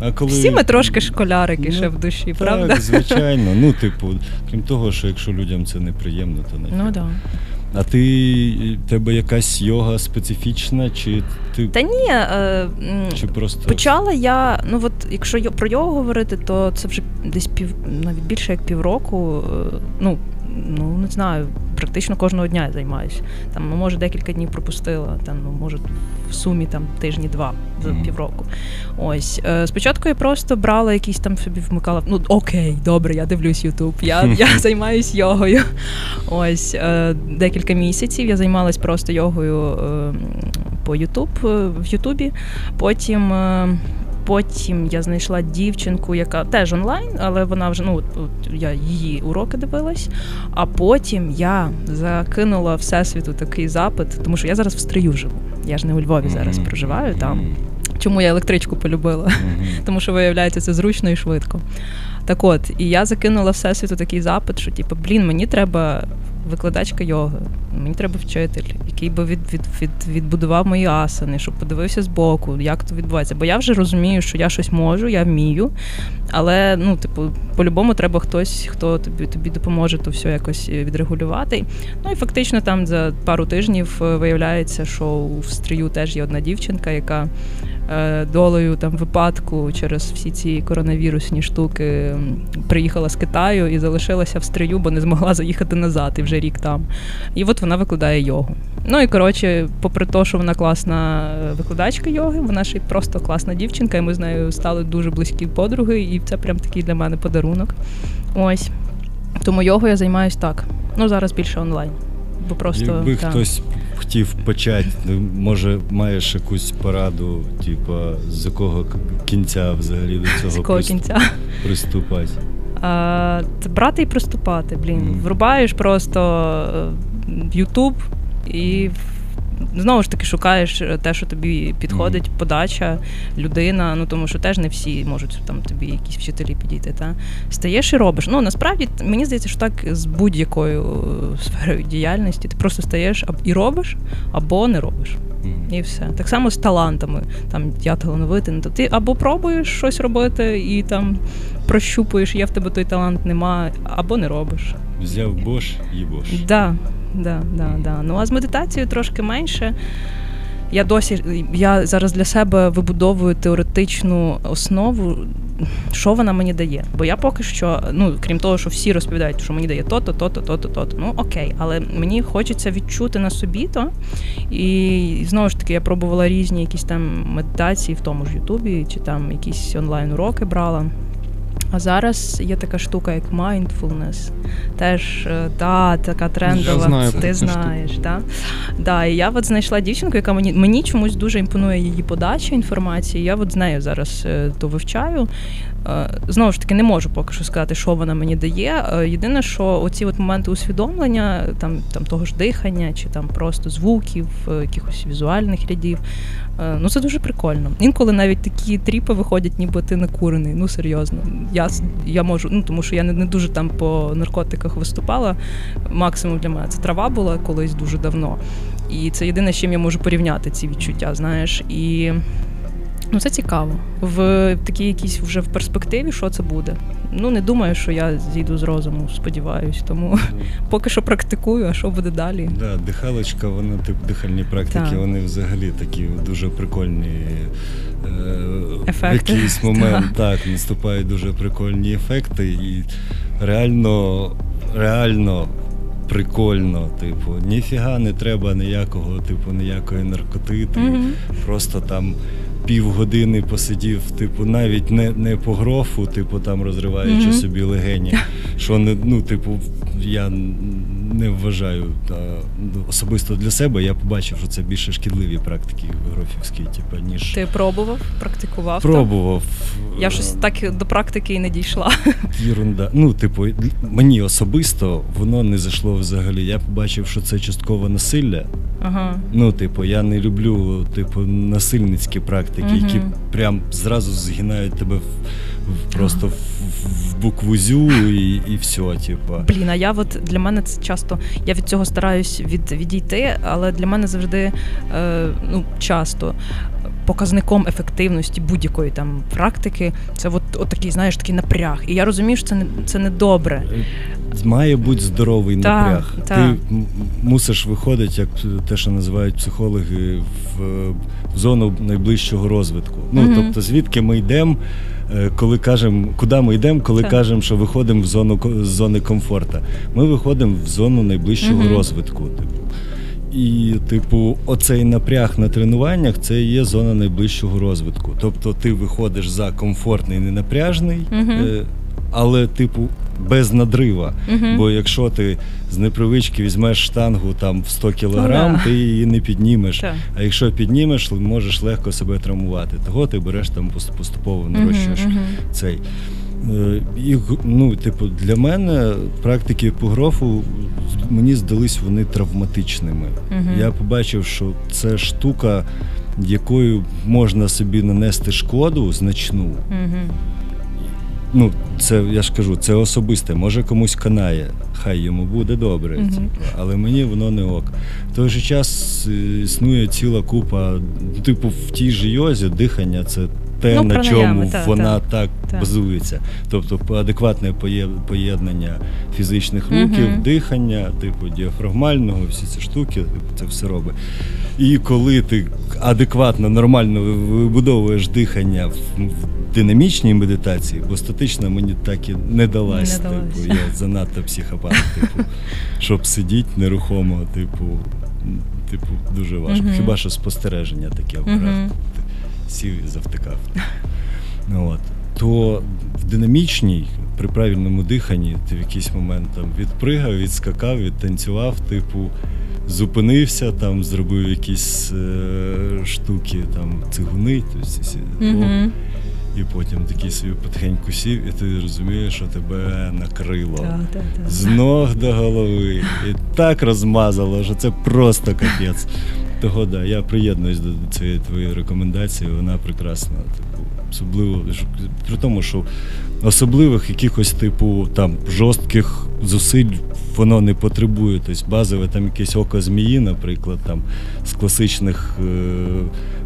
А коли... Всі ми трошки школярики ну, ще в душі, так, правда? Звичайно. Ну, типу, крім того, що якщо людям це неприємно, то не. Ну да. А ти тебе якась йога специфічна, чи ти. Та ні, е, чи просто... почала я. Ну от якщо про йогу говорити, то це вже десь пів навіть більше як півроку. Е, ну, ну не знаю, практично кожного дня я займаюся. Там, ну, може, декілька днів пропустила, там, ну, може, в сумі там тижні-два за mm-hmm. півроку. Ось. Е, спочатку я просто брала якісь там собі вмикала. Ну, окей, добре, я дивлюсь Ютуб, я я займаюсь йогою. Ось е, декілька місяців я займалась просто йогою е, по Ютуб в Ютубі. Потім Потім я знайшла дівчинку, яка теж онлайн, але вона вже ну я її уроки дивилась. А потім я закинула всесвіту такий запит, тому що я зараз в стрию живу. Я ж не у Львові зараз проживаю там. Чому я електричку полюбила? Тому що виявляється це зручно і швидко. Так от, і я закинула всесвіту такий запит, що типу, блін, мені треба викладачка йоги, мені треба вчитель, який би від, від, від, відбудував мої асани, щоб подивився з боку, як то відбувається. Бо я вже розумію, що я щось можу, я вмію. Але ну, типу, по-любому треба хтось, хто тобі тобі допоможе то все якось відрегулювати. Ну і фактично там за пару тижнів е, виявляється, що в стрію теж є одна дівчинка, яка. Е, долею там випадку через всі ці коронавірусні штуки приїхала з Китаю і залишилася в стрию, бо не змогла заїхати назад і вже рік там. І от вона викладає йогу. Ну і коротше, попри те, що вона класна е, викладачка йоги, вона ще й просто класна дівчинка, і ми з нею стали дуже близькі подруги, і це прям такий для мене подарунок. Ось. Тому йогою я займаюся так. Ну зараз більше онлайн. Бо просто Якби та. хтось хотів почати, ну, може маєш якусь пораду, типу, з якого кінця взагалі до цього з якого приступ... кінця? приступати. А, Брати і приступати, блін. Mm. Врубаєш просто Ютуб і знову ж таки шукаєш е, те, що тобі підходить, mm. подача, людина. Ну тому що теж не всі можуть там тобі якісь вчителі підійти. Та стаєш і робиш. Ну насправді мені здається, що так з будь-якою е, сферою діяльності ти просто стаєш і робиш або не робиш. І все. Так само з талантами. Там я талановитий, то ти або пробуєш щось робити і там прощупуєш, є в тебе той талант, нема, або не робиш. Взяв бош і бош. Да, да, да, да. Ну а з медитацією трошки менше. Я досі я зараз для себе вибудовую теоретичну основу, що вона мені дає. Бо я поки що, ну крім того, що всі розповідають, що мені дає то-то, то-то, то-то, то-то. Ну окей, але мені хочеться відчути на собі то. І знову ж таки, я пробувала різні якісь там медитації в тому ж Ютубі, чи там якісь онлайн уроки брала. А зараз є така штука, як mindfulness. Теж е, та, така трендова, знаю, ти знаєш. Да? Да, І я от знайшла дівчинку, яка мені мені чомусь дуже імпонує її подача інформації. Я от з нею зараз е, то вивчаю. Е, знову ж таки, не можу поки що сказати, що вона мені дає. Єдине, що оці от моменти усвідомлення, там там того ж дихання, чи там просто звуків, якихось візуальних рядів, ну це дуже прикольно. Інколи навіть такі тріпи виходять, ніби ти не курений. Ну серйозно. Я я можу, ну тому що я не, не дуже там по наркотиках виступала. Максимум для мене це трава була колись дуже давно. І це єдине, з чим я можу порівняти ці відчуття, знаєш. І Ну, це цікаво. В такій якійсь вже в перспективі, що це буде. Ну, не думаю, що я зійду з розуму, сподіваюсь. Тому поки що практикую, а що буде далі. Да, Дихалочка, вона тип дихальні практики, так. вони взагалі такі дуже прикольні. Е, ефекти. В якийсь момент так. так наступають дуже прикольні ефекти, і реально, реально. Прикольно, типу, ніфіга не треба ніякого, типу, ніякої наркотити. Mm-hmm. Просто там півгодини посидів, типу, навіть не не по грофу, типу, там розриваючи mm-hmm. собі легені. Що не, ну, типу, я не вважаю та, ну, особисто для себе. Я побачив, що це більше шкідливі практики грофівські, типу, ніж Ти пробував, практикував? пробував. Так? Я щось так до практики і не дійшла. Єрунда. Ну, типу, мені особисто воно не зайшло взагалі. Я побачив, що це частково насилля. Ага. Ну, типу, я не люблю, типу, насильницькі практики, Мгм. які прям зразу згинають тебе в, в просто в, в букву зю і, і все, типу. Блін, а я от для мене це часто. Я від цього стараюсь від, відійти, але для мене завжди е, ну, часто показником ефективності будь-якої там практики це от, от такий, знаєш, такий напряг. І я розумію, що це не це не добре. Має бути здоровий Так, напряг. так. Ти мусиш виходити, як те, що називають психологи, в, в зону найближчого розвитку. Ну, Мгм. тобто, звідки ми йдемо, коли кажемо, куди ми йдемо, коли кажемо, що виходимо в зону з зони комфорту. Ми виходимо в зону найближчого Мгм. розвитку. Типу. І, типу, оцей напряг на тренуваннях це є зона найближчого розвитку. Тобто ти виходиш за комфортний, ненапряжний, Мгм. е, але, типу, без надрива. Мгм. Бо якщо ти з непривички візьмеш штангу там в 100 кілограм, Ну да. ти її не піднімеш. Так. А якщо піднімеш, можеш легко себе травмувати. Того ти береш там поступово нарощуєш Мгм, мгм. цей. Е, І, ну, типу, для мене практики по грофу мені здались вони травматичними. Мгм. Я побачив, що це штука, якою можна собі нанести шкоду значну. Мгм. Ну, це я ж кажу, це особисте. Може комусь канає, хай йому буде добре. Типу, але мені воно не ок. В той же час е, існує ціла купа, типу, в тій же йозі дихання це те, Ну, на чому та, вона та, так та. базується. Тобто адекватне поєднання фізичних Мгм. рухів, дихання, типу діафрагмального, всі ці штуки, типу, це все робить. І коли ти адекватно, нормально вибудовуєш дихання в динамічній медитації, бо статично мені так і не далась. Не далась. Типу, я занадто психопат, типу, щоб сидіти нерухомо, типу, типу, дуже важко. Мгм. Хіба що спостереження таке вперед. Мгм. Сів і завтикав. Ну, От. То в динамічній, при правильному диханні, ти в якийсь момент там відпригав, відскакав, відтанцював, типу, зупинився, там зробив якісь е, штуки, там цигуни, тобто, Мгм. І потім такий собі потихеньку сів, і ти розумієш, що тебе накрило. Так, так, так. З ног до голови. І так розмазало, що це просто капець. Того да, я приєднуюсь до цієї твоєї рекомендації, вона прекрасна. Типу, особливо при тому, що особливих якихось, типу, там жорстких зусиль воно не потребує. Тобто базове там якесь око змії, наприклад, там з класичних е-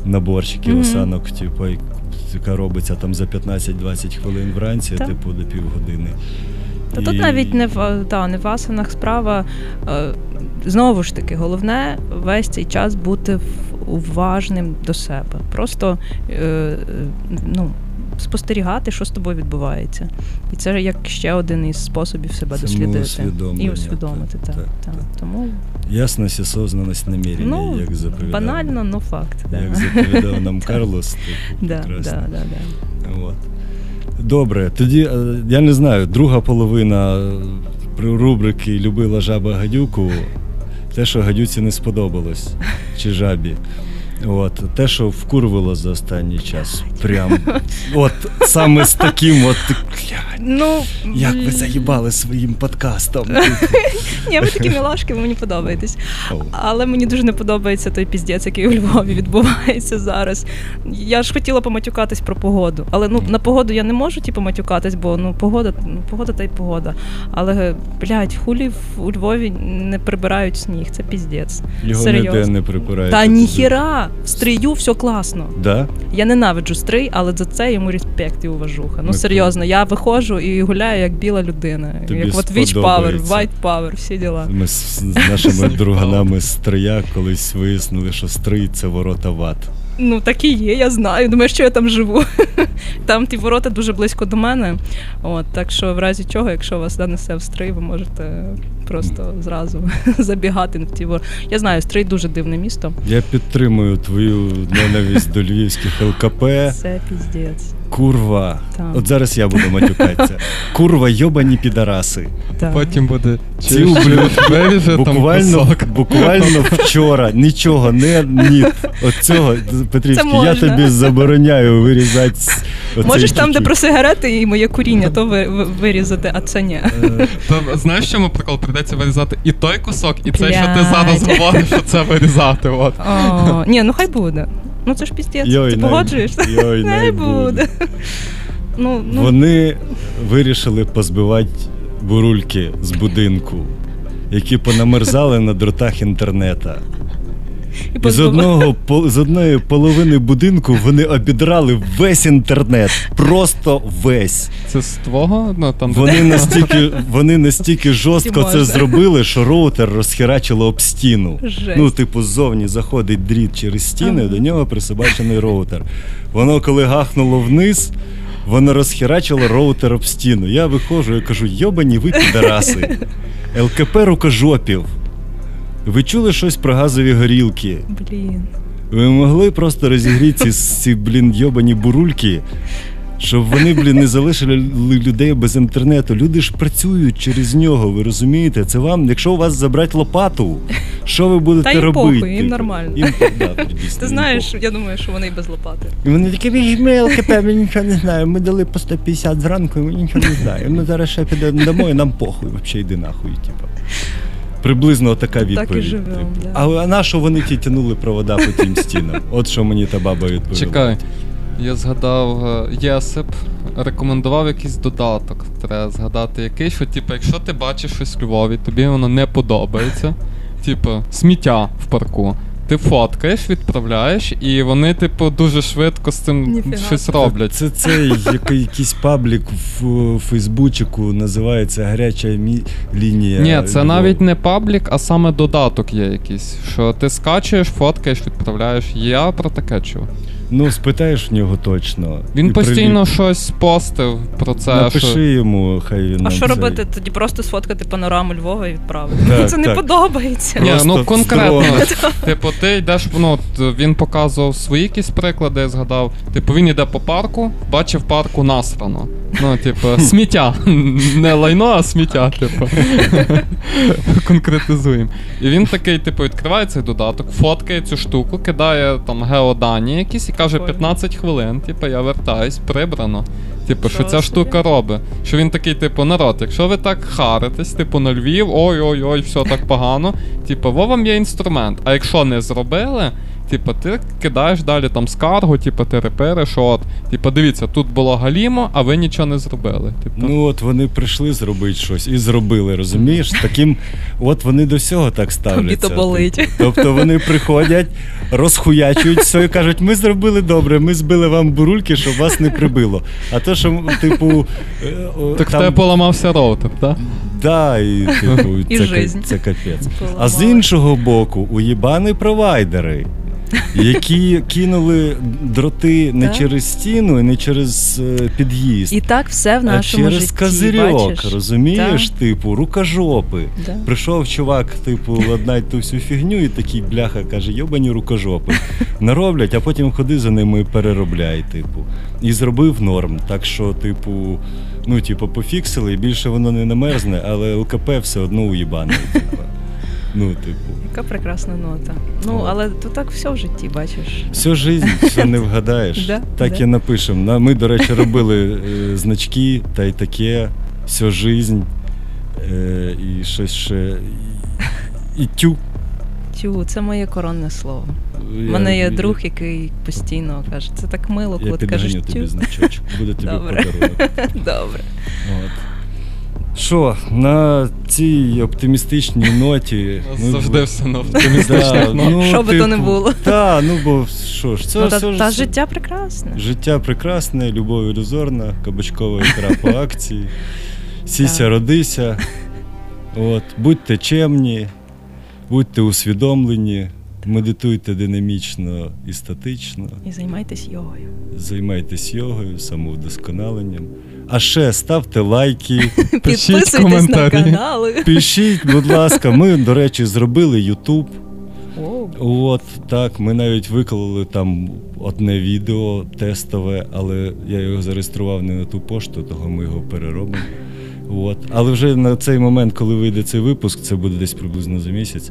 наборчиків Мгм. осанок, типу, яка робиться там за 15-20 хвилин вранці, Так. типу, до півгодини. Та тут навіть не в та, не в асанах справа. Е, знову ж таки, головне весь цей час бути уважним до себе. Просто е, е, ну, спостерігати, що з тобою відбувається. І це як ще один із способів себе дослідити. І усвідомити. так, Так, так, так. Тому Ясність, осознаність намірення, ну, як заповідав. банально, но факт. Да. Як заповідав нам Карлос, Да, да, да, да. От. Добре, тоді е, я не знаю, друга половина е, рубрики Любила жаба гадюку. Те, що гадюці не сподобалось, чи жабі. От, те, що вкурвало за останній час. Прям. От саме з таким, от Ну, як ви заїбали своїм подкастом. Ні, ви такі мілашки, ви мені подобаєтесь. Але мені дуже не подобається той піздець, який у Львові відбувається зараз. Я ж хотіла поматюкатись про погоду. Але ну на погоду я не можу типу, матюкатись, бо ну погода, ну погода та й погода. Але блядь, хулі у Львові не прибирають сніг. Це піздець. Його ніде не прибирають. Та ніхєра! В стрию все класно. Да? Я ненавиджу стрий, але за це йому респект і уважуха. Ну серйозно, я виходжу і гуляю як біла людина. Тобі як от white power, white power, всі діла. Ми з, нашими друганами з Стрия колись вияснили, що стрий це ворота в ад. Ну, так і є, я знаю. Думаю, що я там живу. Там ті ворота дуже близько до мене. От, так що, в разі чого, якщо вас занесе в стрий, ви можете просто зразу забігати в ті ворота. Я знаю, Стрий дуже дивне місто. Я підтримую твою ненависть до львівських ЛКП. Це піздець. Курва. Так. От зараз я буду матюкатися. Курва, йобані підараси. Так. Потім буде Ці ублюдки там Буквально, кусок. буквально вчора нічого не ні. От цього, Петрівський, я тобі забороняю вирізати. оцей Можеш там, де про сигарети і моє куріння, то ви, ви- вирізати, а це ні. Е, То знаєш, в чому прикол? Придеться вирізати і той кусок, і це, що ти зараз говориш, що це вирізати. От. О, ні, ну хай буде. Ну це ж піздець. Йой, Ти не, погоджуєшся? йой, Не най буде. Ну, ну Вони вирішили позбивати бурульки з будинку, які понамерзали на дротах інтернета. І з, одного, по- з одної половини будинку вони обідрали весь інтернет. Просто весь. Це з твого? Ну, там, Вони настільки, вони настільки жорстко це зробили, що роутер розхерачило об стіну. Жесть. Ну, типу, ззовні заходить дріт через стіни, Ага. до нього присобачений роутер. Воно, коли гахнуло вниз, воно розхерачило роутер об стіну. Я виходжу і кажу: йобані ви підараси. ЛКП рукожопів. Ви чули щось про газові горілки? Блін. Ви могли просто розігріти ці, ці блін, йобані бурульки, щоб вони, блін, не залишили людей без інтернету. Люди ж працюють через нього, ви розумієте? Це вам, якщо у вас забрати лопату, що ви будете Та робити? похуй, їм нормально. Їм, да, дійсно, Ти знаєш, я думаю, що вони і без лопати. І вони такі, візьми ЛКП, ми нічого не знаємо. Ми дали по 150 зранку, і ми нічого не знаємо. Ми зараз ще підемо домой, нам похуй, взагалі йди нахуй, типу. Приблизно така Так і відповідь. живем, типу. да. А, а на що вони ті тянули провода по тим стінам? От що мені та баба відповіла. Чекай. Я згадав, е, Єсип рекомендував якийсь додаток. Треба згадати який, що типу, якщо ти бачиш щось в Львові, тобі воно не подобається. Типу, сміття в парку. Ти фоткаєш, відправляєш, і вони, типу, дуже швидко з цим Ніфіга. щось роблять. Це цей який, якийсь паблік в Фейсбучику називається Гаряча мі... лінія. Ні, це Львова». навіть не паблік, а саме додаток є якийсь. Що ти скачуєш, фоткаєш, відправляєш. Я про таке чув. Ну, спитаєш в нього точно. Він І постійно приліп- щось постив про це. Напиши що... йому, хай він. А нам що цей- робити? Тоді просто сфоткати панораму Львова і відправити. Мені це не подобається. Ні, ну конкретно. Типу, ти йдеш, ну, він показував свої якісь приклади, я згадав. Типу, він йде по парку, бачив парку насрано. Ну, типу, сміття. Не лайно, а сміття, типу. Конкретизуємо. І він такий, типу, відкриває цей додаток, фоткає цю штуку, кидає там геодані якісь і каже 15 хвилин, типу, я вертаюсь, прибрано. Типу, що ця штука робить. Що він такий, типу, народ, якщо ви так харитесь, типу, на Львів, ой-ой-ой, все так погано. Типу, во вам є інструмент. А якщо не зробили, типу, ти кидаєш далі там скаргу, типу, ти репериш, от. Типу, дивіться, тут було галімо, а ви нічого не зробили. Типу, Ну от вони прийшли зробити щось і зробили, розумієш? Таким, от вони до всього так ставляться. Тобі то болить. типу. Тобто вони приходять, розхуячують все і кажуть, ми зробили добре, ми збили вам бурульки, щоб вас не прибило. А то, що, типу, е, так в там, тебе поламався роутер, так? да, і, типу, І це, жизнь. це капець. Поламали. А з іншого боку, уїбани провайдери. Які кинули дроти не через стіну і не через е, під'їзд, І так все в а нашому через житті, козирьок, бачиш? розумієш? Типу, рукожопи. Прийшов чувак, типу, ладнать ту всю фігню, і такий бляха каже, йобані рукожопи. Нароблять, а потім ходи за ними і переробляй, типу. І зробив норм. Так що, типу, ну, типу, пофіксили, і більше воно не намерзне, але ЛКП все одно уїбане. Типу. Ну, типу. Яка прекрасна нота. Ну, але то так все в житті, бачиш. Всю жизнь, все не вгадаєш. Так і напишемо. Ми, до речі, робили е, значки та й таке, всю жизнь. Е, і щось ще. І, тю. Тю, це моє коронне слово. У мене є друг, який постійно каже, це так мило, коли ти кажеш підганю тобі тю. значочок. Буде тобі подарунок. Добре. От. Що, на цій оптимістичній ноті. ми- Завжди все на оптимістичних нотах. ну, Що би то не типу, було. Та, ну бо що ж, це ну, все та, ж- та життя прекрасне. Життя прекрасне, любов ілюзорна, кабачкова ікра по акції. Сіся, родися. От, будьте чемні, будьте усвідомлені, медитуйте динамічно і статично, І займайтесь йогою. займайтесь йогою, самовдосконаленням. А ще ставте лайки, на коментарі. канали. пишіть, будь ласка. Ми, до речі, зробили. Оу. От так, ми навіть виклали там одне відео тестове, але я його зареєстрував не на ту пошту, того ми його переробимо. От. Але вже на цей момент, коли вийде цей випуск, це буде десь приблизно за місяць.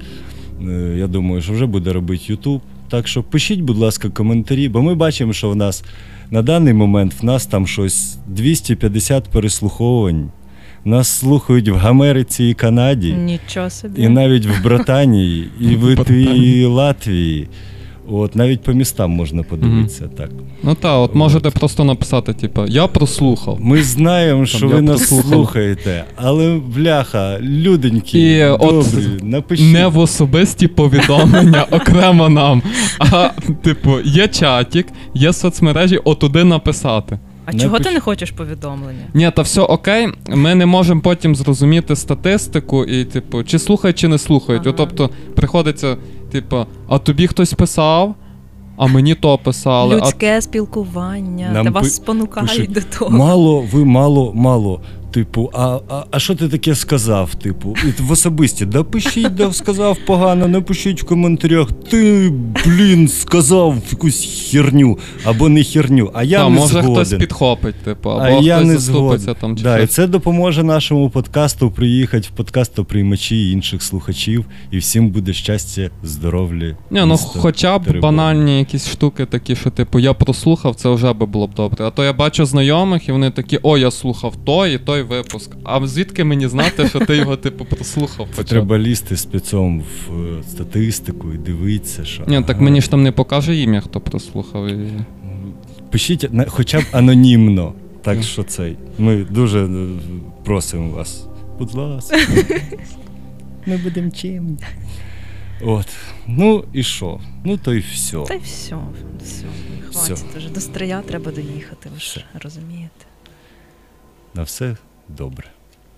Е, Я думаю, що вже буде робити Ютуб. Так що пишіть, будь ласка, коментарі, бо ми бачимо, що в нас на даний момент в нас там щось 250 переслуховувань. Нас слухають в Америці і Канаді. Нічого собі. І навіть в Британії, і в Литві, і Латвії. От навіть по містам можна подивитися. Так Ну так, от можете просто написати, типу, я прослухав. ми знаємо, що я ви нас прослухав. слухаєте, але бляха, люденьки, І от напишіть. Не в особисті повідомлення окремо нам. А, типу, є чатік, є соцмережі, отуди написати. А Не чого ти не хочеш повідомлення? Ні, та все окей, ми не можемо потім зрозуміти статистику і, типу, чи слухають, чи не слухають. Ага. От, тобто, приходиться, типу, а тобі хтось писав, а мені то писали. А... Людське спілкування, Нам та пи- вас спонукають пишуть, до того. Мало, ви мало, мало. Типу, а, а, а що ти таке сказав? Типу, і в особисті, да пишіть, да сказав погано, напишіть в коментарях. Ти, блін, сказав якусь херню або не херню, а я Та, не може згоден. хтось підхопить, типу, або а хтось я не заступиться там чи да, і це допоможе нашому подкасту приїхати в подкастоприймачі і інших слухачів, і всім буде щастя, здоров'я. Ні, ну хоча б перебор. банальні якісь штуки такі, що типу я прослухав, це вже би було б добре. А то я бачу знайомих, і вони такі, о, я слухав той і той випуск. А звідки мені знати, що ти його типу прослухав? Це треба лізти спецом в е, статистику і дивитися, що. Ні, так ага. мені ж там не покаже ім'я, хто прослухав. І... Пишіть хоча б анонімно. Так що цей. Ми дуже е, просимо вас. Будь ласка. Ми будемо чим. От. Ну і що? Ну то й все. Та й все, все. Хватить вже. До стрия треба доїхати, ви ж розумієте. На все добре.